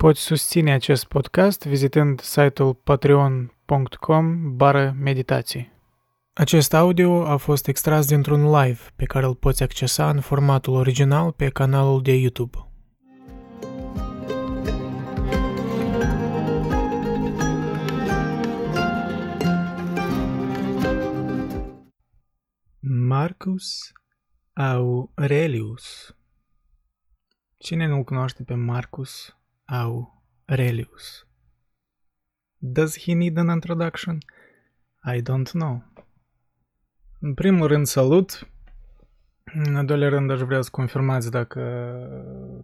Poți susține acest podcast vizitând site-ul patreon.com bară meditații. Acest audio a fost extras dintr-un live pe care îl poți accesa în formatul original pe canalul de YouTube. Marcus Aurelius Cine nu-l cunoaște pe Marcus Aurelius? Does he need an introduction? I don't know. În primul rând, salut. În al doilea rând, aș vrea să confirmați dacă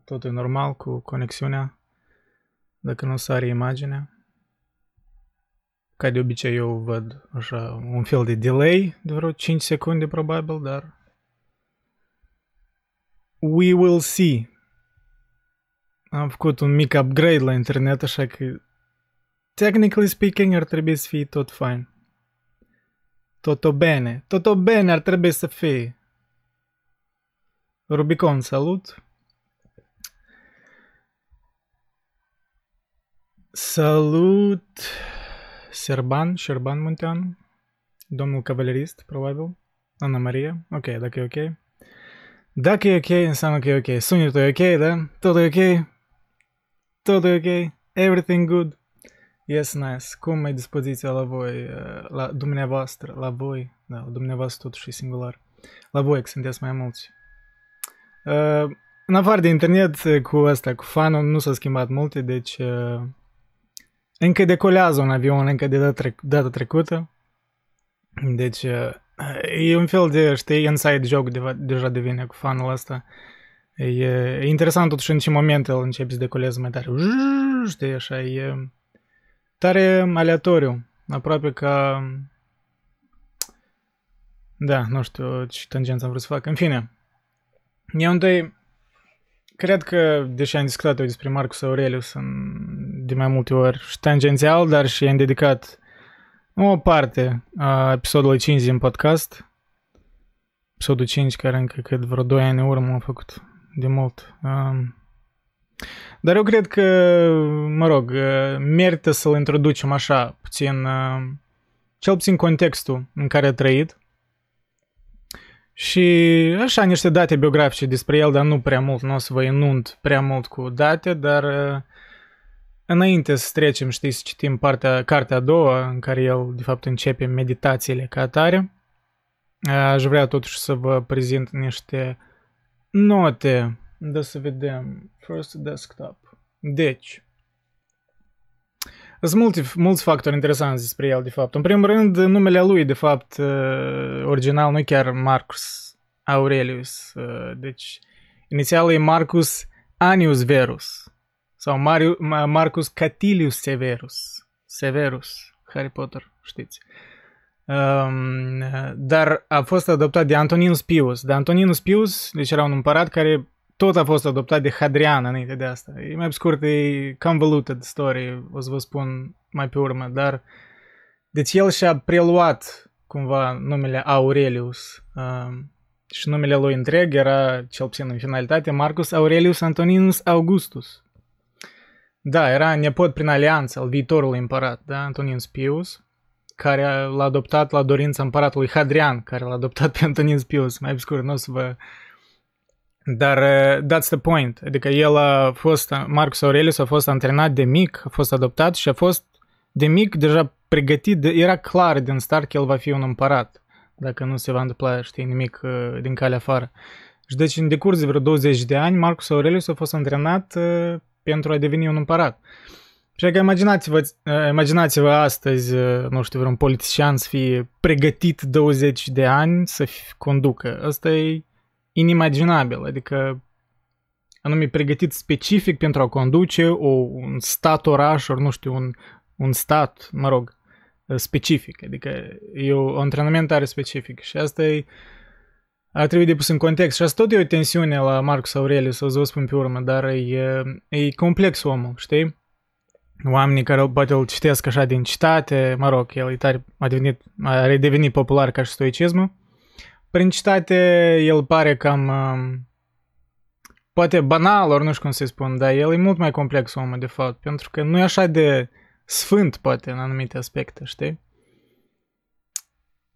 totul e normal cu conexiunea, dacă nu sare imaginea. Ca de obicei eu văd așa un fel de delay de vreo 5 secunde probabil, dar we will see. Am făcut un mic upgrade la internet, așa că technically speaking ar trebui să fie tot fine. Toto bene, toto bene ar trebui să fie. Rubicon, salut! Salut! Serban, Șerban Muntean, domnul cavalerist, probabil, Ana Maria, ok, dacă e ok. Dacă e ok, înseamnă că e ok. Sunetul e ok, da? Tot e ok? Tot e ok? Everything good? Yes, nice. Cum e dispoziția la voi, uh, la dumneavoastră, la voi, da, la dumneavoastră totuși singular, la voi că sunteți mai mulți. Uh, în afară de internet, cu asta, cu fanul, nu s-a schimbat multe, deci uh, încă decolează un avion încă de data, trec- data trecută. Deci uh, e un fel de, știi, inside joke de, deja devine cu fanul ăsta. E, e interesant totuși în ce moment el începe să decoleze mai tare. Știi, așa, e tare aleatoriu. Aproape ca... Da, nu știu ce tangență am vrut să fac. În fine, eu întâi Cred că, deși am discutat eu despre Marcus Aurelius în, de mai multe ori și tangențial, dar și am dedicat o parte a episodului 5 din podcast. Episodul 5, care încă cât vreo 2 ani în urmă am făcut de mult. Um, dar eu cred că, mă rog, merită să-l introducem așa, puțin, uh, cel puțin contextul în care a trăit și așa niște date biografice despre el, dar nu prea mult, nu o să vă inund prea mult cu date, dar uh, înainte să trecem, știi, să citim partea, cartea a doua, în care el, de fapt, începe meditațiile ca atare, uh, aș vrea totuși să vă prezint niște note, da să vedem, first desktop. Deci, sunt mulți, mulți factori interesanți despre el, de fapt. În primul rând, numele lui, de fapt, uh, original nu chiar Marcus Aurelius. Uh, deci, inițial e Marcus Anius Verus. Sau Mariu, Marcus Catilius Severus. Severus, Harry Potter, știți. Um, dar a fost adoptat de Antoninus Pius. De Antoninus Pius, deci era un împărat care tot a fost adoptat de Hadrian înainte de asta. E mai scurt, e convoluted story, o să vă spun mai pe urmă, dar deci el și-a preluat cumva numele Aurelius uh, și numele lui întreg era, cel puțin în finalitate, Marcus Aurelius Antoninus Augustus. Da, era nepot prin alianță al viitorului împărat, da, Antoninus Pius, care l-a adoptat la dorința împăratului Hadrian, care l-a adoptat pe Antoninus Pius. Mai pe scurt, nu o să vă dar uh, that's the point. Adică el a fost, Marcus Aurelius a fost antrenat de mic, a fost adoptat și a fost de mic deja pregătit, de, era clar din start că el va fi un împărat, dacă nu se va întâmpla, știi, nimic uh, din calea afară. Și deci în decurs de vreo 20 de ani, Marcus Aurelius a fost antrenat uh, pentru a deveni un împărat. Și că imaginați-vă, uh, imaginați-vă astăzi, uh, nu știu, vreun politician să fie pregătit 20 de ani să conducă. Asta e inimaginabil, adică anume pregătit specific pentru a conduce o, un stat oraș, ori nu știu, un, un stat, mă rog, specific, adică e o, antrenament are specific și asta e ar trebui de pus în context și asta tot e o tensiune la Marcus Aurelius, o să vă spun pe urmă, dar e, e complex omul, știi? Oamenii care poate îl citesc așa din citate, mă rog, el e tare, a, devenit, a redevenit popular ca și stoicismul, prin citate, el pare cam... Um, poate banal, ori nu știu cum să-i spun, dar el e mult mai complex omul, de fapt, pentru că nu e așa de sfânt, poate, în anumite aspecte, știi?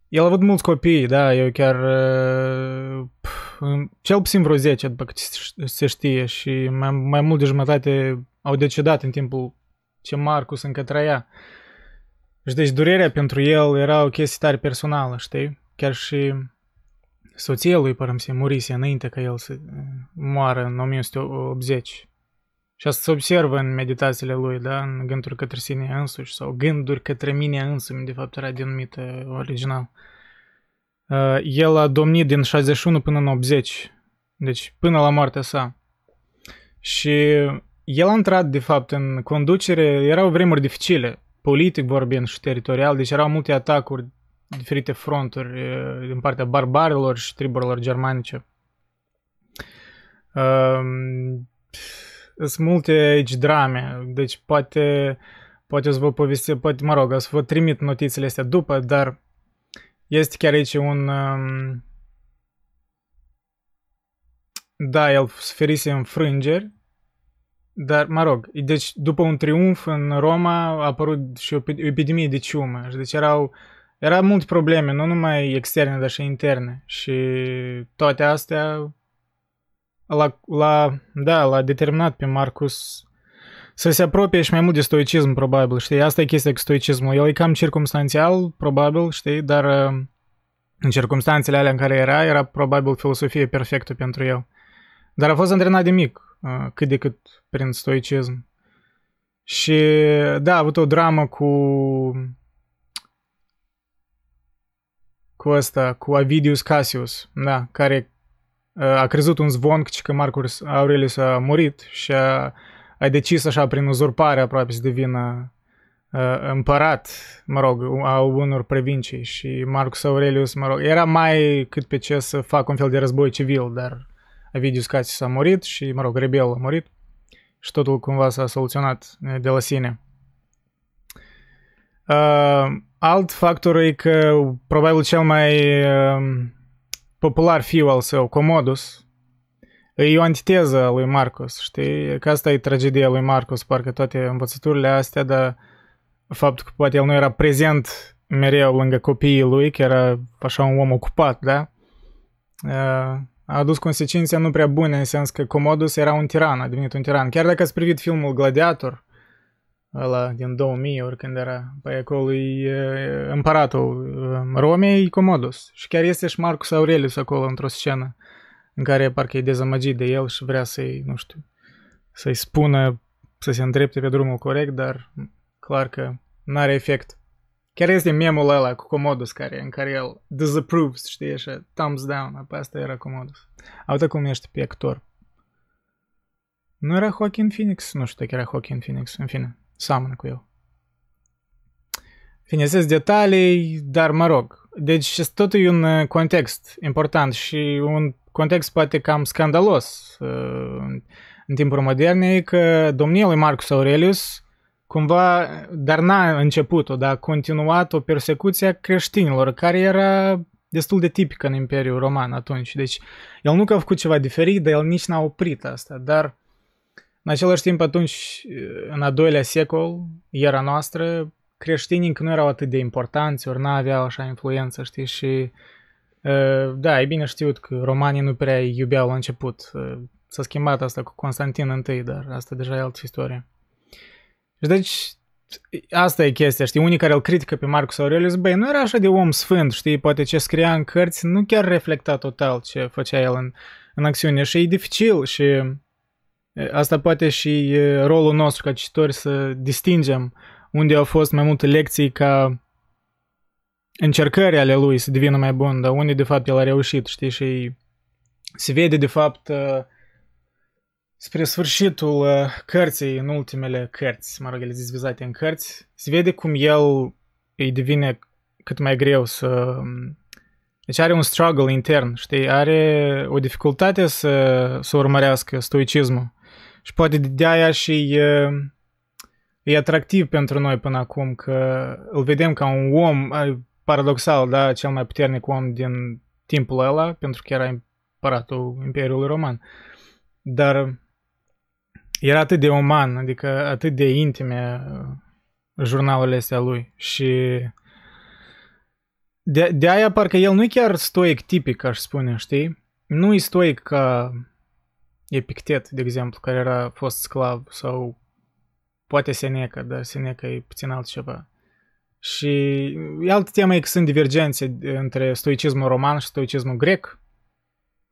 El a avut mulți copii, da, eu chiar uh, cel puțin vreo 10, după cât se știe, și mai, mai mult de jumătate au decedat în timpul ce Marcus încă trăia. Și deci durerea pentru el era o chestie tare personală, știi? Chiar și soția lui, părăm murise înainte ca el să uh, moară în 1980. Și asta se observă în meditațiile lui, da? În gânduri către sine însuși sau gânduri către mine însumi, de fapt era denumită original. Uh, el a domnit din 61 până în 80, deci până la moartea sa. Și el a intrat, de fapt, în conducere, erau vremuri dificile, politic vorbind și teritorial, deci erau multe atacuri, diferite fronturi uh, din partea barbarilor și triburilor germanice. Uh, sunt multe aici drame, deci poate, poate o să vă povesti, poate, mă rog, o să vă trimit notițele astea după, dar este chiar aici un... Um, da, el suferise înfrângeri, dar, mă rog, deci după un triumf în Roma a apărut și o epidemie de ciumă. Deci erau, erau multe probleme, nu numai externe, dar și interne. Și toate astea l-a, l-a, da, l-a determinat pe Marcus să se apropie și mai mult de stoicism, probabil, știi? Asta e chestia cu stoicismul. El e cam circumstanțial, probabil, știi? Dar uh, în circumstanțele alea în care era, era probabil filosofie perfectă pentru el. Dar a fost antrenat de mic, uh, cât de cât prin stoicism. Și da, a avut o dramă cu cu ăsta, cu Avidius Cassius, da, care a crezut un zvon că Marcus Aurelius a murit și a, a decis așa prin uzurpare aproape să devină uh, împărat, mă rog, a unor provincii și Marcus Aurelius, mă rog, era mai cât pe ce să facă un fel de război civil, dar Avidius Cassius a murit și, mă rog, rebel a murit și totul cumva s-a soluționat de la sine. Uh, alt factor e că probabil cel mai uh, popular fiu al său, Comodus, e o antiteză a lui Marcus, știi? Că asta e tragedia lui Marcus, parcă toate învățăturile astea, dar faptul că poate el nu era prezent mereu lângă copiii lui, că era așa un om ocupat, da? A adus consecințe nu prea bune, în sens că Comodus era un tiran, a devenit un tiran. Chiar dacă ați privit filmul Gladiator, ăla din 2000, ori când era, pe acolo e împăratul Romei, Comodus. Și chiar este și Marcus Aurelius acolo într-o scenă în care parcă e dezamăgit de el și vrea să-i, nu știu, să-i spună să se îndrepte pe drumul corect, dar clar că n-are efect. Chiar este memul ăla cu Comodus care, în care el disapproves, știi, așa, thumbs down, pe asta era Comodus. Uite cum ești pe actor. Nu era Joaquin Phoenix? Nu știu dacă era Joaquin Phoenix, în fine seamănă cu el. Finesesc detalii, dar mă rog. Deci totul e un uh, context important și un context poate cam scandalos uh, în timpuri moderne, că domnia lui Marcus Aurelius cumva, dar n-a început-o, dar a continuat o persecuție a creștinilor, care era destul de tipică în Imperiul Roman atunci. Deci el nu că a făcut ceva diferit, dar el nici n-a oprit asta, dar în același timp, atunci, în a doilea secol, era noastră, creștinii încă nu erau atât de importanți, ori n-aveau așa influență, știi, și da, e bine știut că romanii nu prea iubeau la început. S-a schimbat asta cu Constantin I, dar asta deja e altă istorie. Și deci, asta e chestia, știi, unii care îl critică pe Marcus Aurelius, băi, nu era așa de om sfânt, știi, poate ce scria în cărți nu chiar reflecta total ce făcea el în, în acțiune și e dificil și Asta poate și rolul nostru ca cititori să distingem unde au fost mai multe lecții ca încercări ale lui să devină mai bun, dar unde de fapt el a reușit, știi, și se vede de fapt spre sfârșitul cărții, în ultimele cărți, mă rog, ele vizate în cărți, se vede cum el îi devine cât mai greu să... Deci are un struggle intern, știi, are o dificultate să, să urmărească stoicismul. Și poate de aia și e, e atractiv pentru noi până acum că îl vedem ca un om, paradoxal, da, cel mai puternic om din timpul ăla, pentru că era împăratul Imperiului Roman. dar era atât de uman, adică atât de intime uh, jurnalurile astea lui și de, de aia parcă el nu e chiar stoic tipic, aș spune, știi? Nu e stoic ca Epictet, de exemplu, care era fost sclav sau poate Seneca, dar Seneca e puțin altceva. Și e altă temă e că sunt divergențe între stoicismul roman și stoicismul grec.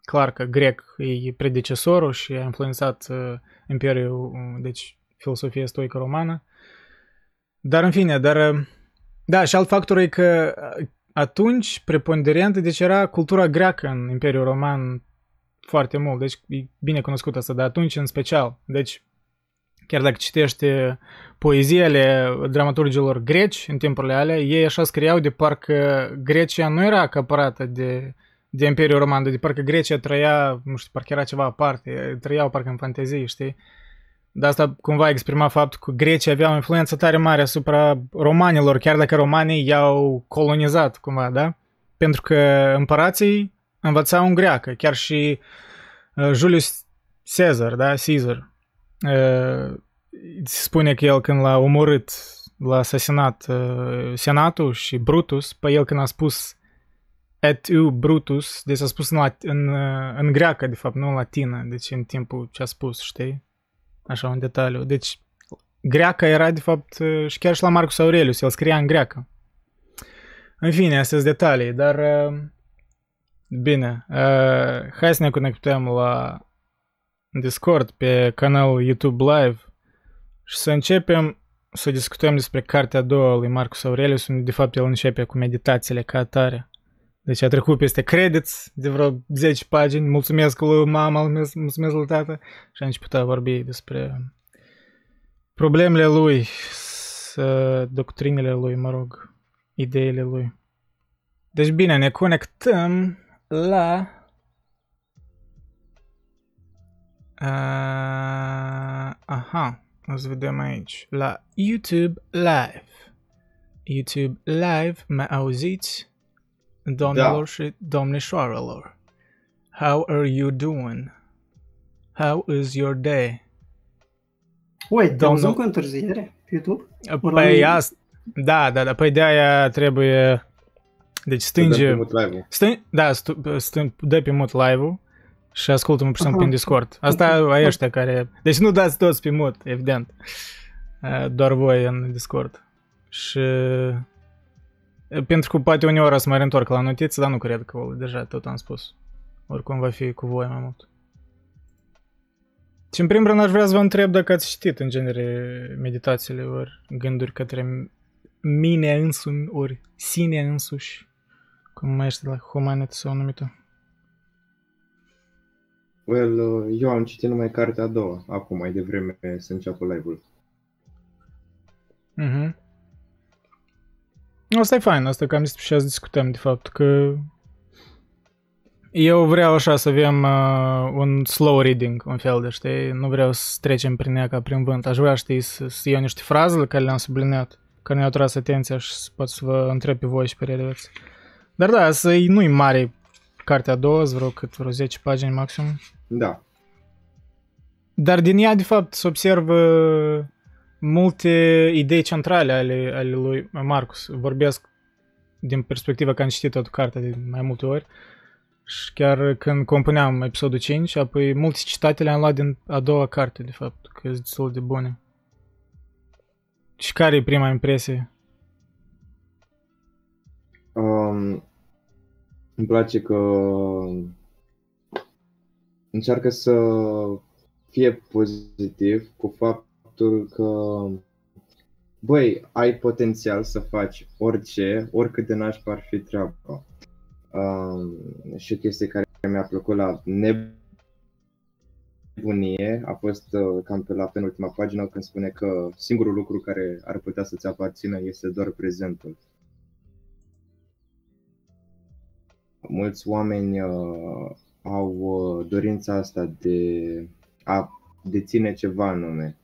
Clar că grec e predecesorul și a influențat uh, imperiul, uh, deci filosofia stoică romană. Dar în fine, dar uh, da, și alt factor e că atunci preponderentă, deci era cultura greacă în Imperiul Roman foarte mult, deci e bine cunoscut asta, dar atunci în special. Deci chiar dacă citești poeziile dramaturgilor greci în timpurile alea, ei așa scriau de parcă Grecia nu era acaparată de, de Imperiul Roman, de parcă Grecia trăia, nu știu, parcă era ceva aparte, trăiau parcă în fantezie, știi? De asta cumva exprima faptul că Grecia avea o influență tare mare asupra romanilor, chiar dacă romanii i-au colonizat cumva, da? Pentru că împărații învățau în greacă, chiar și uh, Julius Caesar, da? Caesar. Uh, se spune că el când l-a omorât, l-a asasinat uh, senatul și Brutus, pe el când a spus et eu Brutus, deci a spus în, în, uh, în greacă, de fapt, nu în latină, deci în timpul ce a spus, știi? Așa, un detaliu. Deci, greaca era, de fapt, uh, și chiar și la Marcus Aurelius, el scria în greacă. În fine, astea sunt detalii, dar... Uh, bine, uh, hai să ne conectăm la Discord pe canalul YouTube Live și să începem să discutăm despre cartea a doua lui Marcus Aurelius, unde de fapt el începe cu meditațiile ca atare. Deci a trecut peste credits de vreo 10 pagini, mulțumesc lui mama, mulțumesc lui tata și a început a vorbi despre problemele lui, doctrinele lui, mă rog, ideile lui. Deci bine, ne conectăm la... Uh, aha, o să vedem aici, la YouTube Live. YouTube Live, mă auziți? Domnilor da. și domnișoarelor, how are you doing? How is your day? Ui, te Domnul... cu întârziere pe YouTube? Păi asta, da, da, da, păi de-aia trebuie, deci stânge, stâng, da, stâng, dă pe mut live-ul și ascultă-mă pur și simplu prin Discord. Asta okay. ăștia care, deci nu dați toți pe mut, evident, doar voi în Discord. Și pentru că poate uneori o să mă reîntorc la notițe, dar nu cred că deja tot am spus. Oricum va fi cu voi mai mult. Și în primul rând aș vrea să vă întreb dacă ați citit în genere meditațiile ori gânduri către mine însumi ori sine însuși, cum mai este la Humanity sau numită. Well, uh, eu am citit numai cartea a doua, acum mai devreme să înceapă live-ul. Mhm. Asta e fain, asta că am zis și azi discutăm de fapt că eu vreau așa să avem uh, un slow reading, un fel de, știi? Nu vreau să trecem prin ea ca prin vânt. Aș vrea, știi, să, să iau niște fraze la care le-am subliniat, care ne-au tras atenția și să pot să vă întreb pe voi și pe relevați. Dar da, să nu-i mare cartea a doua, vreo cât vreo 10 pagini maxim. Da. Dar din ea, de fapt, se observă multe idei centrale ale, ale lui Marcus. Vorbesc din perspectiva că am citit toată cartea de mai multe ori și chiar când compuneam episodul 5, apoi multe citate le-am luat din a doua carte, de fapt, că sunt destul de bune. Și care e prima impresie? Um, îmi place că încearcă să fie pozitiv cu fapt faptul că băi, ai potențial să faci orice, oricât de nașpa ar fi treaba. Um, și o chestie care mi-a plăcut la nebunie a fost uh, cam pe la penultima pagină când spune că singurul lucru care ar putea să-ți aparțină este doar prezentul. Mulți oameni uh, au uh, dorința asta de a deține ceva anume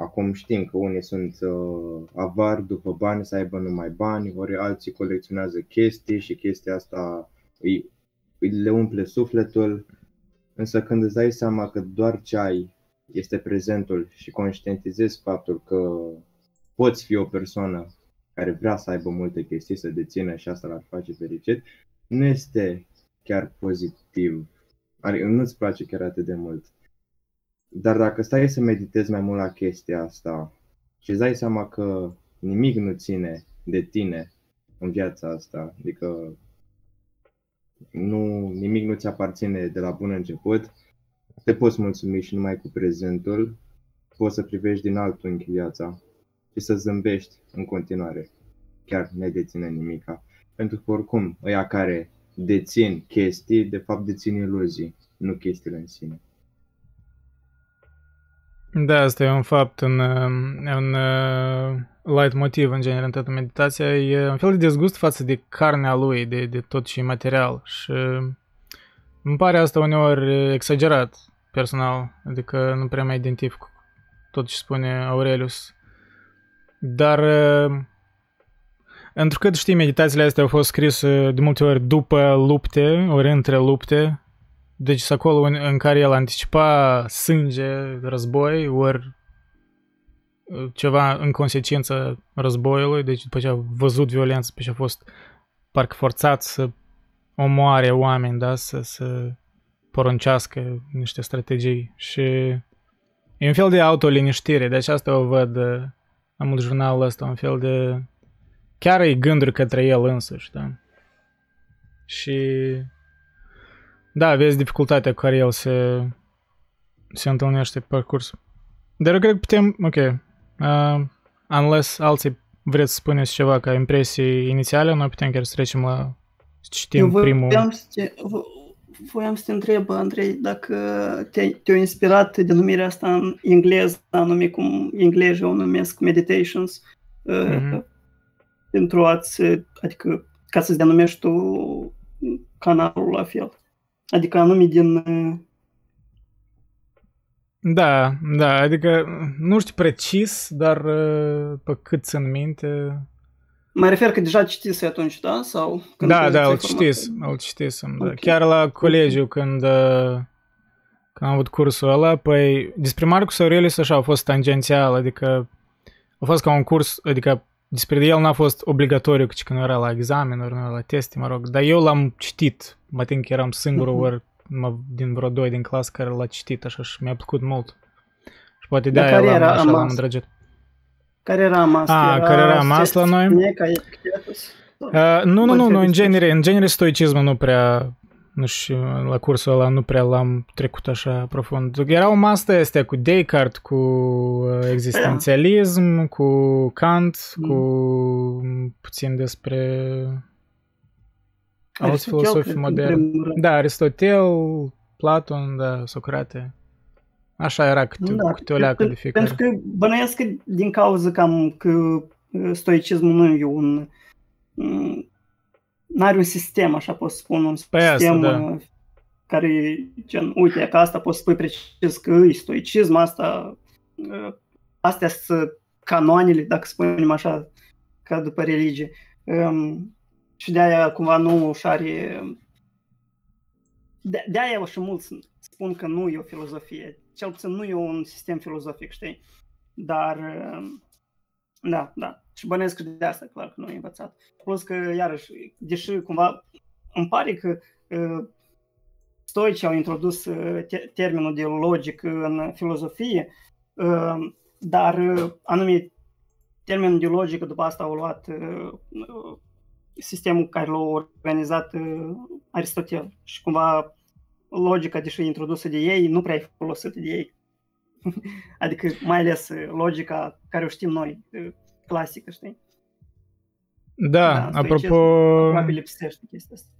Acum știm că unii sunt uh, avari după bani, să aibă numai bani, ori alții colecționează chestii și chestia asta îi, îi le umple sufletul. Însă când îți dai seama că doar ce ai este prezentul și conștientizezi faptul că poți fi o persoană care vrea să aibă multe chestii, să dețină și asta l-ar face fericit, nu este chiar pozitiv. Adică nu-ți place chiar atât de mult. Dar dacă stai să meditezi mai mult la chestia asta și îți dai seama că nimic nu ține de tine în viața asta, adică nu, nimic nu ți aparține de la bun început, te poți mulțumi și numai cu prezentul, poți să privești din alt unghi viața și să zâmbești în continuare, chiar ne deține nimica. Pentru că oricum, ăia care dețin chestii, de fapt dețin iluzii, nu chestiile în sine. Da, asta e un fapt, un, un uh, light motiv în general în toată meditația, e un fel de dezgust față de carnea lui, de, de tot ce e material. Și îmi pare asta uneori exagerat personal, adică nu prea mai identific tot ce spune Aurelius. Dar uh, întrucât știi, meditațiile astea au fost scrise de multe ori după lupte, ori între lupte, deci acolo în, în care el anticipa sânge, război, ori uh, ceva în consecință războiului, deci după ce a văzut violență, după ce a fost parcă forțat să omoare oameni, da, să, să poruncească niște strategii și e un fel de autoliniștire, deci asta o văd uh, am mult jurnalul ăsta, un fel de chiar e gânduri către el însuși, da. Și da, vezi dificultatea cu care el se, se întâlnește pe parcurs. Dar eu cred că putem, ok, uh, unless alții vreți să spuneți ceva ca impresii inițiale, noi putem chiar să trecem la citim eu primul... Să te, voiam să te întreb, Andrei, dacă te, te-a inspirat denumirea asta în engleză, anume cum englezii o numesc meditations, mm-hmm. pentru a-ți, adică ca să-ți denumești tu canalul la fel. Adică anume din... Da, da, adică nu știu precis, dar pe cât țin minte... Mă refer că deja citise atunci, da? Sau când da, da, îl citis, îl citisem, okay. da. Chiar la colegiu când, când am avut cursul ăla, păi despre Marcus Aurelius așa a fost tangențial, adică a fost ca un curs, adică despre el n-a fost obligatoriu că când era la examen, ori la teste, mă rog, dar eu l-am citit, mă tin că eram singurul uh-huh. ori din vreo doi din clasă care l-a citit așa și mi-a plăcut mult. Și poate de-aia l-am, așa, l-am îndrăgit. Care era masă? A, era care era masă la noi? Uh, nu, nu, nu, nu, în genere, în genere stoicismul nu prea, nu știu, la cursul ăla nu prea l-am trecut așa profund. Erau masă astea cu Descartes, cu existențialism, cu Kant, mm. cu puțin despre alți filosofi moderni. Da, Aristotel, Platon, da, Socrate. Așa era câte, da, câte o leacă de fiecare. Pentru că bănuiesc că din cauza cam că uh, stoicismul nu e un... Mm, nu are un sistem, așa pot spun, un păi sistem asta, da. Uh, care gen, uite, că asta poți spui precis că e stoicism, asta, uh, astea sunt canoanele, dacă spunem așa, ca după religie. Um, și de-aia cumva nu și are... De- de-aia și mulți spun că nu e o filozofie cel puțin nu e un sistem filozofic, știi? Dar, um, da, da. Și bănesc că de asta, clar, că nu e învățat. Plus că, iarăși, deși cumva îmi pare că uh, stoicii au introdus uh, te- termenul de logic în filozofie, uh, dar uh, anume termenul de logică după asta au luat uh, sistemul care l-a organizat uh, Aristotel și cumva logica, deși e introdusă de ei, nu prea e folosită de ei. adică mai ales logica care o știm noi, clasică, știi? Da, da apropo... Probabil lipsește chestia asta.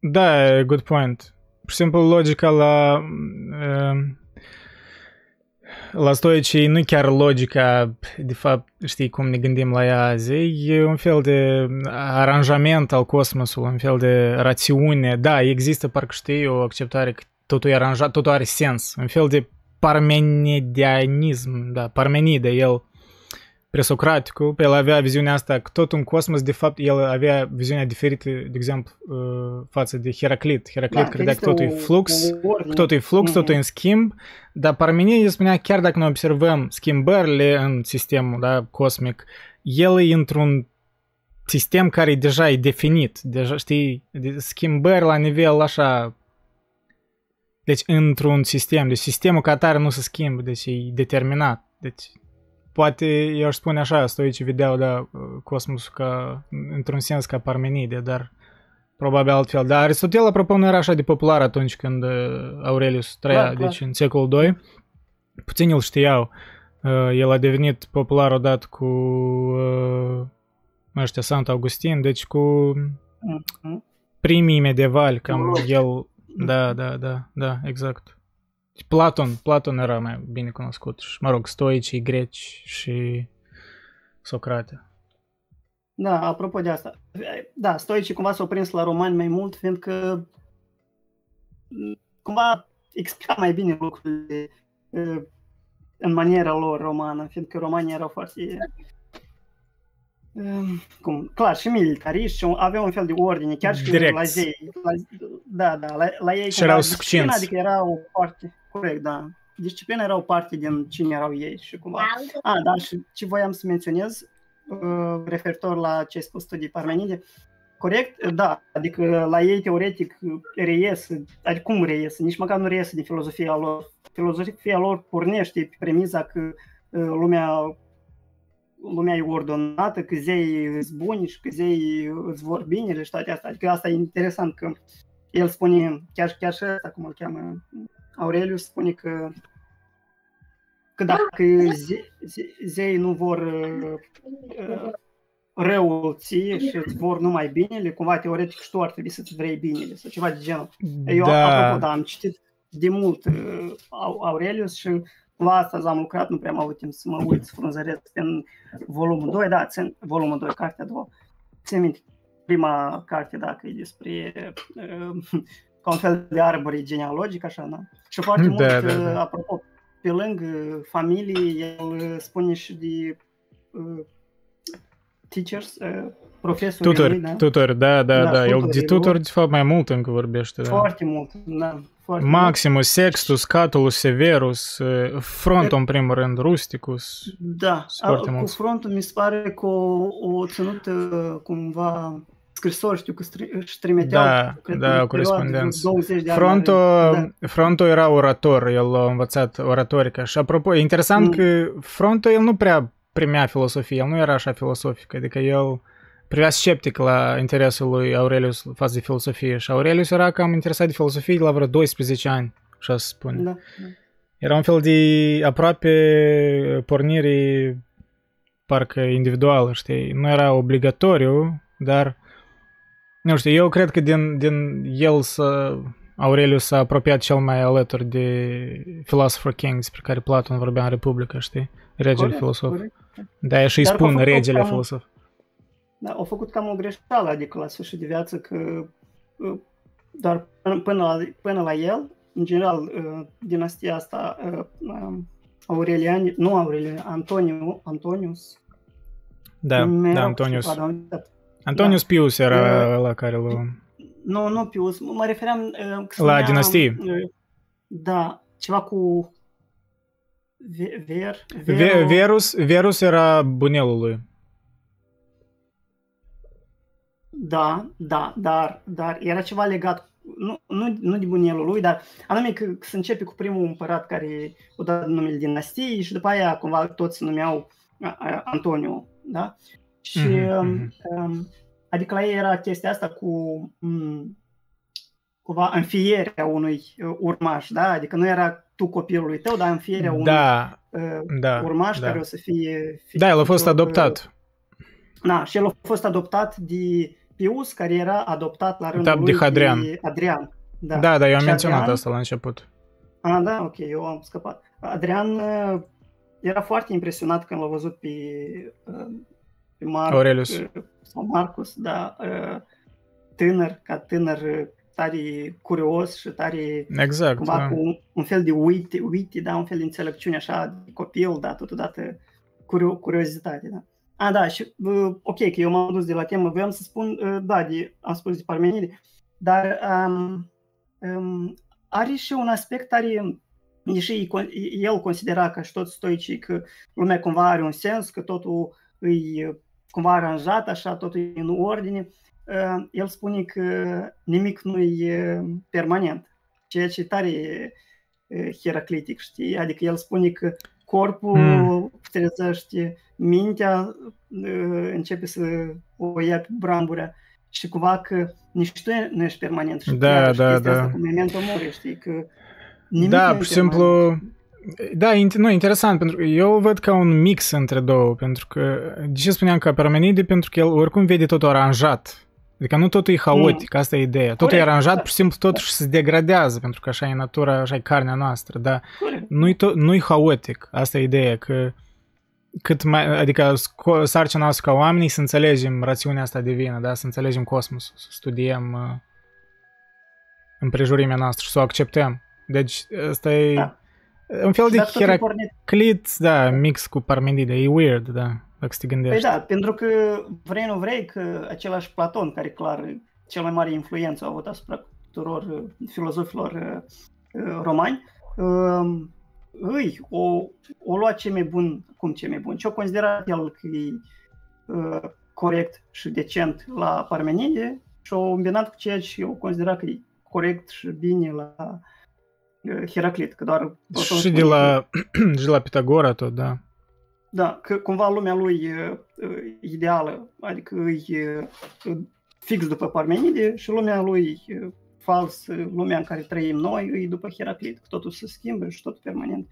Da, good point. Pur și simplu logica la la stoicii nu chiar logica, de fapt, știi cum ne gândim la ea azi, e un fel de aranjament al cosmosului, un fel de rațiune. Da, există, parcă știi, o acceptare că totul e aranjat, totul are sens, un fel de parmenidianism, da, parmenide, el presocraticul, el avea viziunea asta că tot în cosmos, de fapt, el avea viziunea diferită, de exemplu, față de Heraclit. Heraclit da, credea că totul e flux, că totul e flux, mm-hmm. totul e în schimb, dar Parmenie spunea, chiar dacă noi observăm schimbările în sistemul da, cosmic, el e într-un sistem care deja e definit, deja știi, schimbări la nivel așa deci într-un sistem, deci sistemul ca tare nu se schimbă, deci e determinat. Deci poate eu aș spune așa, stoicii vedeau, da, cosmosul ca, într-un sens ca Parmenide, dar probabil altfel. Dar Aristotel, apropo, nu era așa de popular atunci când uh, Aurelius trăia, clar, deci clar. în secolul II. Puțin îl știau. Uh, el a devenit popular odată cu uh, ăștia Sant Augustin, deci cu mm-hmm. primii medievali, cam el da, da, da, da, exact. Platon, Platon era mai bine cunoscut și, mă rog, stoicii, greci și Socrate. Da, apropo de asta. Da, stoicii cumva s-au prins la romani mai mult, fiindcă cumva explica mai bine lucrurile în maniera lor romană, fiindcă romanii erau foarte Ehm, cum, clar, și militariști și aveau un fel de ordine, chiar și Direct. la zei. La, da, da, la, la ei și erau succinți. Adică era o parte, corect, da. Disciplina era o parte din cine erau ei și cumva. A, da, și ce voiam să menționez, uh, referitor la ce ai spus tu de Parmenide, corect, da, adică la ei teoretic reiese, adică cum reiese, nici măcar nu reiese din filozofia lor. Filozofia lor pornește pe premiza că uh, lumea lumea e ordonată, că zei îți buni și că zei îți vor bine și toate astea. Adică asta e interesant că el spune, chiar, chiar și ăsta, cum îl cheamă, Aurelius, spune că că dacă ze, ze, zei nu vor uh, răul ție și îți vor numai binele, cumva teoretic și tu ar trebui să-ți vrei binele sau ceva de genul. Eu, da. apropo, da, am citit de mult uh, Aurelius și la asta am lucrat, nu prea am avut timp să mă uit, să frunzăresc în volumul 2, da, țin, volumul 2, cartea 2. Țin minte, prima carte, dacă e despre uh, ca un fel de arbore genealogic, așa, da? Și foarte da, mult, da, da. apropo, pe lângă familie, el spune și de uh, teachers, uh, profesori. Tutor, da? tutor, da, da, da. da. El de tutor, de fapt, mai mult încă vorbește. Da. Foarte mult, da. Foarte Maximus, Sextus, Catulus, Severus, Frontul în primul rând, Rusticus. Da, a, cu mulți. Frontul mi se pare că o, o ținut cumva scrisori, știu că își trimiteau da, cred, da, corespondență. Frontul, da. Frontul era orator, el a învățat oratorica și apropo, e interesant mm. că Frontul el nu prea primea filosofie, el nu era așa filosofic, adică el privea sceptic la interesul lui Aurelius față de filosofie și Aurelius era cam interesat de filosofie la vreo 12 ani, așa se spune. Da, da. Era un fel de aproape pornire parcă individuală, știi? Nu era obligatoriu, dar nu știu, eu cred că din, din el să Aurelius s-a apropiat cel mai alături de Philosopher King despre care Platon vorbea în Republica, știi? Regele corect, filosof. Corect. Da, și îi spun regele filosof da, au făcut cam o greșeală, adică la sfârșit de viață, că uh, doar până la, până la el, în general, uh, dinastia asta, uh, um, Aurelian, nu Aurelian, Antoniu, Antonius. Da, da, Antonius. Antonius da. Pius era uh, la care l Nu, nu Pius, mă refeream... Uh, la dinastie. Uh, da, ceva cu Ver, Ver, Verus, Verus era bunelul lui. Da, da, dar, dar era ceva legat, nu, nu, nu de bunelul lui, dar anume că, că se începe cu primul împărat care o dat numele dinastiei și după aia cumva toți se numeau Antoniu, da? Și mm-hmm. um, adică la ei era chestia asta cu um, cumva înfierea unui uh, urmaș, da? Adică nu era tu copilul tău, dar înfierea unui da, uh, da, urmaș da. care o să fie... fie da, el a fost adoptat. Da, și el a fost adoptat de Pius, care era adoptat la rândul da, lui de Hadrian. De Adrian. Da, da, da eu am și menționat Adrian, asta la început. Ah, da, ok, eu am scăpat. Adrian uh, era foarte impresionat când l-a văzut pe, uh, pe Mar- Aurelius. Uh, sau Marcus, da, tânăr, ca tânăr tare curios și tare exact, cumva da. cu un, un fel de witty, witty, da, un fel de înțelepciune așa de copil, da, totodată curiozitate, da. A, da, și ok, că eu m-am dus de la temă, vreau să spun, da, de, am spus de Parmenide, dar um, um, are și un aspect, are, și el considera ca și toți stoicii că lumea cumva are un sens, că totul îi cumva aranjat, așa, totul e în ordine. Uh, el spune că nimic nu e permanent, ceea ce e tare heraclitic, știi? Adică el spune că corpul mm. trezește, mintea începe să o ia pe brambura și cumva că nici tu nu ești permanent. Și da, da, da. Asta cu momentul mori, știi? Că da, pur și simplu... Da, nu, interesant, pentru că eu văd ca un mix între două, pentru că, de ce spuneam că Parmenide? Pentru că el oricum vede totul aranjat. Adică nu totul e haotic, mm. asta e ideea. Totul Corect, e aranjat, da. pur și simplu totuși se degradează, pentru că așa e natura, așa e carnea noastră, dar nu-i, to- nu-i haotic, asta e ideea, că cât mai, adică sarcina noastră ca oamenii să înțelegem rațiunea asta divină, da? să înțelegem cosmos, să studiem uh, împrejurimea noastră și să o acceptăm. Deci ăsta e da. Un fel de Heraclit, da, mix cu Parmenide, e weird, da, dacă te gândești. Păi da, pentru că vrei nu vrei că același Platon, care clar cel mai mare influență a avut asupra tuturor uh, filozofilor uh, uh, romani, um, îi, o, o lua ce mai bun, cum ce mai bun, ce o considerat el că e uh, corect și decent la Parmenide și o îmbinat cu ceea ce eu considerat că e corect și bine la uh, Heraclit, că doar... Și de la, și la Pitagora tot, da. Da, că cumva lumea lui uh, ideală, adică e uh, fix după Parmenide și lumea lui uh, fals, lumea în care trăim noi, e după Heraclit, totul se schimbă și tot permanent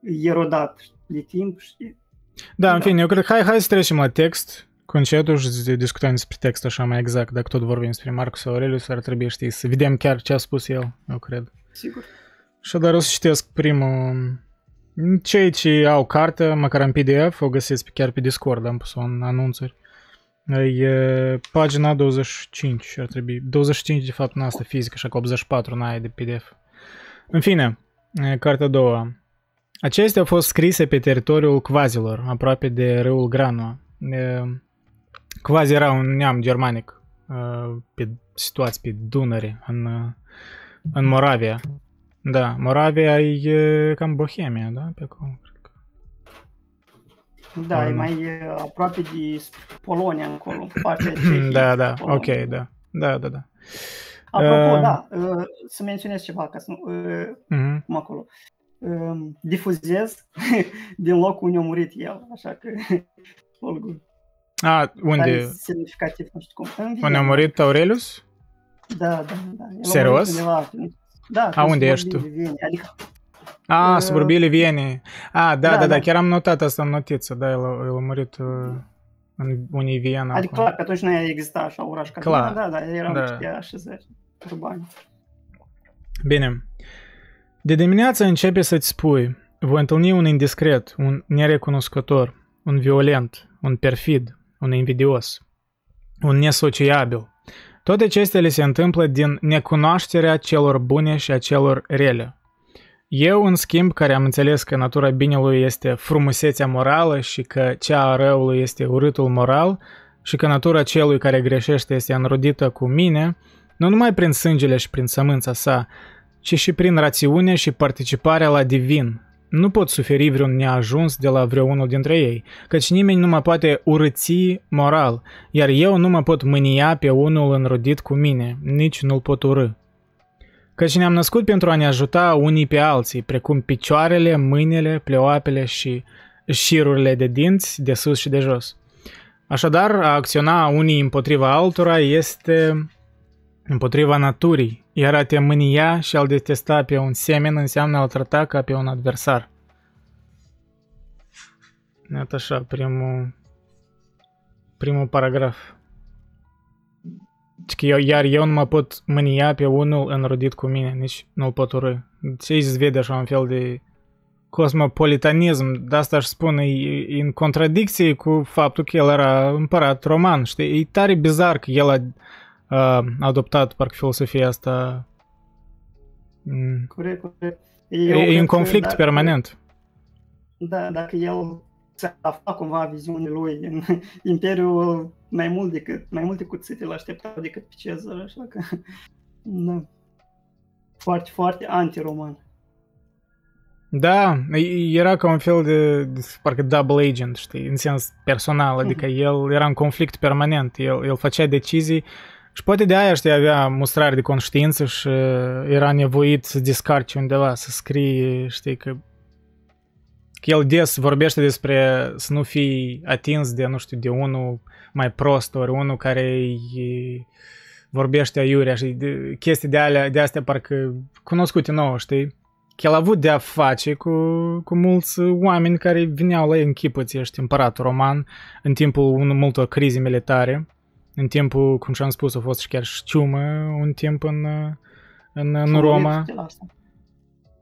e rodat de timp. Și... Da, în da. fine, eu cred că hai, hai să trecem la text, concetul și să discutăm despre text așa mai exact, dacă tot vorbim despre Marcus Aurelius, ar trebui, știi, să vedem chiar ce a spus el, eu cred. Sigur. Și dar o să citesc primul... Cei ce au carte, măcar în PDF, o găsesc chiar pe Discord, am pus-o în anunțuri. E pagina 25 ar trebui. 25 de fapt în asta fizică, așa că 84 n-ai de PDF. În fine, cartea a doua. Acestea au fost scrise pe teritoriul Quazilor, aproape de râul Granoa. Quasi era un neam germanic pe, situați pe Dunăre, în, în Moravia. Da, Moravia e cam Bohemia, da? Pe acolo. Da, um, e mai aproape de Polonia încolo, partea Da, da, Polonia. ok, da. Da, da, da. Apropo, uh, da, uh, să menționez ceva, ca să nu, uh, uh-huh. cum acolo. Uh, difuzez din locul unde a murit el, așa că Olgu. A, unde? semnificativ, nu știu cum. Unde a murit Aurelius? Da, da, da. El Serios? Undeva, da, a, unde ești tu? Adică a, uh, suburbiile Vienei. A, da, da, da, da, chiar am notat asta în notiță, da, el, el a murit uh, în unii Viena. Adică clar, că atunci nu exista așa oraș ca clar. da, da, erau da. niște așezări urbane. Bine. De dimineață începe să-ți spui, voi întâlni un indiscret, un nerecunoscător, un violent, un perfid, un invidios, un nesociabil. Toate acestea le se întâmplă din necunoașterea celor bune și a celor rele. Eu, în schimb, care am înțeles că natura binelui este frumusețea morală și că cea a răului este urâtul moral și că natura celui care greșește este înrodită cu mine, nu numai prin sângele și prin sămânța sa, ci și prin rațiune și participarea la divin. Nu pot suferi vreun neajuns de la vreunul dintre ei, căci nimeni nu mă poate urăți moral, iar eu nu mă pot mânia pe unul înrodit cu mine, nici nu-l pot urâ căci ne-am născut pentru a ne ajuta unii pe alții, precum picioarele, mâinile, pleoapele și șirurile de dinți de sus și de jos. Așadar, a acționa unii împotriva altora este împotriva naturii, iar a te mânia și a-l detesta pe un semen înseamnă a-l trata ca pe un adversar. Iată așa, primul, primul paragraf. Că eu, iar eu nu mă pot mânia pe unul înrodit cu mine, nici nu-l pot urâ. Ce aici se vede așa un fel de cosmopolitanism, de asta aș spune, e, în contradicție cu faptul că el era împărat roman, știi? E tare bizar că el a, a adoptat parcă filosofia asta. Corect, corect. Eu e în conflict dacă, permanent. Da, dacă el să afla cumva viziunea lui în Imperiul mai mult decât, mai multe cuțite l așteptau decât pe Cezar, așa că da. foarte, foarte anti-roman. Da, era ca un fel de, de parcă double agent, știi, în sens personal, adică mhm. el era în conflict permanent, el, el făcea decizii și poate de aia, știi, avea mustrare de conștiință și era nevoit să descarce undeva, să scrie, știi, că, că el des vorbește despre să nu fii atins de, nu știu, de unul mai prost, ori unul care vorbește aiurea și de, chestii de, alea, de astea parcă cunoscute nouă, știi? Că el a avut de-a face cu, cu mulți oameni care vineau la ei în chipăți, ești împăratul roman, în timpul unui multor crize militare, în timpul, cum și-am spus, a fost și chiar ciumă un timp în, în, în Roma.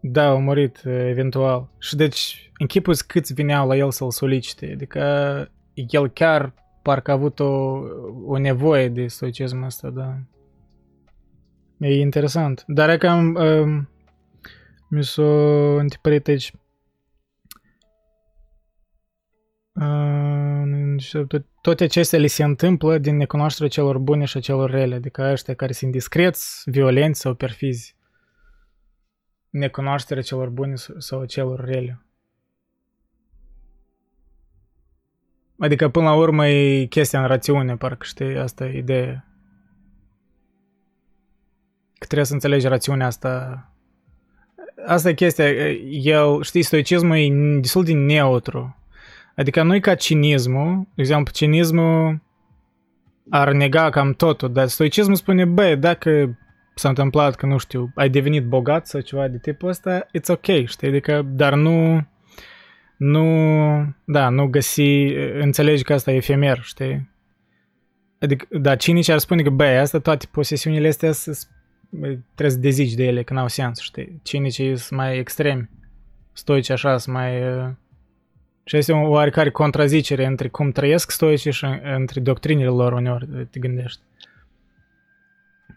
Da, a murit eventual. Și deci, închipuți câți vineau la el să-l solicite. Adică el chiar parcă a avut o, o nevoie de stoicism ăsta, da. E interesant. Dar e cam... Um, mi s-a întipărit aici. Uh, toate acestea li se întâmplă din necunoașterea celor bune și a celor rele, adică ăștia care sunt discreți, violenți sau perfizi. Necunoașterea celor bune sau a celor rele. Adică până la urmă e chestia în rațiune, parcă știi, asta e ideea. Că trebuie să înțelegi rațiunea asta asta e chestia, el, știi, stoicismul e destul de neutru. Adică nu e ca cinismul, de exemplu, cinismul ar nega cam totul, dar stoicismul spune, băi, dacă s-a întâmplat că, nu știu, ai devenit bogat sau ceva de tipul ăsta, it's ok, știi, adică, dar nu, nu, da, nu găsi, înțelegi că asta e efemer, știi? Adică, da, cinici ar spune că, băi, asta toate posesiunile astea sunt trebuie să dezici de ele, că n-au sens, știi? Cinicii sunt mai extremi, stoici așa sunt mai... Și este o oarecare contrazicere între cum trăiesc stoicii și între doctrinile lor uneori, te gândești.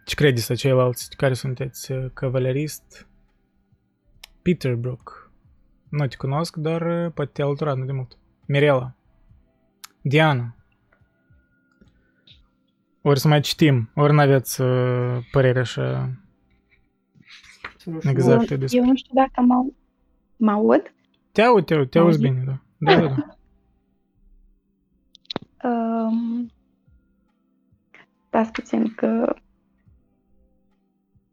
Ce credeți să ceilalți care sunteți cavalerist? Peter Brook. Nu te cunosc, dar poate te-a alăturat nu de mult. Mirela. Diana. Ori să mai citim, ori n-aveți uh, părere așa exact eu, eu nu știu dacă mă, mă aud. Te aud, te aud, te auzi bine, da. Da, da, da. um, stați puțin că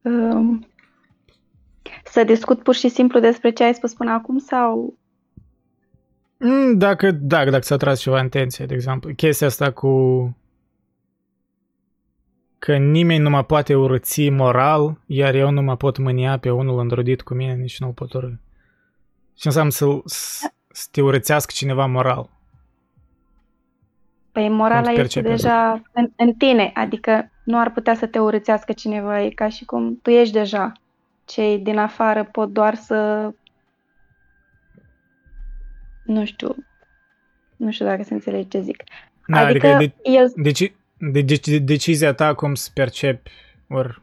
um, să discut pur și simplu despre ce ai spus până acum sau mm, dacă, dacă, dacă s-a tras ceva atenție, de exemplu, chestia asta cu că nimeni nu mă poate urăți moral, iar eu nu mă pot mânia pe unul înrudit cu mine, nici nu-l pot urâ. Ce înseamnă să, să te urățească cineva moral? Păi morala este deja în, în tine, adică nu ar putea să te urățească cineva, e ca și cum tu ești deja. Cei din afară pot doar să... Nu știu, nu știu dacă se înțelege ce zic. Da, adică, adică de, el... deci de, de, de decizia ta cum să percepi, ori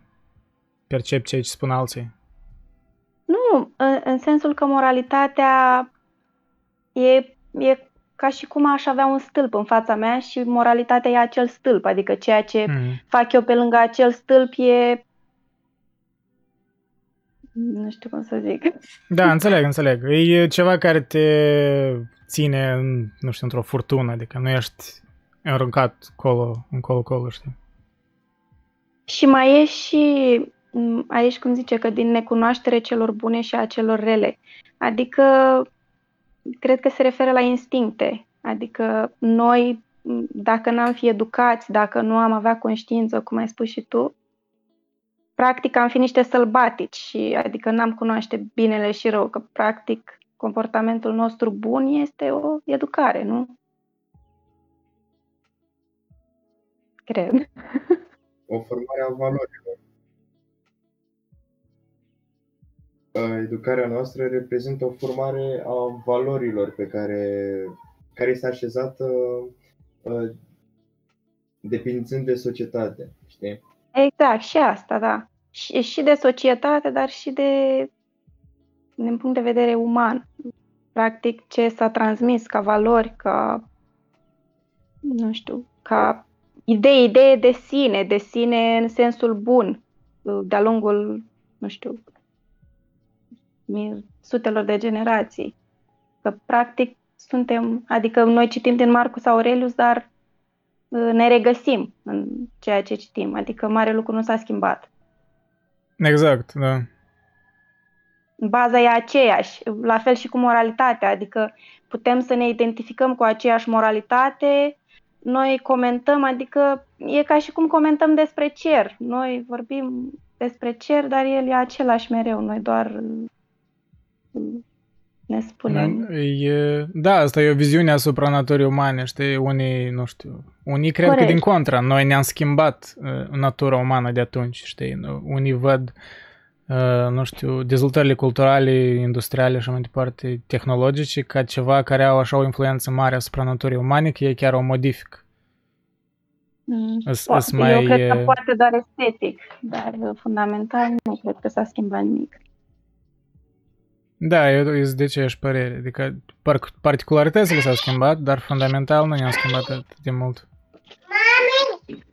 percepi ceea ce spun alții? Nu, în, în sensul că moralitatea e, e ca și cum aș avea un stâlp în fața mea și moralitatea e acel stâlp, adică ceea ce mm. fac eu pe lângă acel stâlp e nu știu cum să zic. Da, înțeleg, înțeleg. E ceva care te ține, nu știu, într-o furtună, adică nu ești aruncat colo, încolo, colo, știi? Și mai e și aici, cum zice, că din necunoaștere celor bune și a celor rele. Adică, cred că se referă la instincte. Adică noi, dacă n-am fi educați, dacă nu am avea conștiință, cum ai spus și tu, practic am fi niște sălbatici și adică n-am cunoaște binele și rău, că practic comportamentul nostru bun este o educare, nu? cred. O formare a valorilor. Educarea noastră reprezintă o formare a valorilor pe care, care este așezată depinzând de societate, știi? Exact, și asta, da. Și, și de societate, dar și de din punct de vedere uman. practic ce s-a transmis ca valori, ca nu știu, ca idee, idee de sine, de sine în sensul bun, de-a lungul, nu știu, sutelor de generații. Că practic suntem, adică noi citim din Marcus Aurelius, dar uh, ne regăsim în ceea ce citim, adică mare lucru nu s-a schimbat. Exact, da. Baza e aceeași, la fel și cu moralitatea, adică putem să ne identificăm cu aceeași moralitate, noi comentăm, adică e ca și cum comentăm despre cer. Noi vorbim despre cer, dar el e același mereu, noi doar ne spunem. E, da, asta e o viziune asupra naturii umane, știi? Unii, nu știu, unii cred Corect. că din contra, noi ne-am schimbat uh, natura umană de atunci, știi? Unii văd, uh, nu știu, dezvoltările culturale, industriale și mai departe, tehnologice, ca ceva care au așa o influență mare asupra naturii umane, că ei chiar o modific. Mm, po- mai... Eu cred că poate doar estetic, dar fundamental nu cred că s-a schimbat nimic. Da, eu sunt de aceeași părere. Adică particularitățile s-au schimbat, dar fundamental nu ne-au schimbat atât de mult. Mami!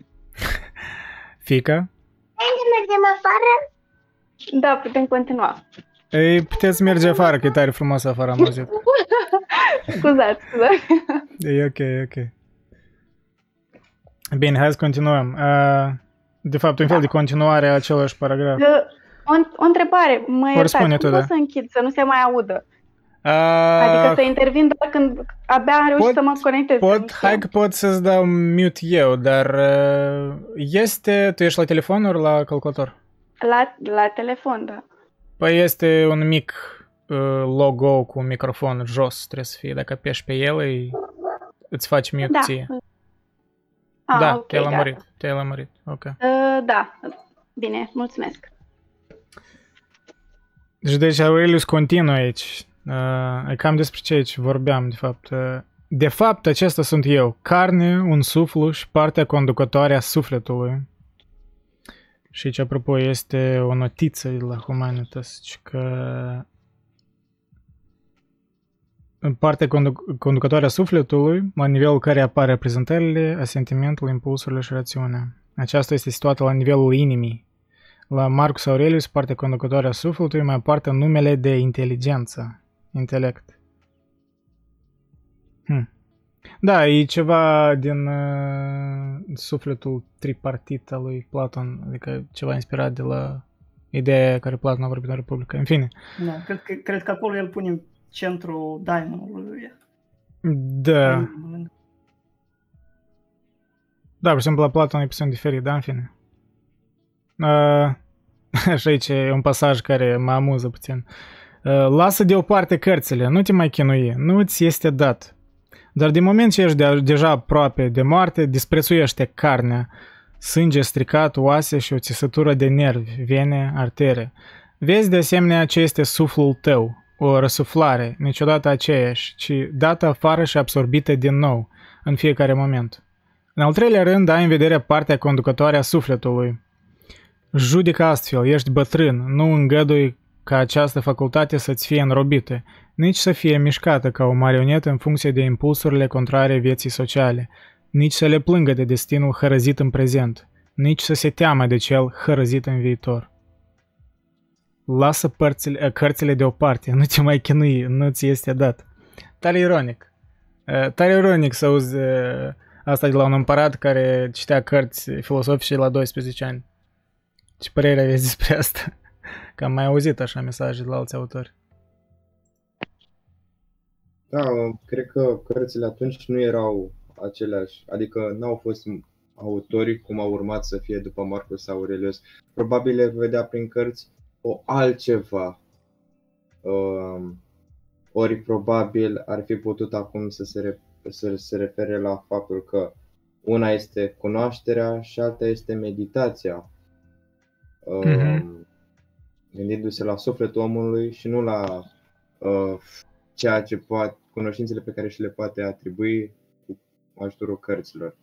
Fica? Putem mergem afară? Da, putem continua. Ei, puteți merge afară, că e tare frumos afară muzică. scuzați, scuzați. E ok, e ok. Bine, hai să continuăm. Uh, de fapt, un fel de continuare a același paragraf. O, o întrebare, mă iertați, cum tu, da. să închid, să nu se mai audă? Uh, adică să intervin doar când abia am reușit pot, să mă conectez. Pot, hai că pot să-ți dau mute eu, dar uh, este... Tu ești la telefon ori la calculator? La, la telefon, da. Păi este un mic uh, logo cu un microfon jos, trebuie să fie. Dacă apeși pe el, îi, îți faci mute da. ție. Ah, da, okay, te-ai lămurit, te-ai lămurit, ok. Uh, da, bine, mulțumesc. Deci, deci Aurelius continuă aici. Uh, e cam despre ce aici vorbeam, de fapt. Uh, de fapt, acesta sunt eu, carne, un suflu și partea conducătoare a sufletului. Și aici, apropo, este o notiță de la Humanitas, că în partea conduc- conducătoare a sufletului, la nivelul care apare reprezentările, a sentimentului, impulsurile și rațiunea. Aceasta este situată la nivelul inimii, la Marcus Aurelius, partea conducătoare a sufletului, mai aparte numele de inteligență, intelect. Hm. Da, e ceva din uh, sufletul tripartit al lui Platon, adică ceva inspirat de la ideea care Platon a vorbit în Republică. În fine. Da, cred că, cred că acolo el pune centrul daimoniului. Da. Da, pur și simplu la Platon e puțin diferit, da, în fine. Uh, și aici e un pasaj care mă amuză puțin. Uh, lasă deoparte cărțile, nu te mai chinui, nu ți este dat. Dar de moment ce ești de, deja aproape de moarte, disprețuiește carnea, sânge stricat, oase și o țesătură de nervi, vene, artere. Vezi de asemenea ce este suflul tău, o răsuflare, niciodată aceeași, ci dată afară și absorbită din nou, în fiecare moment. În al treilea rând, ai în vedere partea conducătoare a sufletului, Judică astfel, ești bătrân, nu îngădui ca această facultate să-ți fie înrobită, nici să fie mișcată ca o marionetă în funcție de impulsurile contrare vieții sociale, nici să le plângă de destinul hărăzit în prezent, nici să se teamă de cel hărăzit în viitor. Lasă părțile, eh, cărțile deoparte, nu te mai chinui, nu ți este dat. Tare ironic. Eh, tare ironic să auzi eh, asta de la un împărat care citea cărți filosofice la 12 ani. Ce părere aveți despre asta? Că am mai auzit așa mesaje de la alți autori. Da, cred că cărțile atunci nu erau aceleași, adică n-au fost autorii cum au urmat să fie după Marcus Aurelius. Probabil le vedea prin cărți o altceva. Um, ori probabil ar fi putut acum să se, re- să se refere la faptul că una este cunoașterea și alta este meditația uh-huh. gândindu-se la sufletul omului și nu la uh, ceea ce poate, cunoștințele pe care și le poate atribui cu ajutorul cărților.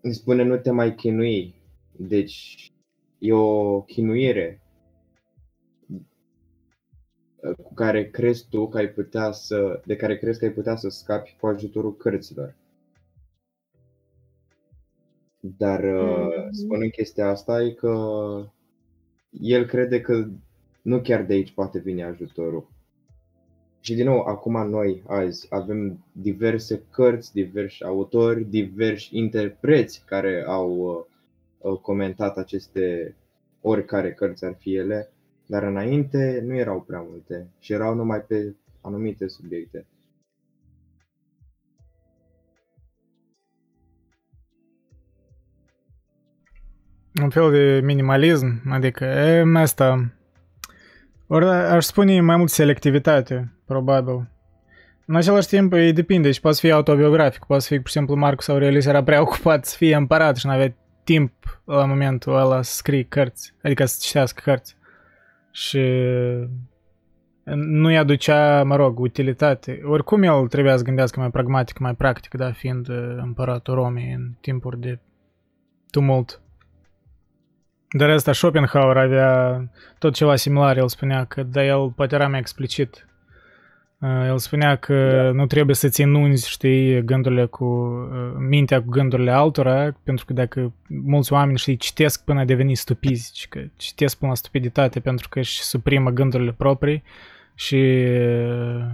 Îmi spune nu te mai chinui, deci e o chinuire. cu care crezi tu că ai putea să, de care crezi că ai putea să scapi cu ajutorul cărților. Dar mm-hmm. spunând chestia asta e că el crede că nu chiar de aici poate veni ajutorul. Și din nou, acum noi azi avem diverse cărți, diversi autori, diversi interpreți care au uh, comentat aceste oricare cărți ar fi ele, dar înainte nu erau prea multe și erau numai pe anumite subiecte. Un fel de minimalism, adică e, asta, ori aș spune mai mult selectivitate, probabil. În același timp, îi depinde și poate fi autobiografic, poate fi, pur și simplu, Marcus Aurelius era prea ocupat să fie împărat și nu avea timp la momentul ăla să scrie cărți, adică să citească cărți. Și nu-i aducea, mă rog, utilitate. Oricum el trebuia să gândească mai pragmatic, mai practic, da, fiind uh, împăratul Romei în timpuri de tumult. Dar asta Schopenhauer avea tot ceva similar, el spunea că, dar el poate era mai explicit. Uh, el spunea că da. nu trebuie să ți enunzi, știi, gândurile cu, uh, mintea cu gândurile altora, pentru că dacă mulți oameni, știi, citesc până a deveni stupizi, că citesc până la stupiditate pentru că își suprimă gândurile proprii și uh,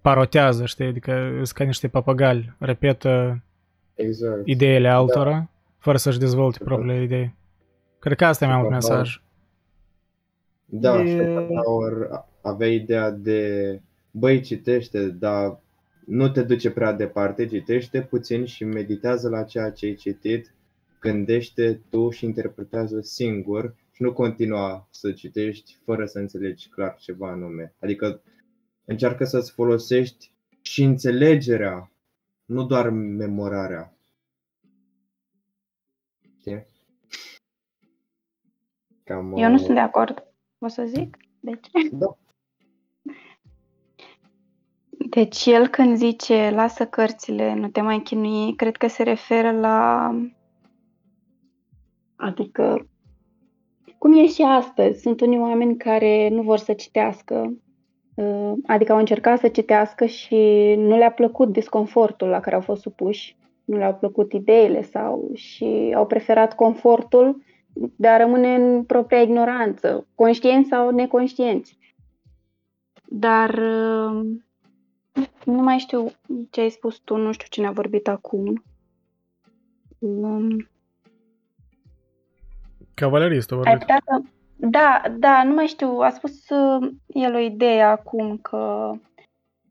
parotează, știi, adică sunt ca niște papagali, repetă exact. ideile altora, da. fără să-și dezvolte da. propriile idei. Cred că asta e mai mult mesaj. Da, e... Schopenhauer avea ideea de, băi, citește, dar nu te duce prea departe, citește puțin și meditează la ceea ce ai citit, gândește tu și interpretează singur și nu continua să citești fără să înțelegi clar ceva anume. Adică încearcă să-ți folosești și înțelegerea, nu doar memorarea. Cam, Eu nu uh, sunt de acord, o să zic. Deci. Da. Deci el când zice lasă cărțile, nu te mai chinui, cred că se referă la adică cum e și astăzi. Sunt unii oameni care nu vor să citească, uh, adică au încercat să citească și nu le-a plăcut disconfortul la care au fost supuși, nu le-au plăcut ideile sau și au preferat confortul de a rămâne în propria ignoranță, conștienți sau neconștienți. Dar uh, nu mai știu ce ai spus tu, nu știu cine a vorbit acum. Um, Cavaleristul vorbit. Ai să... Da, da, nu mai știu. A spus uh, el o idee acum că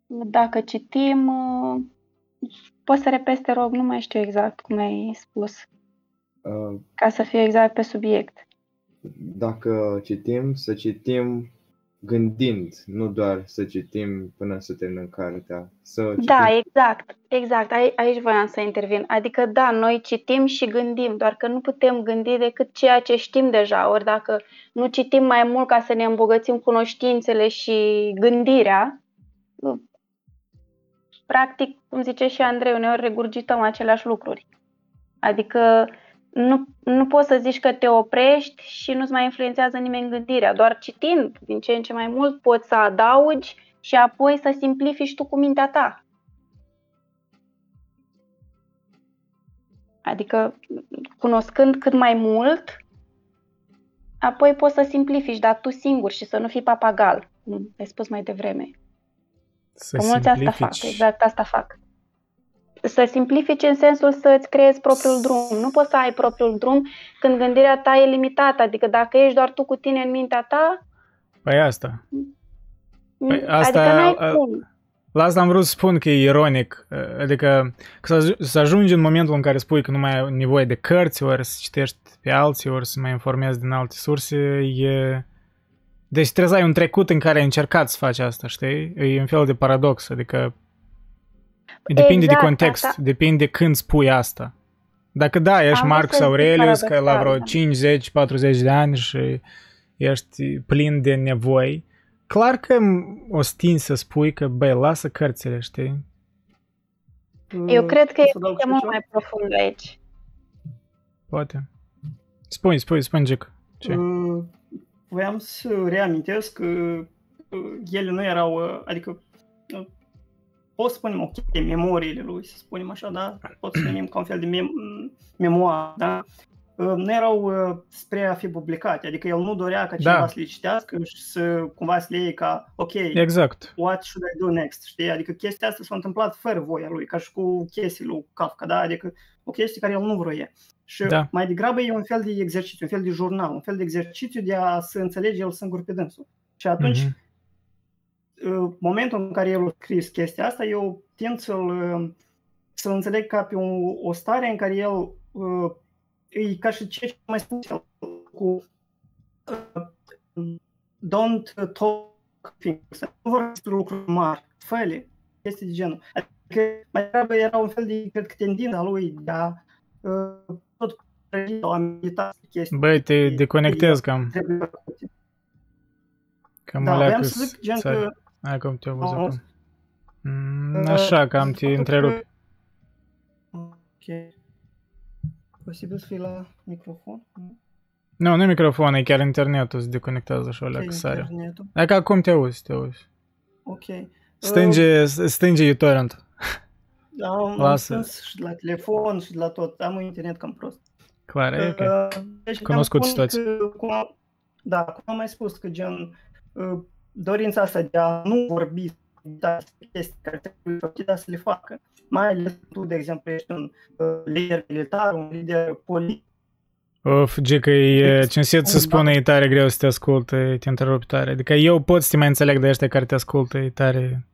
dacă citim, uh, poți să repezi, te rog, nu mai știu exact cum ai spus. Uh, Ca să fie exact pe subiect. Dacă citim, să citim gândind, nu doar să citim până să terminăm cartea. Să citim... Da, exact, exact. Aici voiam să intervin. Adică, da, noi citim și gândim, doar că nu putem gândi decât ceea ce știm deja. Ori dacă nu citim mai mult ca să ne îmbogățim cunoștințele și gândirea, practic, cum zice și Andrei, uneori regurgităm aceleași lucruri. Adică nu, nu poți să zici că te oprești și nu-ți mai influențează nimeni gândirea. Doar citind din ce în ce mai mult poți să adaugi și apoi să simplifici tu cu mintea ta. Adică, cunoscând cât mai mult, apoi poți să simplifici, dar tu singur și să nu fii papagal, cum ai spus mai devreme. Să că mulți asta fac, exact asta fac să simplifici în sensul să îți creezi propriul drum. Nu poți să ai propriul drum când gândirea ta e limitată. Adică dacă ești doar tu cu tine în mintea ta... Păi asta. Păi asta adică n-ai cum. La asta am vrut să spun că e ironic. Adică să, să ajungi în momentul în care spui că nu mai ai nevoie de cărți, ori să citești pe alții, ori să mai informezi din alte surse, e... Deci trebuie să ai un trecut în care ai încercat să faci asta, știi? E un fel de paradox, adică Depinde exact, de context, asta. depinde când spui asta. Dacă da, ești Am Marcus Aurelius, că la vreo 5, 10, 40 de ani și ești plin de nevoi, clar că o stin să spui că, băi, lasă cărțile, știi? Eu mm, cred că e mult mai profund aici. Poate. Spui, spui, spui, Gic. Ce? Uh, voiam să reamintesc că ele nu erau, adică pot să spunem, ok, memoriile lui, să spunem așa, da? Pot să spunem ca un fel de mem- memoar, da? nu erau uh, spre a fi publicate, adică el nu dorea ca cineva da. să le citească și să cumva să le iei ca, ok, exact. what should I do next, știi? Adică chestia asta s-a întâmplat fără voia lui, ca și cu chestii lui Kafka, da? Adică o chestie care el nu vroia. Și da. mai degrabă e un fel de exercițiu, un fel de jurnal, un fel de exercițiu de a se înțelege el singur pe dânsul. Și atunci, mm-hmm. Momentul în care el a scris chestia asta, eu tind să-l, uh, să-l înțeleg ca pe o, o stare în care el e ca și ce mai spus cu uh, don't talk things, nu vorbesc lucruri mari, fele, chestii de genul. Adică mai degrabă era un fel de, cred că, tendința lui de a uh, tot o medita chestii. Băi, te deconectezi cam. Cam da, vreau să zic, gen că... Hai cum te-au văzut acum. Mm, așa, cam te întrerup. Ok. Posibil să fie la microfon? Nu, nu microfon, e chiar internetul se deconectează așa la sare. Dacă acum te auzi, te auzi. Ok. Stânge, uh, stânge uTorrent. Da, am Lasă. și la telefon și la tot. Am un internet cam prost. Clar, e ok. Uh, deci Cunoscut situația. Cum am, da, cum am mai spus, că gen uh, dorința asta de a nu vorbi da, chestii care trebuie făcute, dar să le facă. Mai ales tu, de exemplu, ești un uh, lider militar, un lider politic. Of, Gica, e cinstit să spune, e tare greu să te asculte, te întrerup tare. Adică eu pot să te mai înțeleg de ăștia care te ascultă, e tare...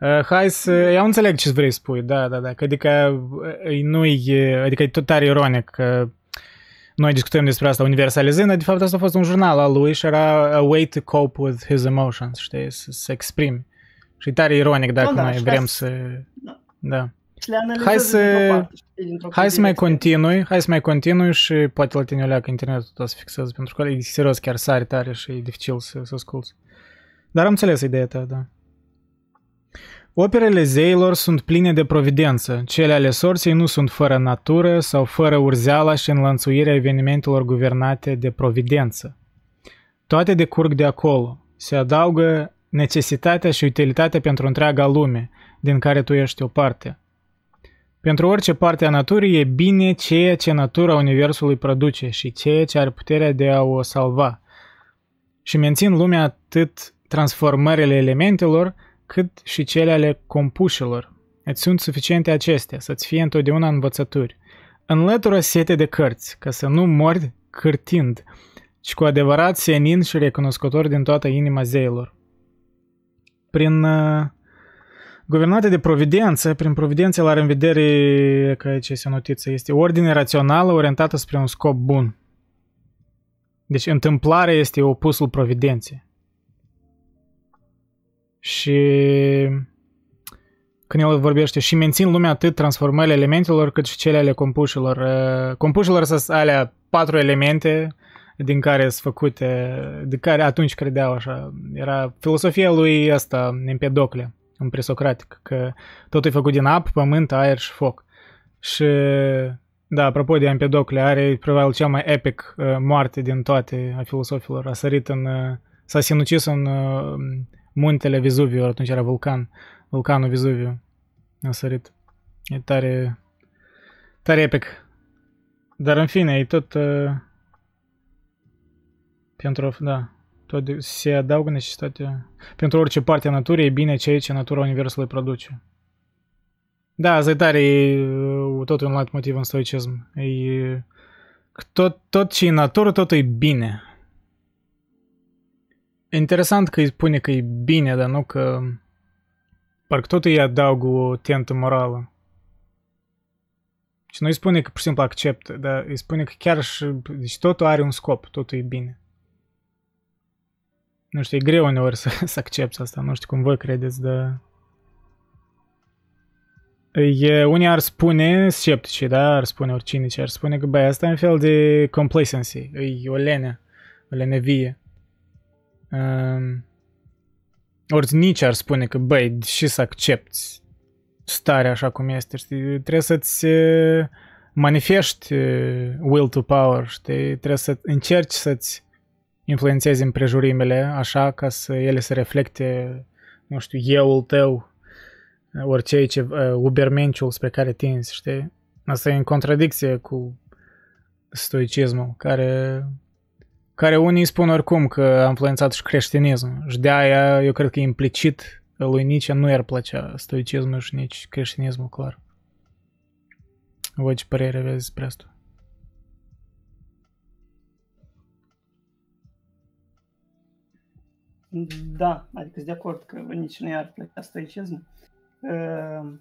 Uh, hai să... Eu înțeleg ce vrei să spui, da, da, da. Adică nu e... Adică e tot tare ironic că noi discutăm despre asta universalizând, de fapt asta a fost un jurnal al lui și era a way to cope with his emotions, știi, să se exprime. Și e tare ironic dacă da, noi vrem să... Da. da. Hai să, hai să mai continui, hai să mai continui și poate la tine o leacă internetul tot să fixez, pentru că e serios chiar sare tare și e dificil să, să asculti. Dar am înțeles ideea ta, da. Operele zeilor sunt pline de providență, cele ale sorții nu sunt fără natură sau fără urzeala și înlănțuirea evenimentelor guvernate de providență. Toate decurg de acolo, se adaugă necesitatea și utilitatea pentru întreaga lume, din care tu ești o parte. Pentru orice parte a naturii e bine ceea ce natura Universului produce și ceea ce are puterea de a o salva. Și mențin lumea atât transformările elementelor, cât și cele ale compușilor. Îți sunt suficiente acestea, să-ți fie întotdeauna învățături. Înlătură sete de cărți, ca să nu mori cârtind, și cu adevărat senin și recunoscător din toată inima zeilor prin uh, guvernate de providență, prin providență la în vedere, că aici este o notiță, este ordine rațională orientată spre un scop bun. Deci întâmplarea este opusul providenței. Și când el vorbește și mențin lumea atât transformările elementelor cât și cele ale compușilor. Uh, compușilor sunt alea patru elemente din care sunt făcute, de care atunci credeau așa. Era filosofia lui asta, Empedocle, în presocratic, că totul e făcut din apă, pământ, aer și foc. Și, da, apropo de Empedocle, are probabil cea mai epic uh, moarte din toate a filosofilor. A sărit în, uh, s-a sinucis în uh, muntele Vezuviu, atunci era vulcan, vulcanul Vezuviu. A sărit. E tare, tare epic. Dar în fine, e tot... Uh, pentru, da, tot se adaugă necesitatea. Pentru orice parte a naturii e bine ceea ce natura Universului produce. Da, asta e tare, e tot un alt motiv în stoicism. E, tot, tot ce e natură, tot e bine. E interesant că îi spune că e bine, dar nu că... Parcă tot îi adaugă o tentă morală. Și nu îi spune că pur și simplu acceptă, dar îi spune că chiar și... Deci totul are un scop, totul e bine. Nu știu, e greu uneori să, să accepti asta, nu știu cum voi credeți, dar... E, unii ar spune, sceptici, da, ar spune oricine ce ar spune că, băi, asta e un fel de complacency, e o lene, o lenevie. Um, ori nici ar spune că, băi, și să accepti starea așa cum este, știi, trebuie să-ți manifesti will to power, știi, trebuie să încerci să-ți influențezi împrejurimile așa ca să ele să reflecte, nu știu, euul tău, orice ce, uh, ubermenciul spre care tinzi, știi? Asta e în contradicție cu stoicismul, care, care unii spun oricum că a influențat și creștinismul. Și de aia eu cred că implicit lui Nietzsche nu i-ar plăcea stoicismul și nici creștinismul, clar. Voi ce părere aveți despre asta? Da, adică sunt de acord că nici nu i-ar plăcea stoicismul. Uh,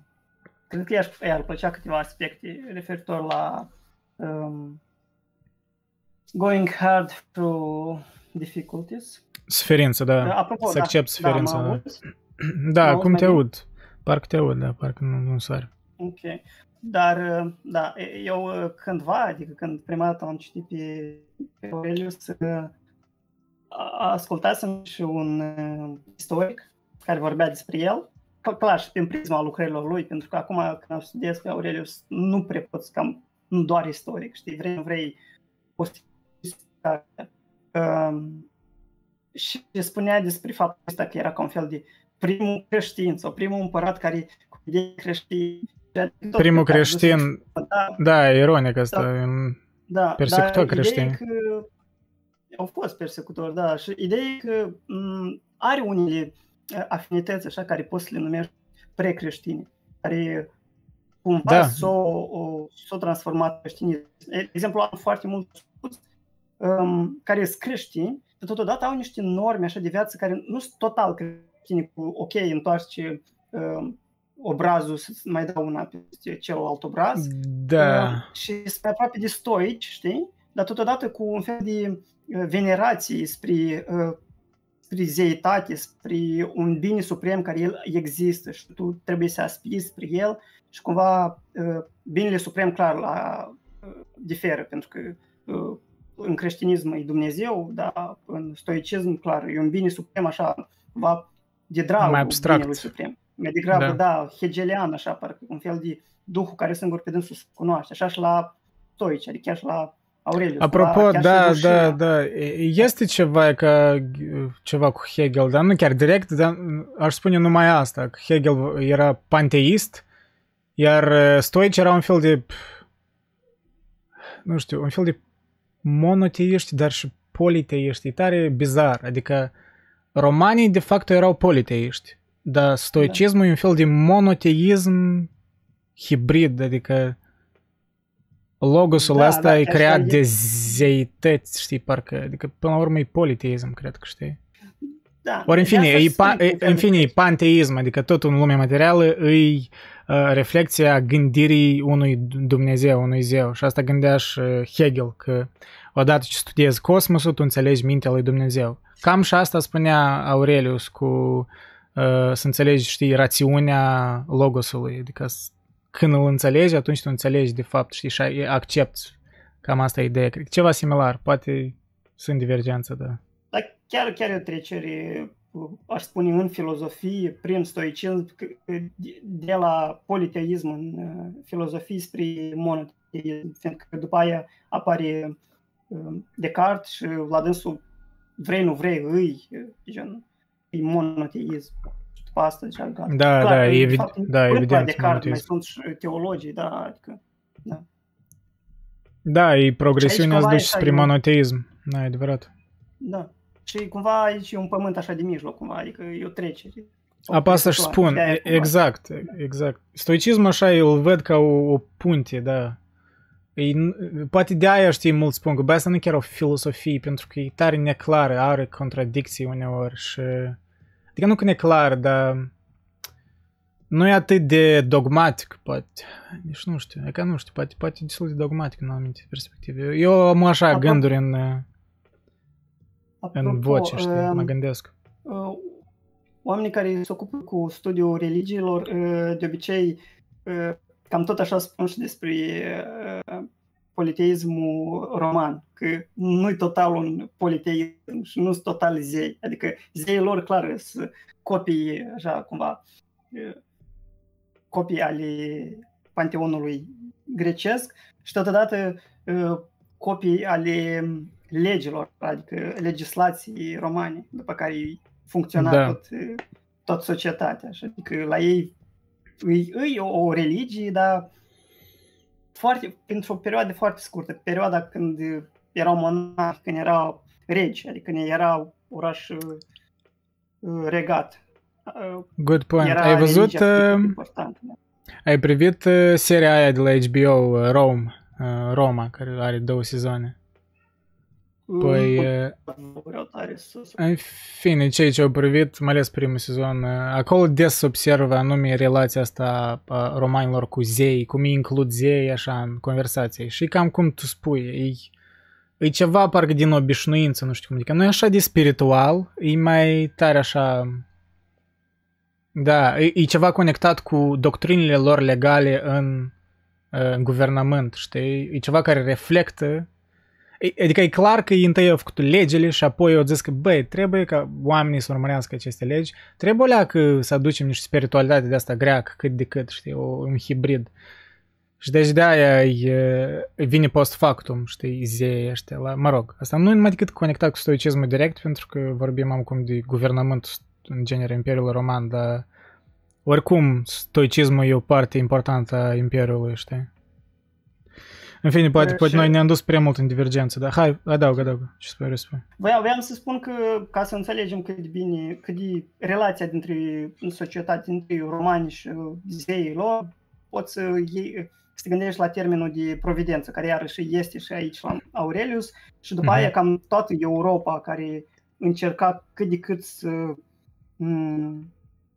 cred că i-ar, plăcea câteva aspecte referitor la um, going hard through difficulties. Sferință, da. Uh, apropo, să da, accept da, sferința. Da, da. da cum te aud? Parcă te aud, da, parcă nu, nu sare. Ok. Dar, uh, da, eu uh, cândva, adică când prima dată am citit pe, pe Aurelius, ascultasem și un istoric care vorbea despre el clar și prin prisma lucrărilor lui, pentru că acum când am studiez pe Aurelius, nu prea poți cam, nu doar istoric, știi, vrei, nu vrei, poți um, și spunea despre faptul ăsta că era ca un fel de primul creștin sau primul împărat care cu idei creștini Primul creștin, da, da, ironic asta, da, da, persecutor creștin. Că au fost persecutori, da, și ideea e că m- mm, are unele afinități așa care poți să le numești precreștine, care cumva da. s-au, s-au transformat creștinism. De exemplu, am foarte mult um, care sunt creștini, dar totodată au niște norme așa de viață care nu sunt total creștine cu ok, întoarce um, obrazul să mai dau una pe celălalt obraz. Da. Uh, și sunt aproape de stoici, știi? Dar totodată cu un fel de uh, venerație spre uh, spre zeitate, spre un bine suprem care el există și tu trebuie să aspiri spre el și cumva uh, binele suprem clar la, uh, diferă, pentru că uh, în creștinism e Dumnezeu, dar în stoicism clar e un bine suprem așa, cumva de dragul mai abstract. suprem. Mai degrabă, da. da, hegelian așa, parcă un fel de duhul care singur pe dânsul se cunoaște, așa și la stoici, adică chiar și la Aurelius. Apropo, da, da, da, este ceva ca ceva cu Hegel, dar nu chiar direct, dar aș spune numai asta, că Hegel era panteist, iar stoici era un fel de, nu știu, un fel de monoteiști, dar și politeiști. E tare bizar, adică romanii de fapt erau politeiști, dar stoicismul da. e un fel de monoteism hibrid, adică logosul da, ăsta da, e creat de zeități, știi, parcă, adică până la urmă e politeism, cred că știi. Da, Ori în fine, e, pa, e, în fine, e panteism, adică tot în lumea materială e uh, reflexia gândirii unui Dumnezeu, unui zeu. Și asta gândea și Hegel, că odată ce studiezi cosmosul, tu înțelegi mintea lui Dumnezeu. Cam și asta spunea Aurelius cu uh, să înțelegi, știi, rațiunea logosului, adică când îl înțelegi, atunci tu înțelegi de fapt, știi, și accepti. Cam asta e ideea. Cred ceva similar. Poate sunt divergențe, da. Dar chiar, chiar e o trecere, aș spune, în filozofie, prin stoicism, de la politeism în uh, filozofie spre monoteism, fiindcă după aia apare uh, Descartes și la dânsul vrei, nu vrei, îi, gen, e monoteism după asta deja gata. Da, Clar, da, evid- fapt, da, evident. De carte, mai sunt și teologii, da, adică, da. Da, e progresiunea îți duce spre monoteism, da, e adevărat. Da, și cumva aici e un pământ așa de mijloc, cumva, adică e o trecere. Apa să-și spun, exact, exact. Stoicismul așa, eu îl văd ca o, o punte, da. E, poate de aia știi mult spun că bă, asta nu chiar o filosofie, pentru că e tare neclară, are contradicții uneori și Adică nu că e clar, dar nu e atât de dogmatic, poate. Deci nu știu, e ca nu știu, poate, poate destul de dogmatic în anumite perspective. Eu am așa Apropo, gânduri în, Apropo, în voce, știi, uh, mă gândesc. Uh, oamenii care se ocupă cu studiul religiilor, uh, de obicei, uh, cam tot așa spun și despre uh, politeismul roman, că nu-i total un politeism și nu sunt total zei. Adică zeii lor, clar, sunt copii, așa, cumva, copii ale panteonului grecesc și totodată copii ale legilor, adică legislației romane, după care funcționa da. tot, tot societatea. Adică la ei e, e o, o religie, dar foarte, pentru o perioadă foarte scurtă, perioada când erau monarhi, când erau regi, adică când era oraș uh, regat. Uh, Good point. Era ai văzut, uh, da. ai privit uh, seria aia de la HBO, uh, Rome, uh, Roma, care are două sezoane? Păi, în fine, cei ce au privit, mai ales primul sezon, acolo des se observă anume relația asta a romanilor cu zei, cum îi includ zei așa în conversație. Și cam cum tu spui, e, e ceva parcă din obișnuință, nu știu cum adică. Nu e așa de spiritual, e mai tare așa... Da, e, e ceva conectat cu doctrinile lor legale în, în guvernământ, știi? E ceva care reflectă Adică e clar că ei întâi au făcut legile și apoi au zis că, băi, trebuie ca oamenii să urmărească aceste legi, trebuie că să aducem niște spiritualitate de asta greacă, cât de cât, știi, un hibrid. Și deci de aia e, vine post factum, știi, zei ăștia, la, mă rog, asta nu e numai decât conectat cu stoicismul direct, pentru că vorbim acum de guvernământ în genere Imperiul Roman, dar oricum stoicismul e o parte importantă a Imperiului, știi? În fine, poate, poate noi ne-am dus prea mult în divergență, dar hai, adaugă, adaugă. Ce spui, spui. Voiam, voiam să spun că, ca să înțelegem cât de bine, cât de relația dintre societate, dintre romani și zeii lor, poți să, iei, să te gândești la termenul de providență, care iarăși este și aici la Aurelius, și după uh-huh. aia cam toată Europa care încerca cât de cât să,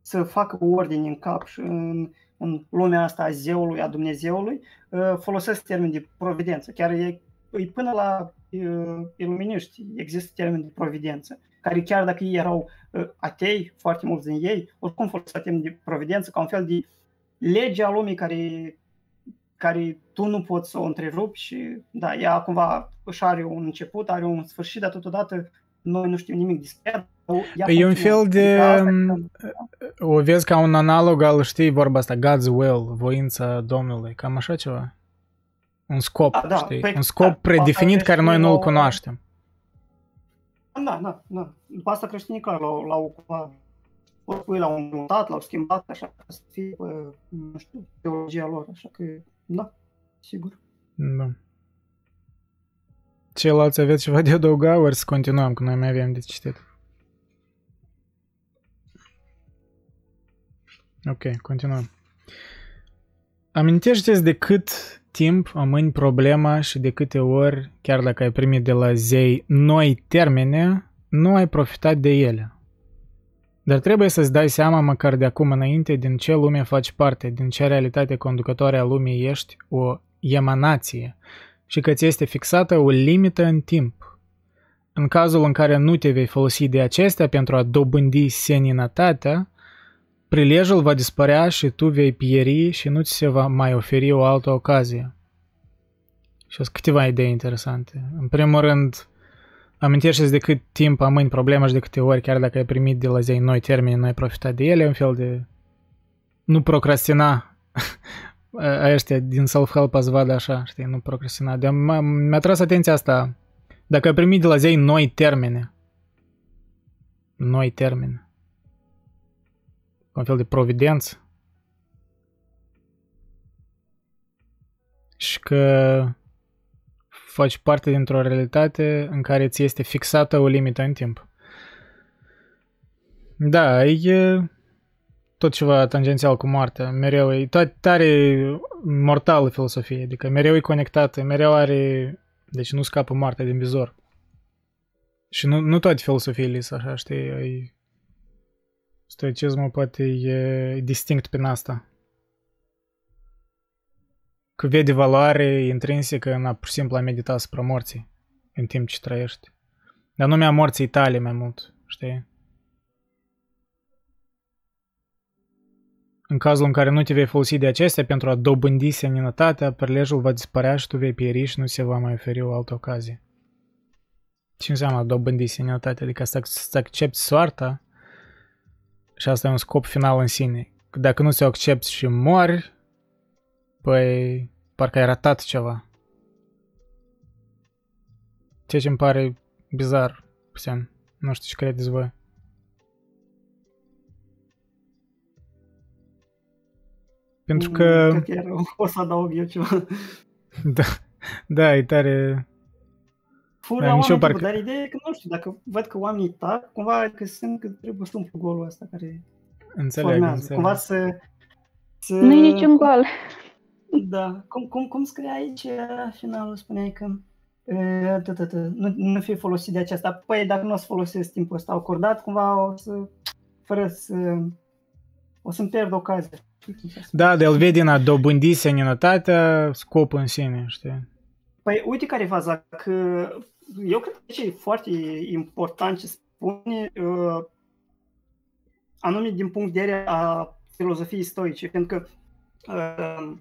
să facă ordine în cap și în, în lumea asta a zeului, a Dumnezeului, uh, folosesc termen de providență. Chiar e, e până la uh, iluminiști există termen de providență, care chiar dacă ei erau uh, atei, foarte mulți din ei, oricum folosesc termen de providență ca un fel de lege a lumii care, care tu nu poți să o întrerupi și da, ea cumva își are un început, are un sfârșit, dar totodată noi nu știm nimic despre ea, E un fel de... O vezi ca un analog al, știi, vorba asta, God's will, voința Domnului, cam așa ceva? Un scop, da, da, știi? Pe, un scop da, predefinit care noi nu-l cunoaștem. Da, da, da. După asta creștinii clar l-au, l-au ocupat. O pui la un mutat, l-au schimbat, așa, ca să fie, nu știu, teologia lor, așa că, da, sigur. Da. Ceilalți aveți ceva de adăugat, ori să continuăm, că noi mai avem de citit? Ok, continuăm. Amintește-ți de cât timp amâni problema și de câte ori, chiar dacă ai primit de la zei noi termene, nu ai profitat de ele. Dar trebuie să-ți dai seama măcar de acum înainte din ce lume faci parte, din ce realitate conducătoare a lumii ești o emanație și că ți este fixată o limită în timp. În cazul în care nu te vei folosi de acestea pentru a dobândi seninătatea, Prilejul va dispărea și tu vei pieri și nu ți se va mai oferi o altă ocazie. Și sunt câteva idei interesante. În primul rând, amintește de cât timp amâni problema și de câte ori, chiar dacă ai primit de la zei noi termeni, nu ai profitat de ele, un fel de nu procrastina ăștia din self-help să vadă așa, știi, nu procrastina. De mi-a tras atenția asta. Dacă ai primit de la zei noi termene, noi termene, un fel de providență. Și că faci parte dintr-o realitate în care ți este fixată o limită în timp. Da, e tot ceva tangențial cu moartea. Mereu e tot tare mortală filosofie, adică mereu e conectată, mereu are... Deci nu scapă moartea din vizor. Și nu, nu toate filosofiile sunt așa, știi, e Stoicismul poate e distinct prin asta. Că vede valoare intrinsecă în a pur și simplu a medita asupra morții în timp ce trăiești. Dar nu mi-a morții tale mai mult, știi? În cazul în care nu te vei folosi de acestea pentru a dobândi seninătatea, perlejul va dispărea și tu vei pieri și nu se va mai oferi o altă ocazie. Ce înseamnă dobândi seninătatea? Adică să, să accepti soarta și asta e un scop final în sine. Dacă nu ți-o accepti și mori, păi parcă ai ratat ceva. ceea ce îmi pare bizar, puțin. Nu știu ce credeți voi. Pentru mm, că... Cred că iar o să adaug eu ceva. Da, da, e tare... Fură da, oameni, parcă... dar ideea e că nu știu, dacă văd că oamenii tac, cumva că simt că trebuie să umplu golul ăsta care înțeleg, formează. Înțeleg. Cumva să, să... Nu e niciun gol. Da, cum, cum, cum scrie aici finalul, spuneai că nu, nu fie folosit de aceasta. Păi dacă nu o să folosesc timpul ăsta acordat, cumva o să, fără să, o să-mi pierd ocazia. Da, de el vede din a dobândi sănătatea scopul în sine, știi? Păi uite care e faza, că eu cred că e foarte important ce spune, uh, anume din punct de vedere a filozofiei stoice, pentru că uh,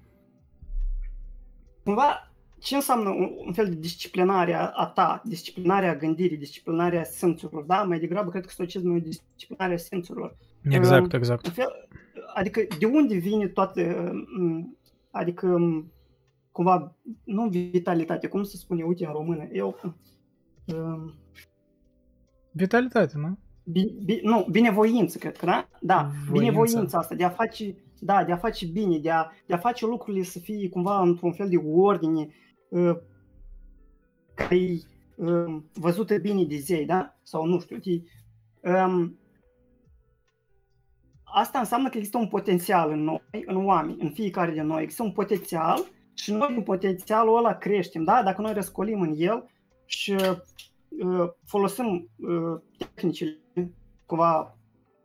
cumva ce înseamnă un, un fel de disciplinare a, a ta, disciplinarea gândirii, disciplinarea simțurilor, da? Mai degrabă cred că stoicismul e disciplinarea simțurilor. Exact, uh, exact. Fel, adică de unde vine toată, adică cumva, nu vitalitate, cum se spune, uite în română, eu... Uh, vitalitate, nu? Bi, bi, nu, binevoință, cred că, da? Da, Voință. binevoința asta, de a face, da, de a face bine, de a, de a face lucrurile să fie cumva într-un fel de ordine, uh, care e uh, văzută bine de zei, da? Sau nu știu, de, um, asta înseamnă că există un potențial în noi, în oameni, în fiecare din noi. Există un potențial și noi din potențialul ăla creștem, da? Dacă noi răscolim în el și uh, folosim uh, tehnicile cumva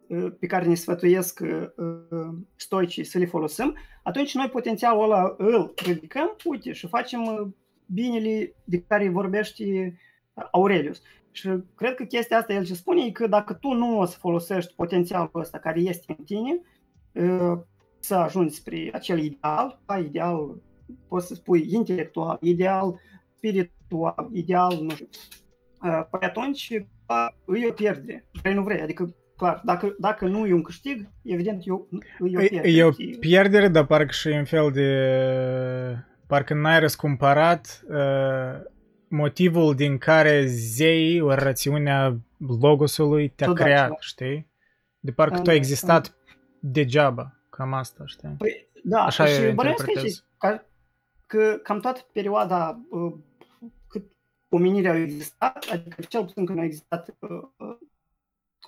uh, pe care ne sfătuiesc uh, stoicii să le folosim, atunci noi potențialul ăla îl ridicăm, uite, și facem uh, binele de care vorbește Aurelius. Și cred că chestia asta el ce spune e că dacă tu nu o să folosești potențialul ăsta care este în tine, să ajungi spre acel ideal, da, ideal, poți să spui intelectual, ideal spiritual, ideal, nu știu, păi atunci îi o pierde, vrei nu vrei, adică clar, dacă, dacă nu e un câștig, evident eu, îi o pierdere. E o pierdere, dar parcă și un fel de... Parcă n-ai răscumpărat uh, motivul din care zei, o rațiunea logosului te-a Tot creat, da, știi? De parcă tu ai existat degeaba, cam asta, știi? Păi, da, Așa și bănuiesc că, că, că cam toată perioada uh, cât omenirea a existat, adică cel puțin când a existat uh,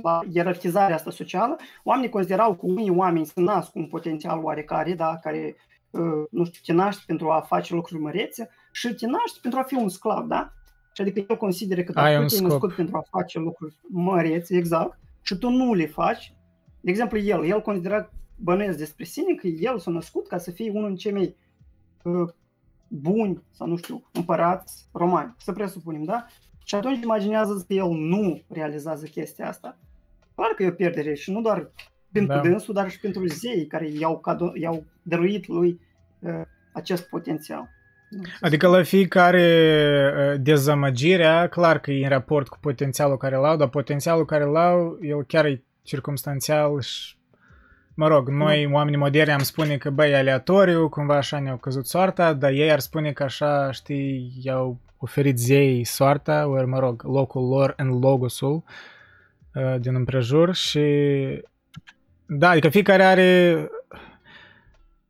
la ierarhizarea asta socială, oamenii considerau că unii oameni se nasc cu un potențial oarecare, da, care, uh, nu știu, te naști pentru a face lucruri mărețe, și te naști pentru a fi un sclav, da? Și adică eu consider că dacă tu te născut pentru a face lucruri măreți, exact, și tu nu le faci, de exemplu el, el considera bănuiesc despre sine că el s-a născut ca să fie unul din cei mai uh, buni, sau nu știu, împărați romani, să presupunem, da? Și atunci imaginează că el nu realizează chestia asta. Clar că e o pierdere și nu doar pentru da. dânsul, dar și pentru zei care i-au, cado- i-au dăruit lui uh, acest potențial. Adică la fiecare uh, dezamăgire, clar că e în raport cu potențialul care l-au, dar potențialul care l-au, el chiar e circumstanțial și Mă rog, noi, no. oamenii moderni, am spune că, băi, aleatoriu, cumva așa ne-au căzut soarta, dar ei ar spune că așa, știi, i-au oferit zei soarta, ori, mă rog, locul lor în logosul uh, din împrejur și da, adică fiecare are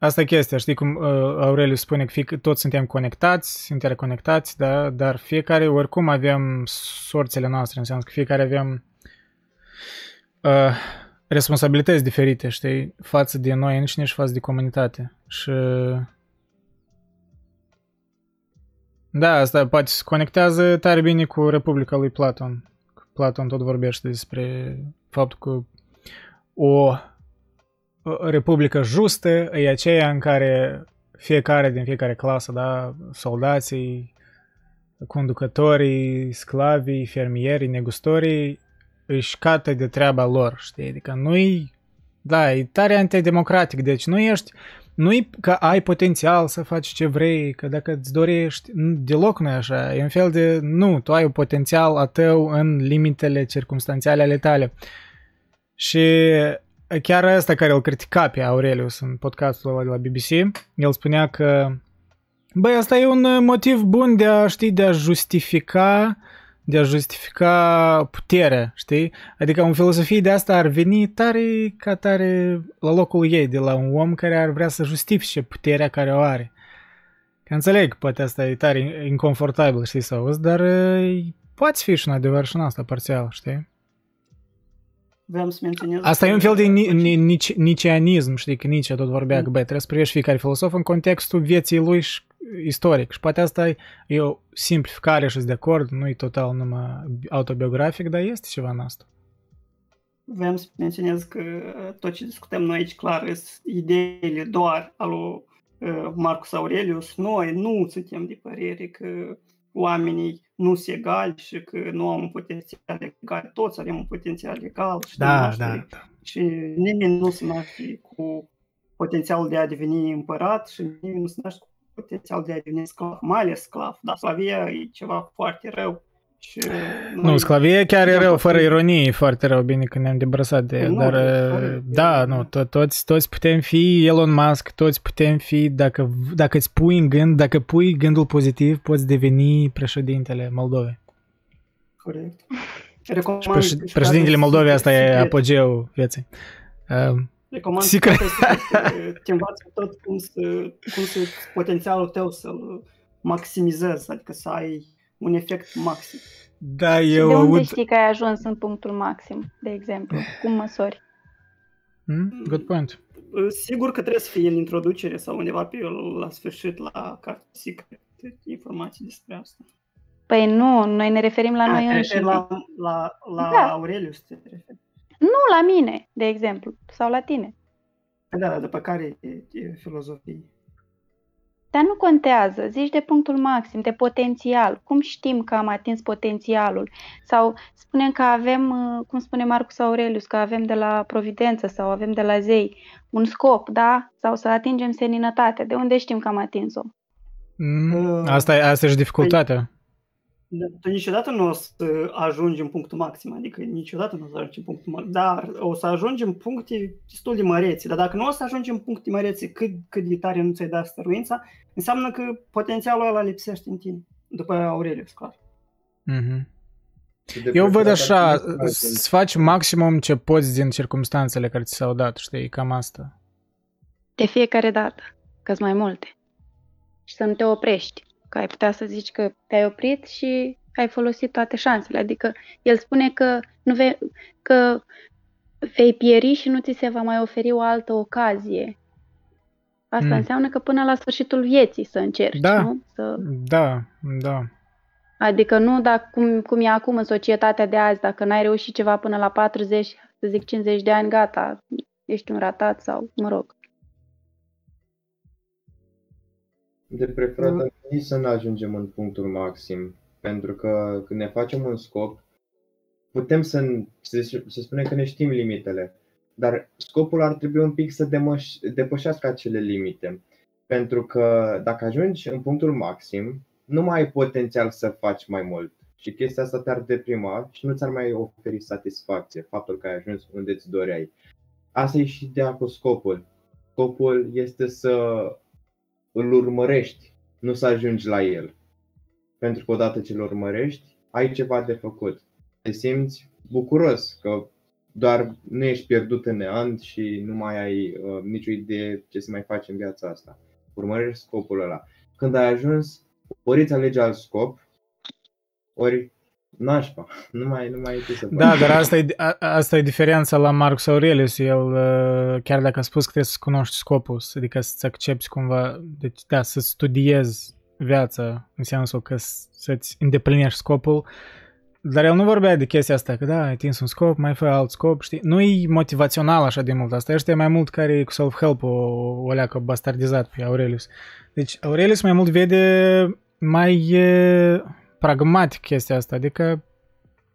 Asta e chestia, știi cum uh, Aurelius spune că fie, toți suntem conectați, interconectați, da? dar fiecare, oricum avem sorțele noastre, înseamnă că fiecare avem uh, responsabilități diferite, știi, față de noi înșine și față de comunitate. Și da, asta poate se conectează tare bine cu Republica lui Platon. Platon tot vorbește despre faptul că o republică justă e aceea în care fiecare din fiecare clasă, da, soldații, conducătorii, sclavii, fermierii, negustorii, își cată de treaba lor, știi? Adică nu-i, da, e tare antidemocratic, deci nu ești, nu-i că ai potențial să faci ce vrei, că dacă îți dorești, deloc nu e așa, e un fel de, nu, tu ai un potențial a tău în limitele circumstanțiale ale tale. Și chiar ăsta care îl critica pe Aurelius în podcastul ăla de la BBC, el spunea că Băi, asta e un motiv bun de a, ști, de a justifica de a justifica puterea, știi? Adică în filosofie de asta ar veni tare ca tare la locul ei de la un om care ar vrea să justifice puterea care o are. Că înțeleg, poate asta e tare inconfortabil, știi, să auzi, dar poate fi și un adevăr și în asta parțial, știi? Vreau să menționez... Asta e un fel de nicianism, știi, că Nietzsche tot vorbea că, bă, trebuie să privești fiecare filosof în contextul vieții lui și istoric. Și poate asta e o simplificare și de acord, nu e total numai autobiografic, dar este ceva în asta. Vreau să menționez că tot ce discutăm noi aici, clar, sunt ideile doar al lui uh, Marcus Aurelius. Noi nu suntem de părere că oamenii nu sunt egali și că nu au un potențial egal. Toți avem un potențial egal. Și da, da, da. Și nimeni nu se naște cu potențialul de a deveni împărat și nimeni nu se naște cu potențial de a deveni sclav, mai ales sclav, dar sclavia e ceva foarte rău. Și nu, sclavia chiar e rău, fără ironie, e foarte rău, bine că ne-am debrăsat de el, dar da, nu, to- toți, toți putem fi Elon Musk, toți putem fi, dacă, dacă îți pui în gând, dacă pui gândul pozitiv, poți deveni președintele Moldovei. Corect. Preș- președintele Moldovei, asta e apogeul vieții. Um, Recomand Secret. să te învață tot cum să, cum să potențialul tău să-l maximizezi, adică să ai un efect maxim. Da, eu de unde aud... știi că ai ajuns în punctul maxim, de exemplu? Cum măsori? Hmm? Good point. Sigur că trebuie să fie în introducere sau undeva pe la sfârșit la carte secret informații despre asta. Păi nu, noi ne referim la A, noi înșine. La, la, la da. Aurelius te referi. Nu la mine, de exemplu, sau la tine. Da, da, după care e, e filozofie. Dar nu contează, zici de punctul maxim, de potențial. Cum știm că am atins potențialul? Sau spunem că avem, uh, cum spune Marcus Aurelius, că avem de la providență sau avem de la zei un scop, da? Sau să atingem seninătate. De unde știm că am atins-o? Mm, asta, e, asta e și dificultatea. Păi, tu niciodată nu o să ajungi în punctul maxim, adică niciodată nu o să ajungi în punctul maxim, dar o să ajungi în puncte destul de măreți. Dar dacă nu o să ajungi în puncte măreți cât, cât de tare nu ți-ai dat stăruința, înseamnă că potențialul ăla lipsește în tine, după Aurelius, clar. Mm-hmm. Eu văd așa, să faci maximum ce poți din circumstanțele care ți s-au dat, știi, cam asta. De fiecare dată, că mai multe. Și să nu te oprești. Că ai putea să zici că te-ai oprit și ai folosit toate șansele. Adică el spune că, nu vei, că vei pieri și nu ți se va mai oferi o altă ocazie. Asta mm. înseamnă că până la sfârșitul vieții să încerci, da. nu? Să... Da, da. Adică nu dacă, cum, cum e acum în societatea de azi, dacă n-ai reușit ceva până la 40, să zic 50 de ani, gata, ești un ratat sau, mă rog. De preferat mm. nici să nu ajungem în punctul maxim, pentru că când ne facem un scop, putem să, să, să spunem că ne știm limitele, dar scopul ar trebui un pic să demăș, depășească acele limite. Pentru că dacă ajungi în punctul maxim, nu mai ai potențial să faci mai mult. Și chestia asta te-ar deprima și nu ți-ar mai oferi satisfacție, faptul că ai ajuns unde ți doreai. Asta e și ideea cu scopul. Scopul este să îl urmărești, nu să ajungi la el. Pentru că odată ce îl urmărești, ai ceva de făcut. Te simți bucuros că doar nu ești pierdut în neant și nu mai ai uh, nicio idee ce să mai faci în viața asta. Urmărești scopul ăla. Când ai ajuns, ori îți alegi alt scop, ori nașpa, nu mai, nu mai e să Da, dar asta e, a, asta e diferența la Marcus Aurelius. El, uh, chiar dacă a spus că trebuie să cunoști scopul, adică să-ți accepti cumva, deci da, să studiezi viața, în sensul că să-ți îndeplinești scopul, dar el nu vorbea de chestia asta, că da, ai tins un scop, mai fă alt scop, știi? Nu e motivațional așa de mult asta, ăștia mai mult care e cu self-help o, o leacă bastardizat pe Aurelius. Deci Aurelius mai mult vede mai pragmatic chestia asta, adică